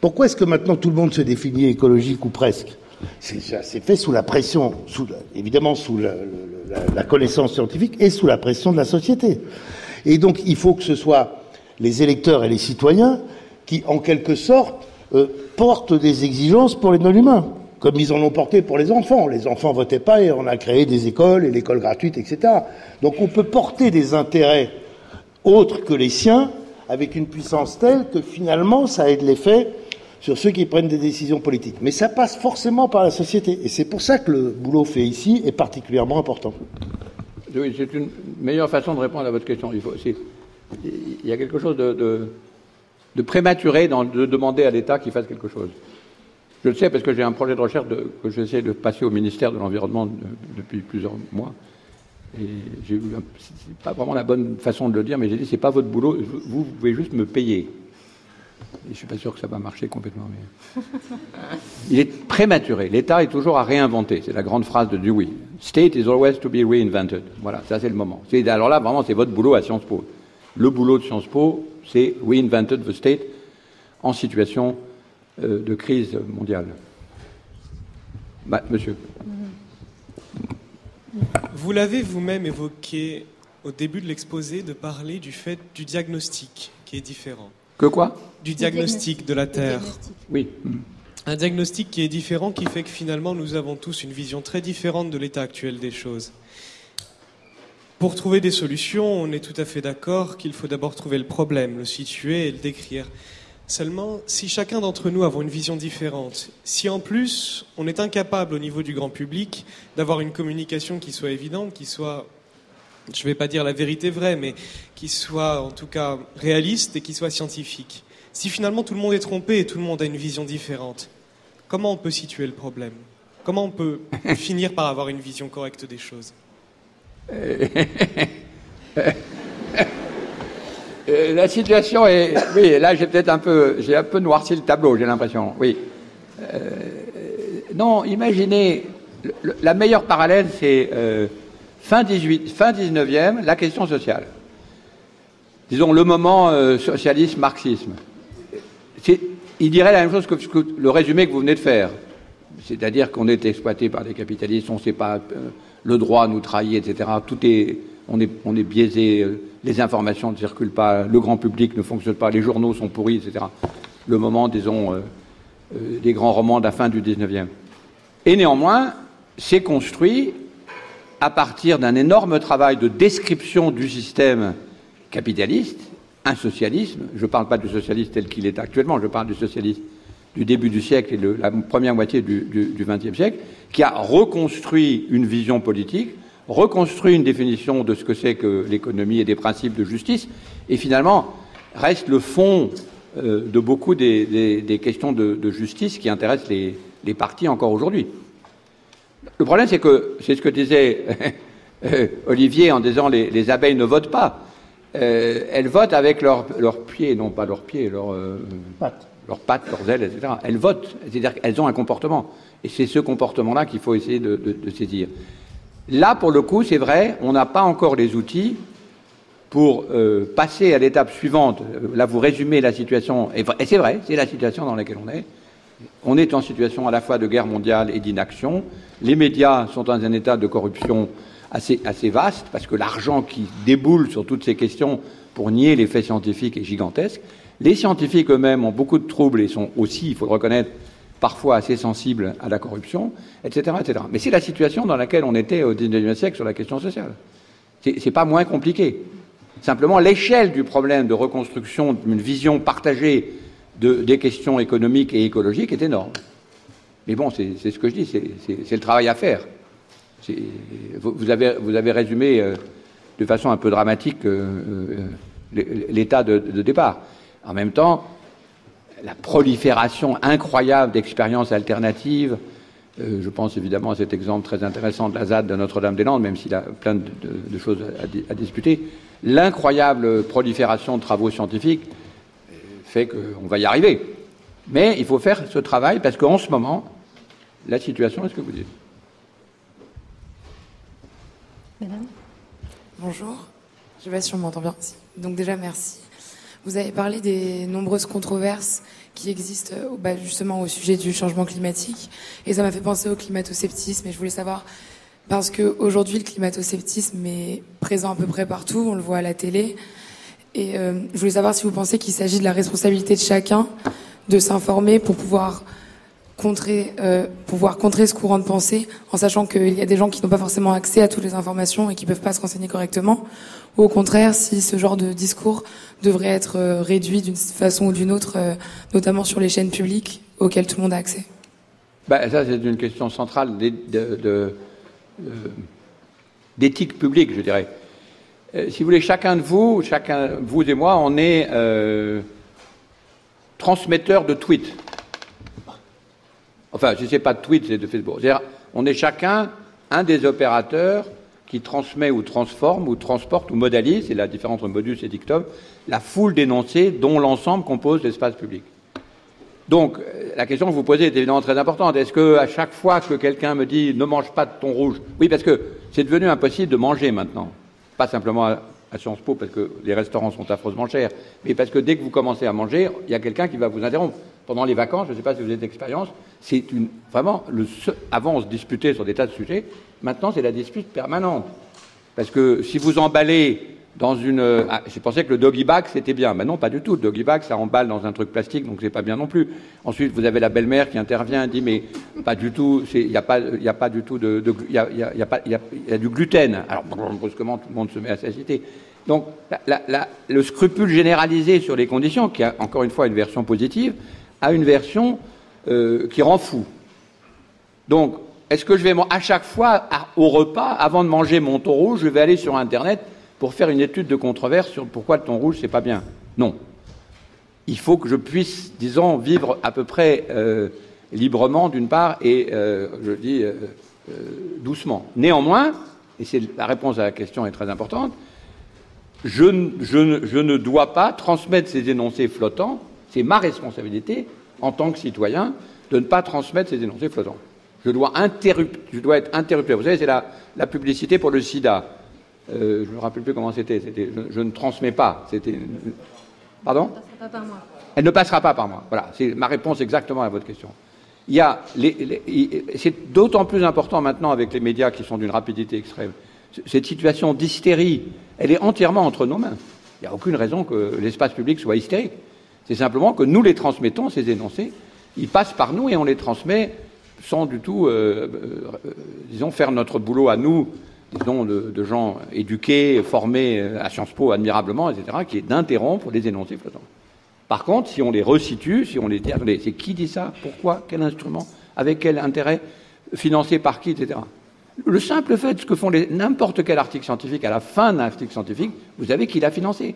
Pourquoi est-ce que maintenant tout le monde se définit écologique ou presque? C'est fait sous la pression, évidemment sous la, connaissance scientifique et sous la pression de la société. Et donc il faut que ce soit les électeurs et les citoyens qui, en quelque sorte, euh, portent des exigences pour les non-humains, comme ils en ont porté pour les enfants. Les enfants votaient pas et on a créé des écoles et l'école gratuite, etc. Donc on peut porter des intérêts autres que les siens avec une puissance telle que finalement ça ait de l'effet sur ceux qui prennent des décisions politiques. Mais ça passe forcément par la société. Et c'est pour ça que le boulot fait ici est particulièrement important. Oui, c'est une meilleure façon de répondre à votre question. Il, faut, il y a quelque chose de, prématuré dans de demander à l'État qu'il fasse quelque chose. Je le sais parce que j'ai un projet de recherche que j'essaie de passer au ministère de l'Environnement depuis plusieurs mois. Et j'ai c'est pas vraiment la bonne façon de le dire, mais j'ai dit c'est pas votre boulot, vous pouvez juste me payer. Et je suis pas sûr que ça va marcher complètement. Mais... (laughs) Il est prématuré. L'État est toujours à réinventer. C'est la grande phrase de Dewey. State is always to be reinvented. Voilà, ça c'est le moment. Alors là, vraiment, c'est votre boulot à Sciences Po. Le boulot de Sciences Po, c'est reinvented the state en situation euh, de crise mondiale. Bah, monsieur. Vous l'avez vous-même évoqué au début de l'exposé de parler du fait du diagnostic qui est différent. Que quoi? Du diagnostic de la Terre. Oui. Un diagnostic qui est différent, qui fait que finalement nous avons tous une vision très différente de l'état actuel des choses. Pour trouver des solutions, on est tout à fait d'accord qu'il faut d'abord trouver le problème, le situer et le décrire. Seulement, si chacun d'entre nous avons une vision différente, si en plus on est incapable au niveau du grand public d'avoir une communication qui soit évidente, qui soit je ne vais pas dire la vérité vraie, mais qui soit en tout cas réaliste et qui soit scientifique. Si finalement tout le monde est trompé et tout le monde a une vision différente, comment on peut situer le problème? Comment on peut (laughs) finir par avoir une vision correcte des choses? (laughs) Euh, La situation est. Oui, là j'ai peut-être un peu, j'ai un peu noirci le tableau, j'ai l'impression. Oui. Euh, non, imaginez, la meilleure parallèle, c'est euh, Fin, 18, fin 19e, la question sociale. Disons le moment euh, socialisme-marxisme. Il dirait la même chose que, le résumé que vous venez de faire. C'est-à-dire qu'on est exploité par des capitalistes, on ne sait pas, euh, le droit nous trahit, etc. Tout est, on est, biaisé, euh, les informations ne circulent pas, le grand public ne fonctionne pas, les journaux sont pourris, etc. Le moment, disons, des grands romans de la fin du 19e. Et néanmoins, c'est construit à partir d'un énorme travail de description du système capitaliste, un socialisme, je ne parle pas du socialisme tel qu'il est actuellement, je parle du socialisme du début du siècle et de la première moitié du XXe siècle, qui a reconstruit une vision politique, reconstruit une définition de ce que c'est que l'économie et des principes de justice, et finalement reste le fond euh, de beaucoup des, questions de, justice qui intéressent les, partis encore aujourd'hui. Le problème, c'est que, c'est ce que disait (laughs) euh, Olivier en disant les, les abeilles ne votent pas. Euh, elles votent avec leurs pieds, non pas leurs pieds, leurs pattes leurs pattes, leurs ailes, etc. Elles votent, c'est-à-dire qu'elles ont un comportement. Et c'est ce comportement-là qu'il faut essayer de, saisir. Là, pour le coup, c'est vrai, on n'a pas encore les outils pour euh, passer à l'étape suivante. Là, vous résumez la situation, et, c'est vrai, c'est la situation dans laquelle on est. On est en situation à la fois de guerre mondiale et d'inaction. Les médias sont dans un état de corruption assez, assez vaste, parce que l'argent qui déboule sur toutes ces questions pour nier les faits scientifiques est gigantesque. Les scientifiques eux-mêmes ont beaucoup de troubles et sont aussi, il faut le reconnaître, parfois assez sensibles à la corruption, etc. etc. Mais c'est la situation dans laquelle on était au XIXe siècle sur la question sociale. C'est pas moins compliqué. Simplement, l'échelle du problème de reconstruction d'une vision partagée de, des questions économiques et écologiques est énorme. Mais bon, c'est ce que je dis, c'est le travail à faire. Vous, avez, résumé euh, de façon un peu dramatique euh, euh, l'état de, départ. En même temps, la prolifération incroyable d'expériences alternatives, je pense évidemment à cet exemple très intéressant de la ZAD de Notre-Dame-des-Landes, même s'il a plein de, choses à, discuter, l'incroyable prolifération de travaux scientifiques fait qu'on va y arriver. Mais il faut faire ce travail parce qu'en ce moment, la situation est ce que vous dites. Bonjour. Je pas si on m'entend bien. Donc déjà, merci. Vous avez parlé des nombreuses controverses qui existent euh, bah, justement au sujet du changement climatique. Et ça m'a fait penser au climato-sceptisme. Et je voulais savoir, parce qu'aujourd'hui, le climato-sceptisme est présent à peu près partout, on le voit à la télé. Et euh, je voulais savoir si vous pensez qu'il s'agit de la responsabilité de chacun de s'informer pour pouvoir contrer, euh, pouvoir contrer ce courant de pensée, en sachant qu'il y a des gens qui n'ont pas forcément accès à toutes les informations et qui peuvent pas se renseigner correctement, ou au contraire, si ce genre de discours devrait être euh, réduit d'une façon ou d'une autre, euh, notamment sur les chaînes publiques auxquelles tout le monde a accès. Ben, ça, c'est une question centrale d'éthique publique, je dirais. si vous voulez, chacun de vous, chacun, vous et moi, on est transmetteur de tweets. Enfin, je ne pas de tweets, c'est de Facebook. on est chacun un des opérateurs qui transmet ou transforme ou transporte ou modalise, c'est la différence entre modus et dictum, la foule d'énoncés dont l'ensemble compose l'espace public. Donc, euh, la question que vous posez est évidemment très importante. Est-ce que à chaque fois que quelqu'un me dit ne mange pas de thon rouge, oui, parce que c'est devenu impossible de manger maintenant, pas simplement à, Sciences Po parce que les restaurants sont affreusement chers, mais parce que dès que vous commencez à manger, il y a quelqu'un qui va vous interrompre pendant les vacances, je ne sais pas si vous avez d'expérience, c'est vraiment, le, avant on se disputait sur des tas de sujets, maintenant c'est la dispute permanente. Parce que si vous emballez dans une... Ah, j'ai pensé que le doggy bag c'était bien, mais non pas du tout, le doggy bag ça emballe dans un truc plastique, donc c'est pas bien non plus. Ensuite vous avez la belle-mère qui intervient, dit mais pas du tout, il n'y a, pas, du tout de... Il y, a, du gluten. Alors brusquement tout le monde se met à s'agiter. Donc le scrupule généralisé sur les conditions, qui a encore une fois une version positive, à une version euh, qui rend fou. Donc, est-ce que je vais, à chaque fois, au repas, avant de manger mon thon rouge, je vais aller sur Internet pour faire une étude de controverse sur pourquoi le thon rouge, c'est pas bien? Non. Il faut que je puisse, disons, vivre à peu près euh, librement, d'une part, et, euh, je dis, doucement. Néanmoins, et c'est la réponse à la question est très importante, je, je ne dois pas transmettre ces énoncés flottants c'est ma responsabilité, en tant que citoyen, de ne pas transmettre ces énoncés flottants. Je dois, je dois être interrupteur. Vous savez, c'est la, publicité pour le sida. Euh, je ne me rappelle plus comment c'était. je, ne transmets pas. C'était. Pardon? Elle ne passera pas par moi. Elle ne passera pas par moi. Voilà, c'est ma réponse exactement à votre question. Il y a c'est d'autant plus important maintenant avec les médias qui sont d'une rapidité extrême. Cette situation d'hystérie, elle est entièrement entre nos mains. Il n'y a aucune raison que l'espace public soit hystérique. C'est simplement que nous les transmettons, ces énoncés, ils passent par nous et on les transmet sans du tout, euh, euh, disons, faire notre boulot à nous disons, de, de gens éduqués, formés à Sciences Po admirablement, etc., qui est d'interrompre les énoncés flottants. Par contre, si on les resitue, si on les dit, attendez, c'est qui dit ça? Pourquoi? Quel instrument? Avec quel intérêt? Financé par qui? Etc. Le simple fait, ce que font n'importe quel article scientifique, à la fin d'un article scientifique, vous savez qui l'a financé.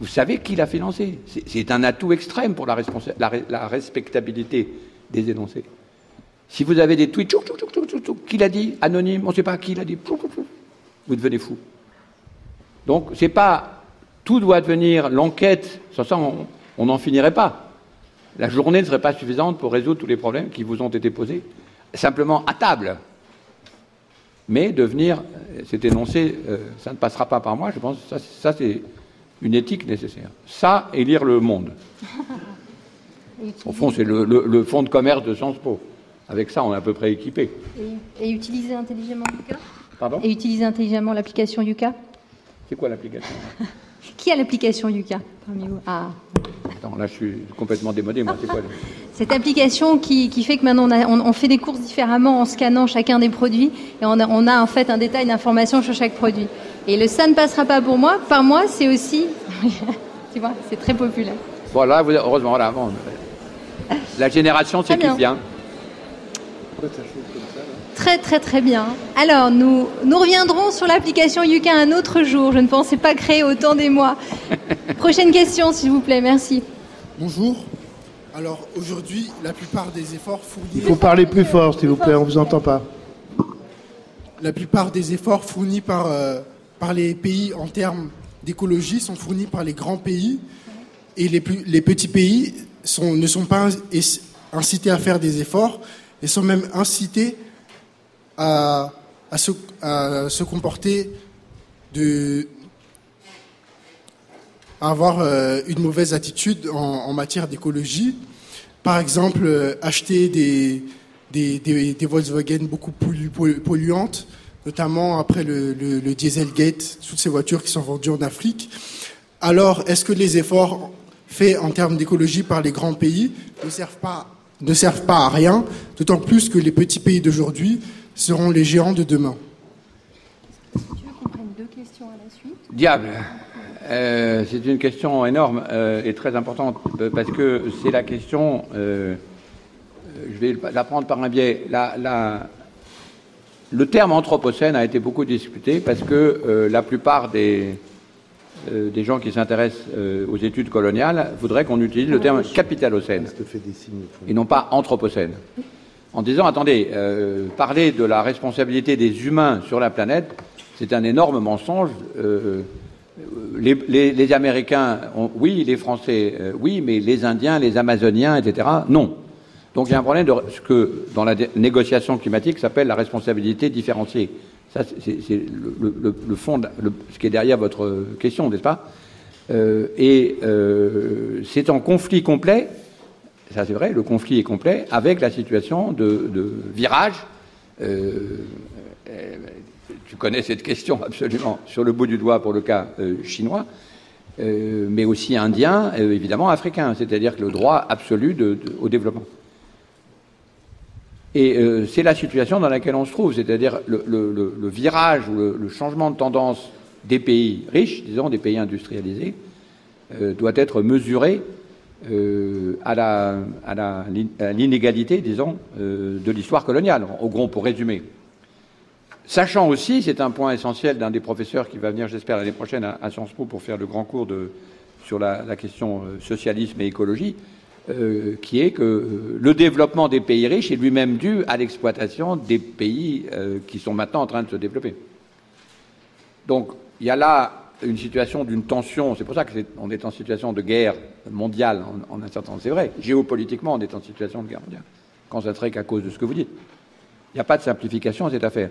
Vous savez qui l'a financé. C'est un atout extrême pour la, la, respectabilité des énoncés. Si vous avez des tweets, qui l'a dit Anonyme, on ne sait pas qui l'a dit. Vous devenez fou. Donc, c'est pas. Tout doit devenir l'enquête. Sans ça, on n'en finirait pas. La journée ne serait pas suffisante pour résoudre tous les problèmes qui vous ont été posés. Simplement à table. Mais devenir, euh, cet énoncé, euh, ça ne passera pas par moi, je pense ça, c'est une éthique nécessaire. Ça et lire le monde. (laughs) Au fond, c'est le, le, fonds de commerce de Sciences Po. Avec ça, on est à peu près équipé. Et, utiliser intelligemment Yuka? Pardon? Et utiliser intelligemment l'application Yuka? C'est quoi l'application? (laughs) Qui a l'application Yuka parmi vous? Ah. Attends, là, je suis complètement démodé. Moi, c'est quoi (laughs) Cette application qui, fait que maintenant on, fait des courses différemment en scannant chacun des produits et on a, en fait un détail d'information sur chaque produit. Et le ça ne passera pas pour moi, par moi, c'est aussi. (laughs) tu vois, c'est très populaire. Voilà, heureusement, voilà. la génération c'est bien. Très très très bien. Alors nous, nous reviendrons sur l'application Yuka un autre jour. Je ne pensais pas créer autant des mois. (laughs) Prochaine question s'il vous plaît, merci. Bonjour. Alors aujourd'hui, la plupart des efforts fournis... Il faut parler plus fort s'il vous plaît, on ne vous entend pas. La plupart des efforts fournis par, euh, par les pays en termes d'écologie sont fournis par les grands pays et les, plus, les petits pays ne sont pas incités à faire des efforts et sont même incités à, se, comporter de avoir euh, une mauvaise attitude en, matière d'écologie. Par exemple, euh, acheter des, des, Volkswagen beaucoup plus polluantes, notamment après le, le, Dieselgate, toutes ces voitures qui sont vendues en Afrique. Alors, est-ce que les efforts faits en termes d'écologie par les grands pays ne servent pas, ne servent pas à rien, d'autant plus que les petits pays d'aujourd'hui seront les géants de demain? Tu veux qu'on prenne deux questions à la suite? Diable. Euh, C'est une question énorme euh, et très importante parce que c'est la question, euh, je vais la prendre par un biais, la, le terme anthropocène a été beaucoup discuté parce que la plupart des, des gens qui s'intéressent aux études coloniales voudraient qu'on utilise le terme capitalocène et non pas anthropocène en disant attendez, euh, parler de la responsabilité des humains sur la planète, c'est un énorme mensonge. Euh, les, Américains, oui, les Français, euh, oui, mais les Indiens, les Amazoniens, etc., non. Donc il y a un problème de ce que dans la négociation climatique s'appelle la responsabilité différenciée. Ça, c'est le, fond, ce qui est derrière votre question, n'est-ce pas? Et c'est en conflit complet ça c'est vrai, le conflit est complet, avec la situation de, virage. Euh, euh, tu connais cette question (laughs) absolument sur le bout du doigt pour le cas euh, chinois, mais aussi indien, évidemment africain, c'est-à-dire que le droit absolu au développement. Et c'est la situation dans laquelle on se trouve, c'est-à-dire le, virage ou le, changement de tendance des pays riches, disons, des pays industrialisés, doit être mesuré euh, à l'inégalité, disons, euh, de l'histoire coloniale, au gros, pour résumer. Sachant aussi, c'est un point essentiel d'un des professeurs qui va venir, j'espère, l'année prochaine à, Sciences Po pour faire le grand cours sur la, question euh, socialisme et écologie, qui est que le développement des pays riches est lui-même dû à l'exploitation des pays qui sont maintenant en train de se développer. Donc, il y a là une situation d'une tension. C'est pour ça qu'on est en situation de guerre mondiale en, un certain sens. C'est vrai. Géopolitiquement, on est en situation de guerre mondiale. Quand ça serait qu'à cause de ce que vous dites. Il n'y a pas de simplification à cette affaire.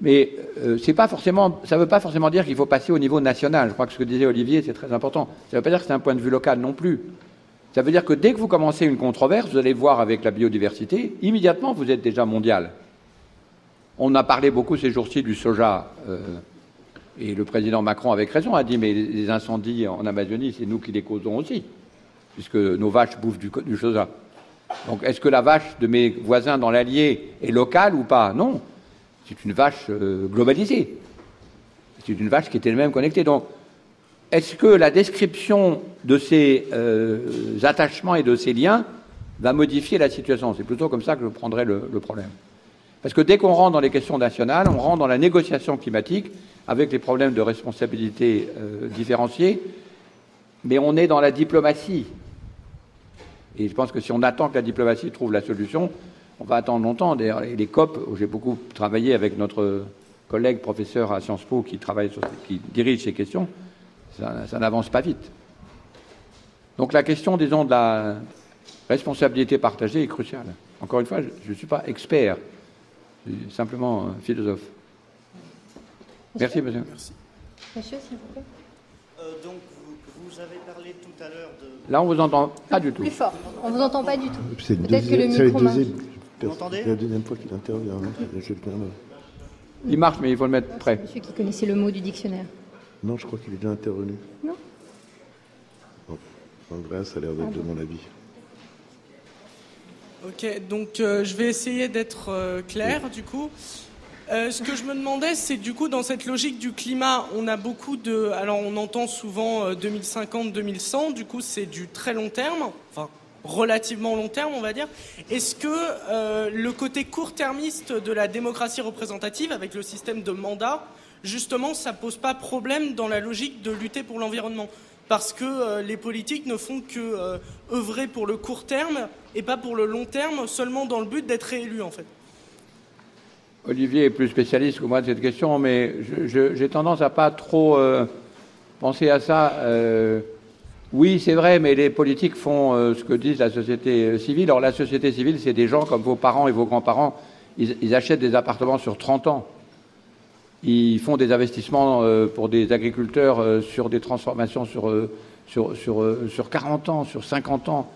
Mais euh, pas forcément, ça ne veut pas forcément dire qu'il faut passer au niveau national. Je crois que ce que disait Olivier, c'est très important. Ça ne veut pas dire que c'est un point de vue local non plus. Ça veut dire que dès que vous commencez une controverse, vous allez voir avec la biodiversité, immédiatement vous êtes déjà mondial. On a parlé beaucoup ces jours-ci du soja. Euh, et le président Macron, avec raison, a dit mais les incendies en Amazonie, c'est nous qui les causons aussi, puisque nos vaches bouffent du, soja. Donc est-ce que la vache de mes voisins dans l'Allier est locale ou pas? Non. c'est une vache euh, globalisée. C'est une vache qui est elle-même connectée. Donc, est-ce que la description de ces euh, attachements et de ces liens va modifier la situation? C'est plutôt comme ça que je prendrais le, problème. Parce que dès qu'on rentre dans les questions nationales, on rentre dans la négociation climatique avec les problèmes de responsabilité euh, différenciés, mais on est dans la diplomatie. Et je pense que si on attend que la diplomatie trouve la solution, on va attendre longtemps. D'ailleurs, les COP, où j'ai beaucoup travaillé avec notre collègue professeur à Sciences Po qui dirige ces questions, ça, n'avance pas vite. Donc la question, disons, de la responsabilité partagée est cruciale. Encore une fois, je ne suis pas expert, je suis simplement philosophe. Merci, monsieur. Merci. Monsieur, s'il vous plaît. Euh, donc, vous, avez parlé tout à l'heure de... Là, on vous entend pas du tout. Plus fort. On vous entend pas du tout. Peut-être que le micro marche. C'est la deuxième fois qu'il intervient. Hein. Il marche, mais il faut le mettre près. Monsieur qui connaissait le mot du dictionnaire. Non, je crois qu'il est déjà intervenu. Non. Andreas ça a l'air d'être de mon avis. Ok, donc euh, je vais essayer d'être euh, clair du coup. Euh, ce que je me demandais, c'est du coup dans cette logique du climat, on a beaucoup de, alors on entend souvent 2050-2100, du coup c'est du très long terme, enfin relativement long terme, on va dire. Est-ce que le côté court-termiste de la démocratie représentative, avec le système de mandat, justement, ça pose pas problème dans la logique de lutter pour l'environnement. Parce que euh, les politiques ne font que euh, œuvrer pour le court terme et pas pour le long terme, seulement dans le but d'être réélu, en fait. Olivier est plus spécialiste que moi de cette question, mais j'ai tendance à pas trop euh, penser à ça. oui, c'est vrai, mais les politiques font ce que disent la société civile. Alors la société civile, c'est des gens comme vos parents et vos grands-parents. ils, achètent des appartements sur 30 ans. Ils font des investissements euh, pour des agriculteurs euh, sur des transformations sur, euh, sur, sur, sur 40 ans, sur 50 ans.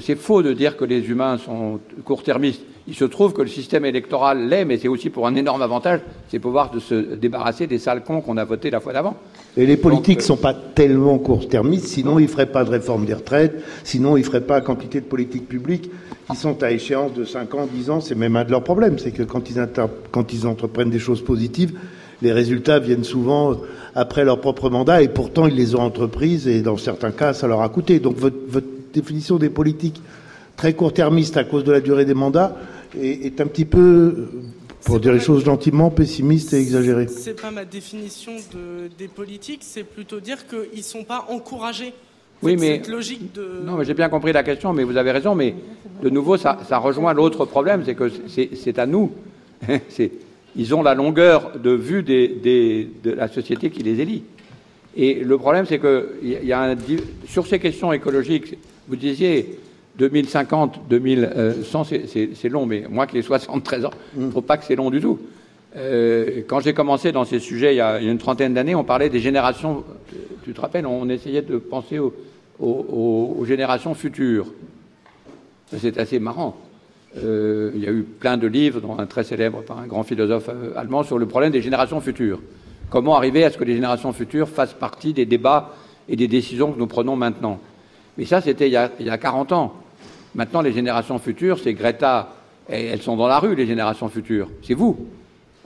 c'est faux de dire que les humains sont court-termistes. Il se trouve que le système électoral l'est, mais c'est aussi pour un énorme avantage, c'est pouvoir de se débarrasser des sales cons qu'on a votés la fois d'avant. Et les politiques ne sont pas tellement court-termistes, sinon ils ne feraient pas de réforme des retraites, sinon ils ne feraient pas quantité de politiques publiques qui sont à échéance de 5 ans, 10 ans, c'est même un de leurs problèmes. C'est que quand ils, quand ils entreprennent des choses positives, les résultats viennent souvent après leur propre mandat et pourtant ils les ont entreprises et dans certains cas ça leur a coûté. Donc votre, votre définition des politiques très court-termistes à cause de la durée des mandats est, est un petit peu, pour dire les choses gentiment, pessimiste et exagérée. C'est pas ma définition de, des politiques, c'est plutôt dire qu'ils ne sont pas encouragés oui, mais logique de... non, mais j'ai bien compris la question, mais vous avez raison. Mais de nouveau, ça, rejoint l'autre problème, c'est que c'est à nous. (laughs) ils ont la longueur de vue des, de la société qui les élit. Et le problème, c'est que y a un, sur ces questions écologiques, vous disiez 2050, 2100, c'est long, mais moi qui ai 73 ans, je ne trouve pas que c'est long du tout. Euh, quand j'ai commencé dans ces sujets il y a une trentaine d'années, on parlait des générations. Tu te rappelles, on essayait de penser aux, générations futures. C'est assez marrant. Euh, il y a eu plein de livres, dont un très célèbre par un grand philosophe euh, allemand, sur le problème des générations futures. Comment arriver à ce que les générations futures fassent partie des débats et des décisions que nous prenons maintenant? Mais ça, c'était il, y a 40 ans. Maintenant, les générations futures, c'est Greta. Et elles sont dans la rue, les générations futures. C'est vous.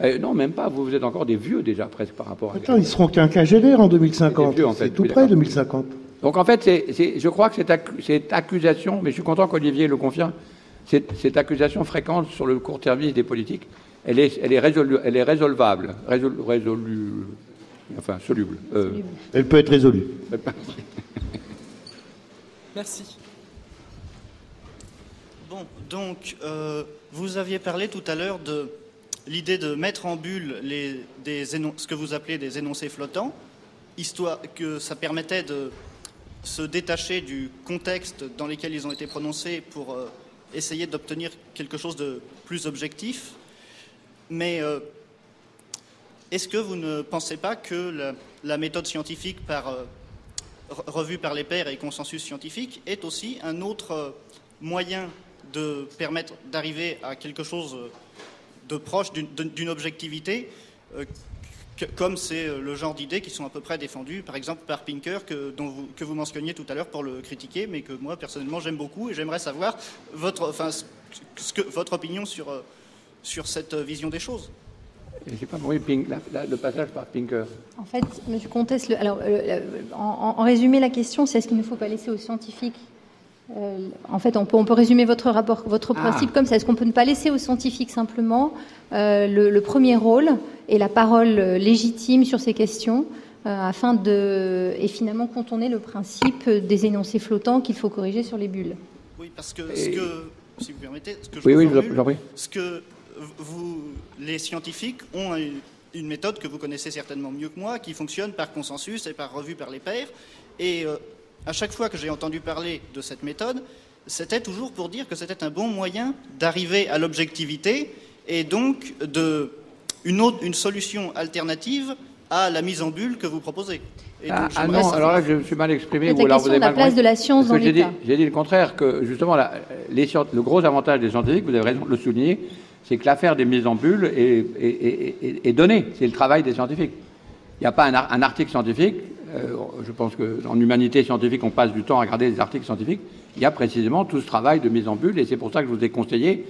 Eh, non, même pas. Vous, vous êtes encore des vieux déjà, presque, par rapport à. Attends, ils seront qu'un quinquagénaire en 2050. C'est tout près, 2050. Donc en fait, je crois que cette, accusation, mais je suis content qu'Olivier le confirme, cette, accusation fréquente sur le court-termisme des politiques, elle est, elle est, elle est résolvable, résolu, enfin soluble. Euh, elle peut être résolue. (laughs) Merci. Bon, donc euh, vous aviez parlé tout à l'heure de l'idée de mettre en bulle des ce que vous appelez des énoncés flottants, histoire que ça permettait de se détacher du contexte dans lequel ils ont été prononcés pour euh, essayer d'obtenir quelque chose de plus objectif. Mais euh, est-ce que vous ne pensez pas que la, méthode scientifique par, euh, revue par les pairs et consensus scientifique est aussi un autre moyen de permettre d'arriver à quelque chose de proche d'une objectivité comme c'est euh, le genre d'idées qui sont à peu près défendues, par exemple par Pinker, que, dont vous, que vous mentionniez tout à l'heure pour le critiquer, mais que moi personnellement j'aime beaucoup et j'aimerais savoir votre, enfin, ce que, votre opinion sur, euh, sur cette vision des choses. J'ai pas compris Pink- la- la- le passage par Pinker. En fait, M. Comtesse, le- alors, euh, en, en résumé, la question, c'est est-ce qu'il ne faut pas laisser aux scientifiques euh, En fait, on peut, on peut résumer votre rapport, votre Ah. principe comme ça. Est-ce qu'on peut ne pas laisser aux scientifiques simplement euh, le, le premier rôle et la parole euh, légitime sur ces questions euh, afin de et finalement contourner le principe des énoncés flottants qu'il faut corriger sur les bulles? Oui, parce que, ce Et- que si vous permettez, ce que je Oui, oui, ce que vous, les scientifiques ont une, une méthode que vous connaissez certainement mieux que moi, qui fonctionne par consensus et par revue par les pairs. Et euh, à chaque fois que j'ai entendu parler de cette méthode, c'était toujours pour dire que c'était un bon moyen d'arriver à l'objectivité et donc de une, autre, une solution alternative à la mise en bulle que vous proposez. Et Ah, donc, ah non, savoir- alors là, je me suis mal exprimé. Ou la alors question vous avez de la mal place compris. de la science Parce dans j'ai dit- l'État. J'ai dit le contraire, que justement, la- les scient- le gros avantage des scientifiques, vous avez raison de le souligner, c'est que l'affaire des mises en bulle est, est- est- est- est donnée. C'est le travail des scientifiques. Il n'y a pas un article scientifique. Euh, je pense qu'en humanité scientifique, on passe du temps à regarder des articles scientifiques. Il y a précisément tout ce travail de mise en bulle, et c'est pour ça que je vous ai conseillé,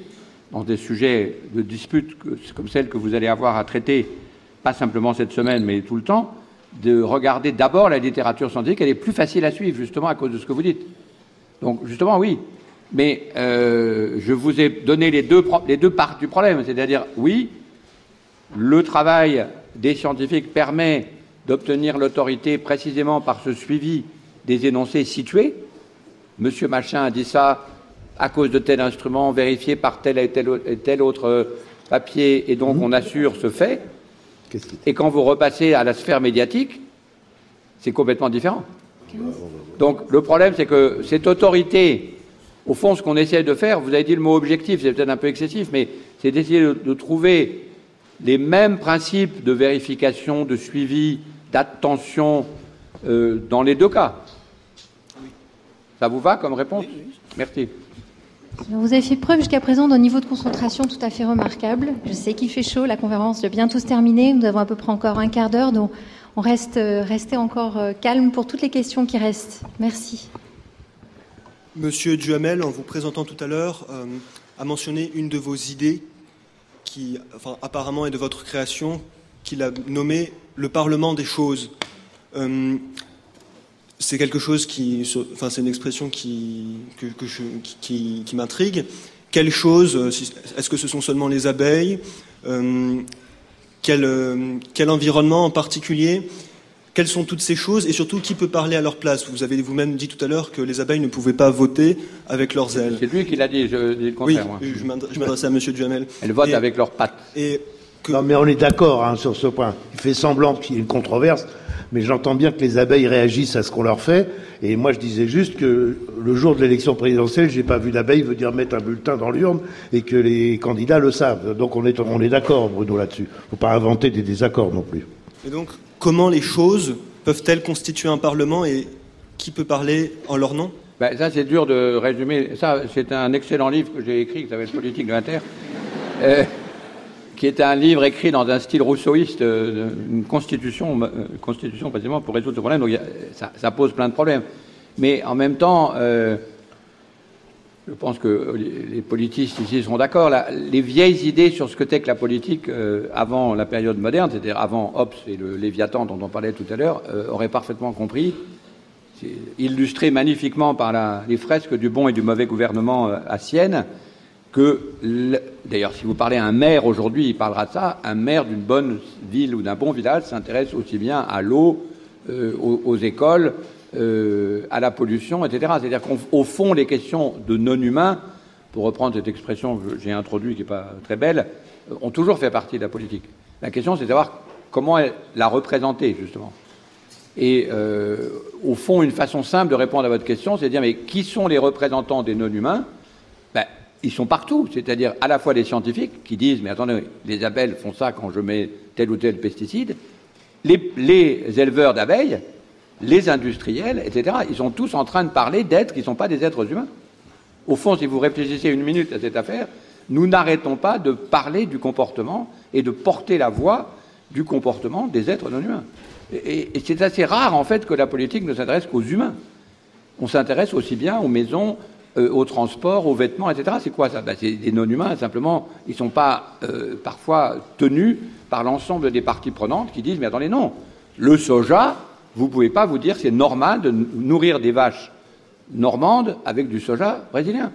dans des sujets de dispute comme celle que vous allez avoir à traiter, pas simplement cette semaine, mais tout le temps, de regarder d'abord la littérature scientifique. Elle est plus facile à suivre, justement, à cause de ce que vous dites. Donc, justement, oui. Mais euh, je vous ai donné les deux, les deux parts du problème. C'est-à-dire, oui, le travail des scientifiques permet d'obtenir l'autorité précisément par ce suivi des énoncés situés. Monsieur Machin a dit ça à cause de tel instrument, vérifié par tel et tel, et tel autre euh, papier, et donc on assure ce fait. Et quand vous repassez à la sphère médiatique, c'est complètement différent. Donc le problème, c'est que cette autorité, au fond, ce qu'on essaie de faire, vous avez dit le mot objectif, c'est peut-être un peu excessif, mais c'est d'essayer de, de trouver les mêmes principes de vérification, de suivi, d'attention euh, dans les deux cas. Ça vous va comme réponse Merci. Vous avez fait preuve jusqu'à présent d'un niveau de concentration tout à fait remarquable. Je sais qu'il fait chaud, la conférence doit bientôt se terminer. Nous avons à peu près encore un quart d'heure, donc on reste euh, restez encore euh, calme pour toutes les questions qui restent. Merci. Monsieur Duhamel, en vous présentant tout à l'heure, euh, a mentionné une de vos idées qui, enfin, apparemment est de votre création, qu'il a nommé le Parlement des choses. Euh, c'est quelque chose qui, enfin, c'est une expression qui, que, que je- qui, qui- qui m'intrigue. Quelles choses euh, Est-ce que ce sont seulement les abeilles Euh, quel, euh, quel environnement en particulier Quelles sont toutes ces choses Et surtout, qui peut parler à leur place? Vous avez vous-même dit tout à l'heure que les abeilles ne pouvaient pas voter avec leurs ailes. C'est lui qui l'a dit, je dis le Oui, contraire. moi. je m'adre- je m'adresse à Monsieur Duhamel. Elles votent Et- avec leurs pattes. Et Non, mais on est d'accord hein, sur ce point. Il fait semblant qu'il y ait une controverse, mais j'entends bien que les abeilles réagissent à ce qu'on leur fait. Et moi, je disais juste que le jour de l'élection présidentielle, j'ai pas vu d'abeille venir mettre un bulletin dans l'urne et que les candidats le savent. Donc on est, on est d'accord, Bruno, là-dessus. Faut pas inventer des désaccords non plus. Et donc, comment les choses peuvent-elles constituer un Parlement et qui peut parler en leur nom? Ben, ça, c'est dur de résumer. Ça, c'est un excellent livre que j'ai écrit qui s'appelle Politique de l'Inter, euh, qui est un livre écrit dans un style rousseauiste, euh, une constitution, euh, constitution précisément pour résoudre ce problème. Donc, ça, pose plein de problèmes. Mais en même temps, euh, je pense que les politistes ici seront d'accord. Les vieilles idées sur ce que t'est que la politique avant la période moderne, c'est-à-dire avant Hobbes et le Léviathan dont on parlait tout à l'heure, euh, auraient parfaitement compris c'est illustré magnifiquement par les fresques du bon et du mauvais gouvernement à Sienne, que, le- d'ailleurs, si vous parlez à un maire aujourd'hui, il parlera de ça, un maire d'une bonne ville ou d'un bon village s'intéresse aussi bien à l'eau, euh, aux, écoles, euh, à la pollution, etc. C'est-à-dire qu'au fond, les questions de non-humains, pour reprendre cette expression que j'ai introduite qui n'est pas très belle, euh, ont toujours fait partie de la politique. La question, c'est de savoir comment la représenter, justement. Et au fond, une façon simple de répondre à votre question, c'est de dire mais qui sont les représentants des non-humains? Ben, Ils sont partout, c'est-à-dire à la fois les scientifiques qui disent mais attendez, les abeilles font ça quand je mets tel ou tel pesticide, les, éleveurs d'abeilles, les industriels, etc. Ils sont tous en train de parler d'êtres qui ne sont pas des êtres humains. Au fond, si vous réfléchissez une minute à cette affaire, nous n'arrêtons pas de parler du comportement et de porter la voix du comportement des êtres non humains. Et, c'est assez rare, en fait, que la politique ne s'intéresse qu'aux humains. On s'intéresse aussi bien aux maisons, euh, au transport, aux vêtements, etc. C'est quoi ça? Ben, C'est des non-humains, simplement, ils ne sont pas euh, parfois tenus par l'ensemble des parties prenantes qui disent, mais attendez, non, le soja, vous ne pouvez pas vous dire c'est normal de nourrir des vaches normandes avec du soja brésilien.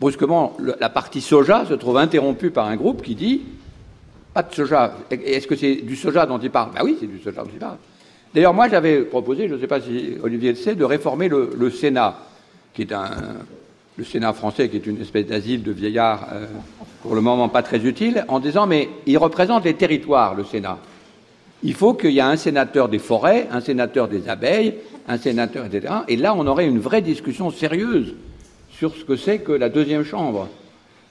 Brusquement, la partie soja se trouve interrompue par un groupe qui dit pas de soja. Est-ce que c'est du soja dont il parle? Ben oui, c'est du soja dont il parle. D'ailleurs, moi, j'avais proposé, je ne sais pas si Olivier le sait, de réformer le, Sénat, qui est un, le Sénat français, qui est une espèce d'asile de vieillards, euh, pour le moment pas très utile, en disant mais il représente les territoires, le Sénat. Il faut qu'il y ait un sénateur des forêts, un sénateur des abeilles, un sénateur, etc. Et là, on aurait une vraie discussion sérieuse sur ce que c'est que la deuxième chambre.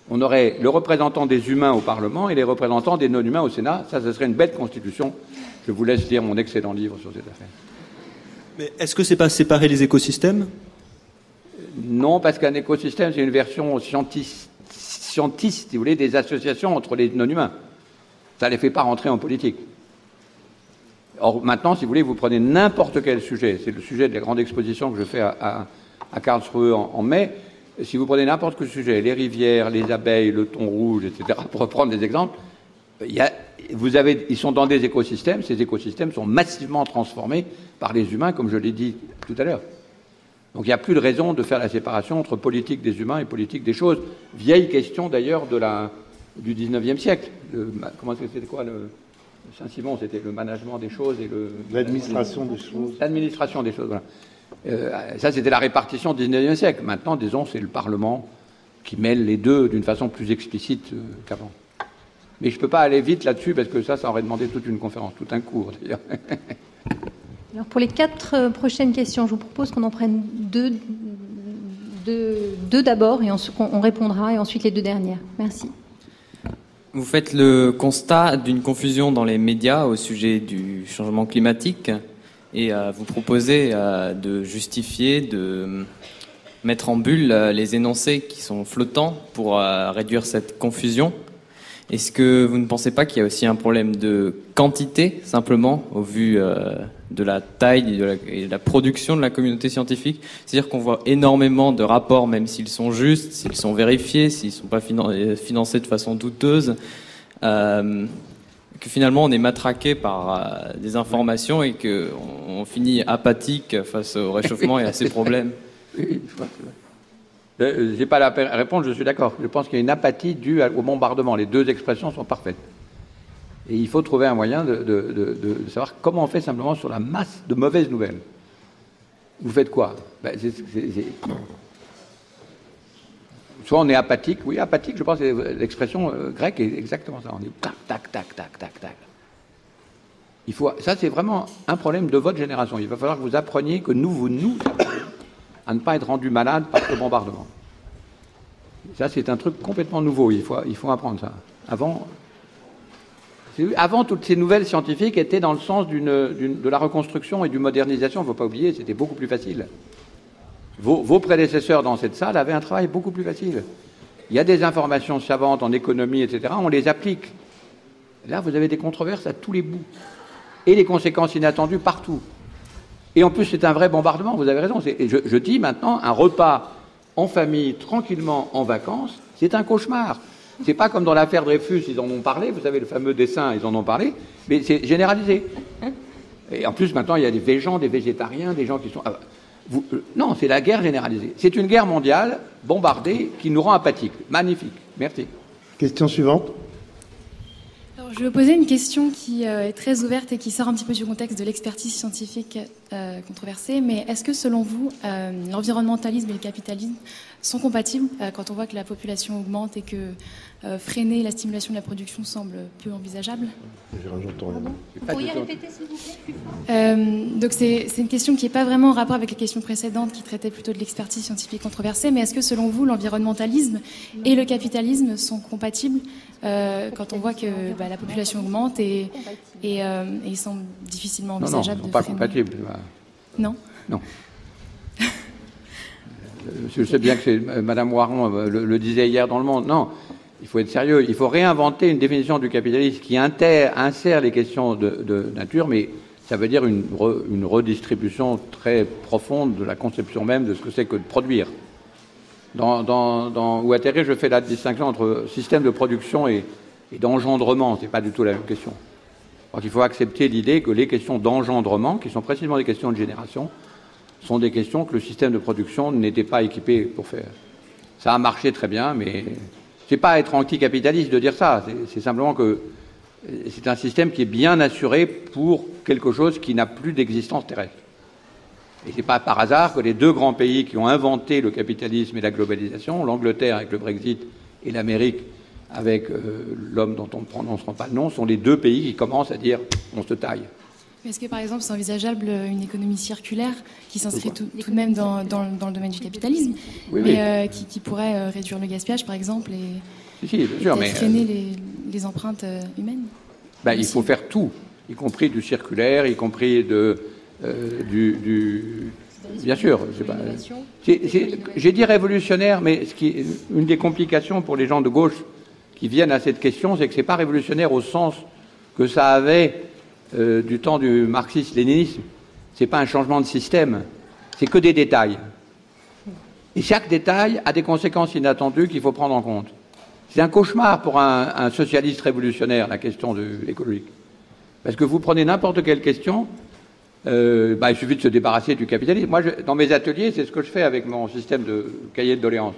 On aurait le représentant des humains au Parlement et les représentants des non-humains au Sénat. Ça, ce serait une belle constitution. Je vous laisse lire mon excellent livre sur cette affaire. Mais est-ce que c'est pas séparer les écosystèmes? Non, parce qu'un écosystème, c'est une version scientiste, si vous voulez, des associations entre les non-humains. Ça ne les fait pas rentrer en politique. Or, maintenant, si vous voulez, vous prenez n'importe quel sujet. C'est le sujet de la grande exposition que je fais à, Karlsruhe en mai si vous prenez n'importe quel sujet, les rivières, les abeilles, le thon rouge, etc., (laughs) pour reprendre des exemples, ils sont dans des écosystèmes, ces écosystèmes sont massivement transformés par les humains, comme je l'ai dit tout à l'heure. Donc il n'y a plus de raison de faire la séparation entre politique des humains et politique des choses. Vieille question d'ailleurs de la, du 19e siècle. comment c'était quoi le, Saint-Simon, c'était le management des choses et le. L'administration des choses. L'administration des choses, voilà. Euh, ça, c'était la répartition du XIXe siècle. Maintenant, disons, c'est le Parlement qui mêle les deux d'une façon plus explicite euh, qu'avant. Mais je ne peux pas aller vite là-dessus parce que ça, ça aurait demandé toute une conférence, tout un cours d'ailleurs. (laughs) Alors pour les quatre euh, prochaines questions, je vous propose qu'on en prenne deux, d'abord et on répondra et ensuite les deux dernières. Merci. Vous faites le constat d'une confusion dans les médias au sujet du changement climatique et euh, vous proposez euh, de justifier, de mettre en bulle les énoncés qui sont flottants pour réduire cette confusion. Est-ce que vous ne pensez pas qu'il y a aussi un problème de quantité, simplement, au vu de la taille et de la, production de la communauté scientifique C'est-à-dire qu'on voit énormément de rapports, même s'ils sont justes, s'ils sont vérifiés, s'ils ne sont pas financés de façon douteuse que finalement on est matraqué par euh, des informations et qu'on on finit apathique face au réchauffement et à ses problèmes. Oui, je n'ai euh, pas la réponse, je suis d'accord. Je pense qu'il y a une apathie due au bombardement. Les deux expressions sont parfaites. Et il faut trouver un moyen de, savoir comment on fait simplement sur la masse de mauvaises nouvelles. Vous faites quoi? Ben, Soit on est apathique, oui, apathique, je pense que l'expression euh, grecque est exactement ça. On est tac, tac, tac, tac, tac, tac. Il faut, ça, c'est vraiment un problème de votre génération. Il va falloir que vous appreniez que nous, vous nous, à ne pas être rendu malade par ce bombardement. Ça, c'est un truc complètement nouveau. Il faut, il faut apprendre ça. Avant, avant, toutes ces nouvelles scientifiques étaient dans le sens de la reconstruction et du modernisation. Il ne faut pas oublier, c'était beaucoup plus facile. Vos, prédécesseurs dans cette salle avaient un travail beaucoup plus facile. Il y a des informations savantes en économie, etc. On les applique. Là, vous avez des controverses à tous les bouts. Et les conséquences inattendues partout. Et en plus, c'est un vrai bombardement, vous avez raison. Je, je dis maintenant, un repas en famille, tranquillement, en vacances, c'est un cauchemar. C'est pas comme dans l'affaire Dreyfus, ils en ont parlé, vous savez, le fameux dessin, ils en ont parlé, mais c'est généralisé. Et en plus, maintenant, il y a des végans, des végétariens, des gens qui sont. Ah, euh, non, c'est la guerre généralisée. C'est une guerre mondiale bombardée qui nous rend apathiques. Magnifique. Merci. Question suivante. Je vais vous poser une question qui euh, est très ouverte et qui sort un petit peu du contexte de l'expertise scientifique euh, controversée. Mais est-ce que, selon vous, l'environnementalisme et le capitalisme sont compatibles quand on voit que la population augmente et que euh, freiner la stimulation de la production semble peu envisageable? Vous pourriez répéter s'il vous plaît euh, Donc c'est une question qui n'est pas vraiment en rapport avec les questions précédentes qui traitaient plutôt de l'expertise scientifique controversée, mais est-ce que selon vous l'environnementalisme et le capitalisme sont compatibles? Euh, quand on voit que bah, la population augmente et, et, il semble difficilement envisageable non, non, pas compatibles. Non Non. Je sais bien que Madame Waron le, disait hier dans Le Monde. Non, il faut être sérieux. Il faut réinventer une définition du capitalisme qui insère les questions de, nature, mais ça veut dire une, redistribution très profonde de la conception même de ce que c'est que de produire. Dans, dans, Ouatterré, je fais la distinction entre système de production et, et d'engendrement. Ce n'est pas du tout la même question. Donc il faut accepter l'idée que les questions d'engendrement, qui sont précisément des questions de génération, sont des questions que le système de production n'était pas équipé pour faire. Ça a marché très bien, mais c'est pas être anticapitaliste de dire ça. C'est simplement que c'est un système qui est bien assuré pour quelque chose qui n'a plus d'existence terrestre. Et ce n'est pas par hasard que les deux grands pays qui ont inventé le capitalisme et la globalisation, l'Angleterre avec le Brexit et l'Amérique avec euh, l'homme dont on ne prononceront pas le nom, sont les deux pays qui commencent à dire on se taille. Est-ce que par exemple c'est envisageable une économie circulaire qui s'inscrit tout, tout, de même dans, dans, dans, le domaine du capitalisme, oui, mais oui. Euh, qui, qui, pourrait euh, réduire le gaspillage par exemple et, si, si, bien sûr, mais, freiner les, les, empreintes euh, humaines ben, Il faut faire tout, y compris du circulaire, y compris de, euh, du, du, Bien sûr. J'ai dit révolutionnaire, mais ce qui, une des complications pour les gens de gauche qui viennent à cette question, c'est que ce n'est pas révolutionnaire au sens que ça avait euh, du temps du marxisme-léninisme. Ce n'est pas un changement de système, c'est que des détails. Et chaque détail a des conséquences inattendues qu'il faut prendre en compte. C'est un cauchemar pour un, un, socialiste révolutionnaire, la question de écologique. Parce que vous prenez n'importe quelle question, euh, bah, il suffit de se débarrasser du capitalisme. Moi, dans mes ateliers, c'est ce que je fais avec mon système de cahier de doléances.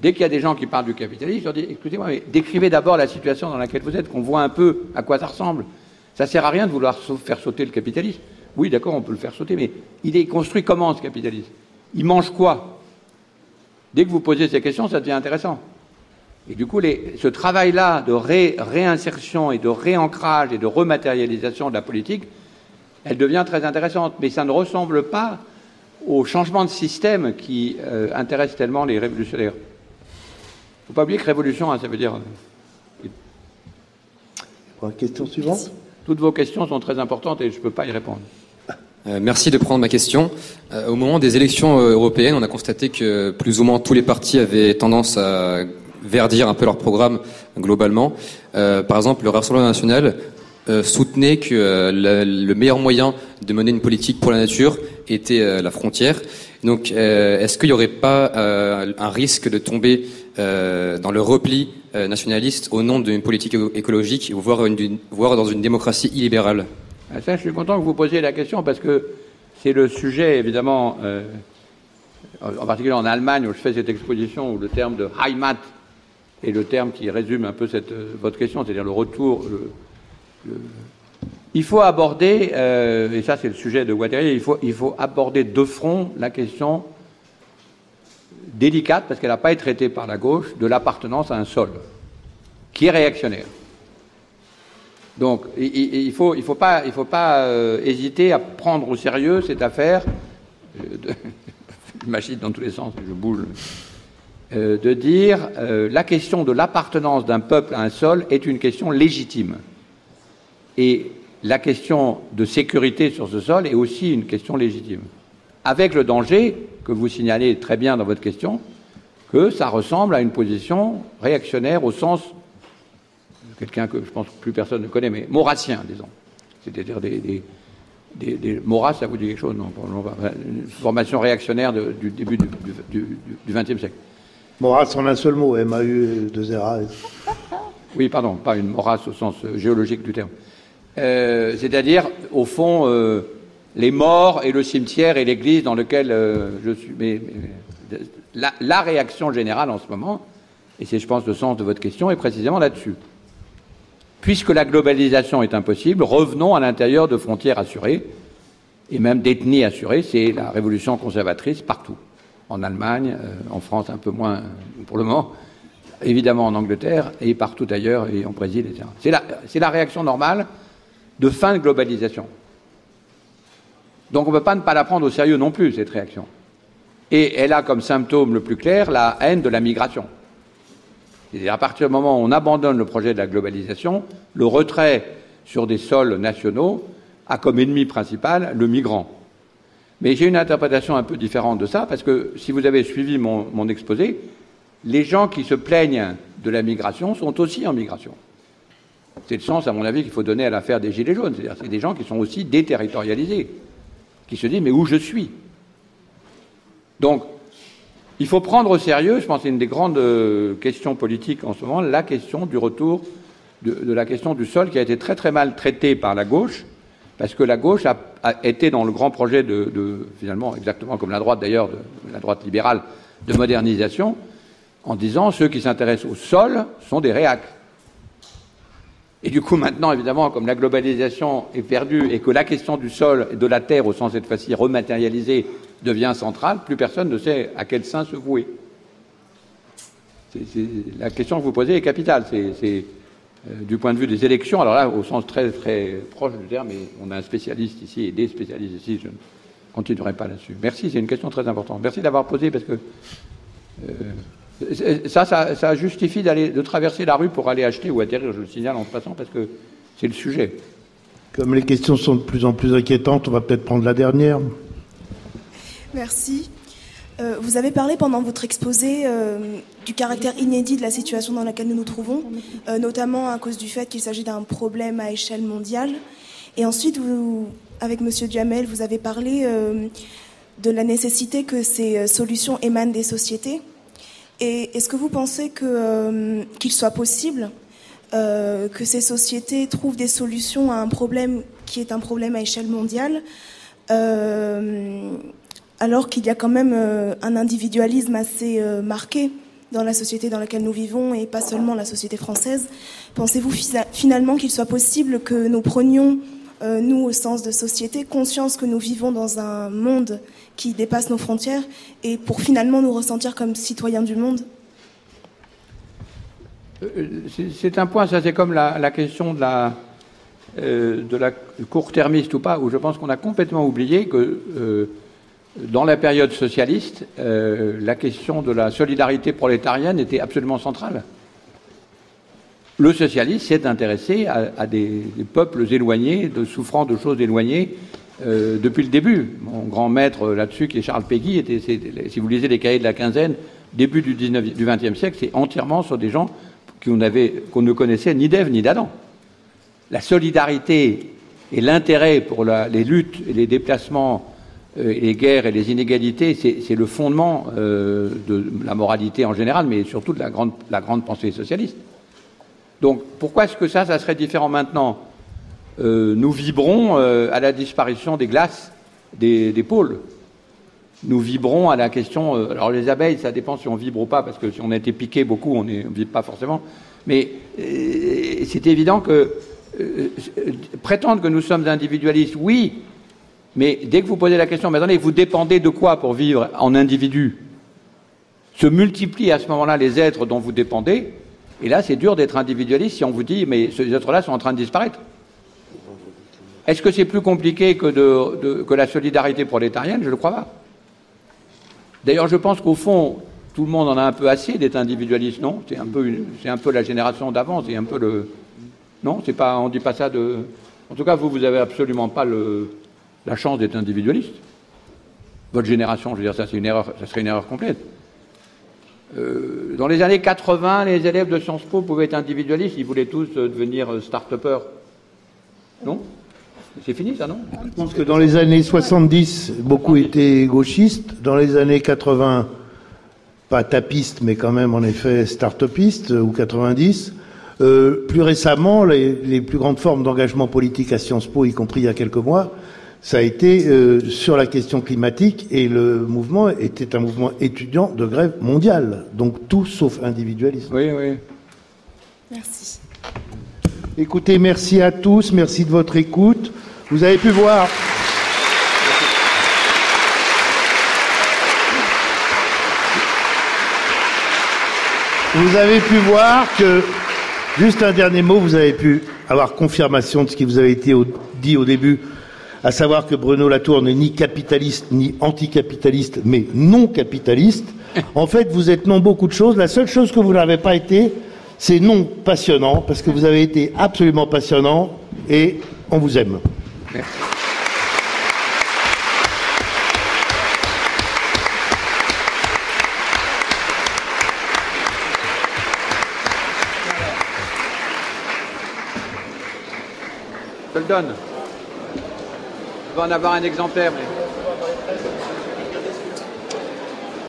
Dès qu'il y a des gens qui parlent du capitalisme, je leur dis excusez-moi, mais décrivez d'abord la situation dans laquelle vous êtes, qu'on voit un peu à quoi ça ressemble. Ça sert à rien de vouloir faire sauter le capitalisme. Oui, d'accord, on peut le faire sauter, mais il est construit comment ce capitalisme? Il mange quoi? Dès que vous posez ces questions, ça devient intéressant. Et du coup, ce travail-là de ré, réinsertion et de réancrage et de rematérialisation de la politique, elle devient très intéressante. Mais ça ne ressemble pas au changement de système qui euh, intéresse tellement les révolutionnaires. Il ne faut pas oublier que révolution, hein, ça veut dire. Euh... Question suivante. Toutes vos questions sont très importantes et je ne peux pas y répondre. Euh, merci de prendre ma question. Euh, au moment des élections européennes, on a constaté que plus ou moins tous les partis avaient tendance à verdir un peu leur programme globalement. Euh, par exemple, le Rassemblement national euh, soutenait que euh, le, le, meilleur moyen de mener une politique pour la nature était euh, la frontière. Donc, est-ce qu'il n'y aurait pas un risque de tomber dans le repli nationaliste au nom d'une politique écologique, voire, une, dans une démocratie illibérale? Ah, Ça, je suis content que vous posiez la question parce que c'est le sujet, évidemment, en particulier en Allemagne où je fais cette exposition où le terme de Heimat est le terme qui résume un peu votre question, c'est-à-dire le retour. Il faut aborder, euh, et ça c'est le sujet de Guattari, il faut, aborder de front la question délicate, parce qu'elle n'a pas été traitée par la gauche, de l'appartenance à un sol, qui est réactionnaire. Donc il ne faut, pas, euh, hésiter à prendre au sérieux cette affaire. Euh, (laughs) je m'agite dans tous les sens, je bouge. Euh, de dire la question de l'appartenance d'un peuple à un sol est une question légitime. Et la question de sécurité sur ce sol est aussi une question légitime. Avec le danger que vous signalez très bien dans votre question, que ça ressemble à une position réactionnaire au sens de quelqu'un que je pense que plus personne ne connaît, mais maurassien, disons. C'est-à-dire des, des, des, des Maurras, ça vous dit quelque chose? Non, Une formation réactionnaire de, du début du XXe siècle. Maurras en un seul mot, M-A-U, deux R Oui, pardon, pas une morasse au sens géologique du terme. Euh, C'est-à-dire, au fond, euh, les morts et le cimetière et l'église dans lequel euh, je suis. Mais, la, réaction générale en ce moment, et c'est, je pense, le sens de votre question, est précisément là-dessus. Puisque la globalisation est impossible, revenons à l'intérieur de frontières assurées, et même d'ethnies assurées, c'est la révolution conservatrice partout en Allemagne, en France un peu moins pour le moment, évidemment en Angleterre et partout ailleurs et en Brésil, etc. C'est la réaction normale de fin de globalisation. Donc on ne peut pas ne pas la prendre au sérieux non plus, cette réaction. Et elle a comme symptôme le plus clair la haine de la migration. C'est-à-dire à partir du moment où on abandonne le projet de la globalisation, le retrait sur des sols nationaux a comme ennemi principal le migrant. Mais j'ai une interprétation un peu différente de ça, parce que si vous avez suivi mon, mon, exposé, les gens qui se plaignent de la migration sont aussi en migration. C'est le sens, à mon avis, qu'il faut donner à l'affaire des Gilets jaunes. C'est-à-dire c'est des gens qui sont aussi déterritorialisés, qui se disent mais où je suis? Donc, Il faut prendre au sérieux, je pense, c'est une des grandes euh, questions politiques en ce moment, la question du retour de, la question du sol qui a été très très mal traitée par la gauche, parce que la gauche a, été dans le grand projet de, finalement, exactement comme la droite d'ailleurs, la droite libérale, de modernisation, en disant ceux qui s'intéressent au sol sont des réacs. Et du coup, maintenant, évidemment, comme la globalisation est perdue et que la question du sol et de la terre, au sens cette fois-ci rematérialisée, devient centrale, plus personne ne sait à quel sein se vouer. la question que vous posez est capitale. C'est euh, du point de vue des élections, alors là, au sens très, très proche du terme, mais on a un spécialiste ici et des spécialistes ici, je ne continuerai pas là-dessus. Merci, c'est une question très importante. Merci d'avoir posé parce que euh, ça, ça, justifie d'aller, de traverser la rue pour aller acheter ou atterrir, je le signale en passant, parce que c'est le sujet. Comme les questions sont de plus en plus inquiétantes, on va peut-être prendre la dernière. Merci. Euh, vous avez parlé pendant votre exposé euh, du caractère inédit de la situation dans laquelle nous nous trouvons, euh, notamment à cause du fait qu'il s'agit d'un problème à échelle mondiale. Et ensuite, vous, avec Monsieur Duhamel, vous avez parlé de la nécessité que ces solutions émanent des sociétés. Et est-ce que vous pensez qu'il soit possible que ces sociétés trouvent des solutions à un problème qui est un problème à échelle mondiale alors qu'il y a quand même euh, un individualisme assez euh, marqué dans la société dans laquelle nous vivons et pas seulement la société française? Pensez-vous finalement qu'il soit possible que nous prenions, euh, nous au sens de société, conscience que nous vivons dans un monde qui dépasse nos frontières et pour finalement nous ressentir comme citoyens du monde C'est un point, ça c'est comme la, question de la, de la court-termiste ou pas, où je pense qu'on a complètement oublié que dans la période socialiste, euh, la question de la solidarité prolétarienne était absolument centrale. Le socialiste s'est intéressé à, des, peuples éloignés, souffrant de choses éloignées euh, depuis le début. Mon grand maître là-dessus, qui est Charles Péguy, était, si vous lisez les cahiers de la quinzaine, début du, 19, du XXe siècle, c'est entièrement sur des gens qu'on ne connaissait ni d'Ève ni d'Adam. La solidarité et l'intérêt pour les luttes et les déplacements euh, les guerres et les inégalités, c'est le fondement euh, de la moralité en général, mais surtout de la grande pensée socialiste. Donc pourquoi est-ce que ça, ça serait différent maintenant euh, Nous vibrons à la disparition des glaces des, pôles. Nous vibrons à la question. alors les abeilles, ça dépend si on vibre ou pas, parce que si on a été piqué beaucoup, on ne vibre pas forcément. Mais c'est évident que prétendre que nous sommes individualistes, oui, mais dès que vous posez la question, mais attendez, vous dépendez de quoi pour vivre en individu? Se multiplient à ce moment-là les êtres dont vous dépendez, et là c'est dur d'être individualiste si on vous dit, mais ces êtres-là sont en train de disparaître. Est-ce que c'est plus compliqué que, la solidarité prolétarienne Je ne le crois pas. D'ailleurs, je pense qu'au fond, tout le monde en a un peu assez d'être individualiste, non? C'est un peu, un peu la génération d'avant, c'est un peu le, non? C'est pas, on dit pas ça de. En tout cas, vous, vous avez absolument pas la chance d'être individualiste. Votre génération, je veux dire, ça, une erreur, ça serait une erreur complète. Euh, dans les années 80, les élèves de Sciences Po pouvaient être individualistes, ils voulaient tous euh, devenir euh, start-upers. Non? C'est fini ça, non? Je pense que dans les années 70, beaucoup étaient gauchistes. Dans les années 80, pas tapistes, mais quand même en effet start-upistes, ou 90. plus récemment, les, les, plus grandes formes d'engagement politique à Sciences Po, y compris il y a quelques mois, ça a été euh, sur la question climatique et le mouvement était un mouvement étudiant de grève mondiale, donc tout sauf individualisme. Oui, oui. Merci. Écoutez, merci à tous, merci de votre écoute. Vous avez pu voir. Vous avez pu voir que, juste un dernier mot, vous avez pu avoir confirmation de ce qui vous avait été dit au début à savoir que Bruno Latour n'est ni capitaliste ni anticapitaliste, mais non capitaliste. (laughs) En fait, vous êtes non beaucoup de choses. La seule chose que vous n'avez pas été, c'est non passionnant, parce que vous avez été absolument passionnant et on vous aime. Merci. Je le donne va en avoir un exemplaire.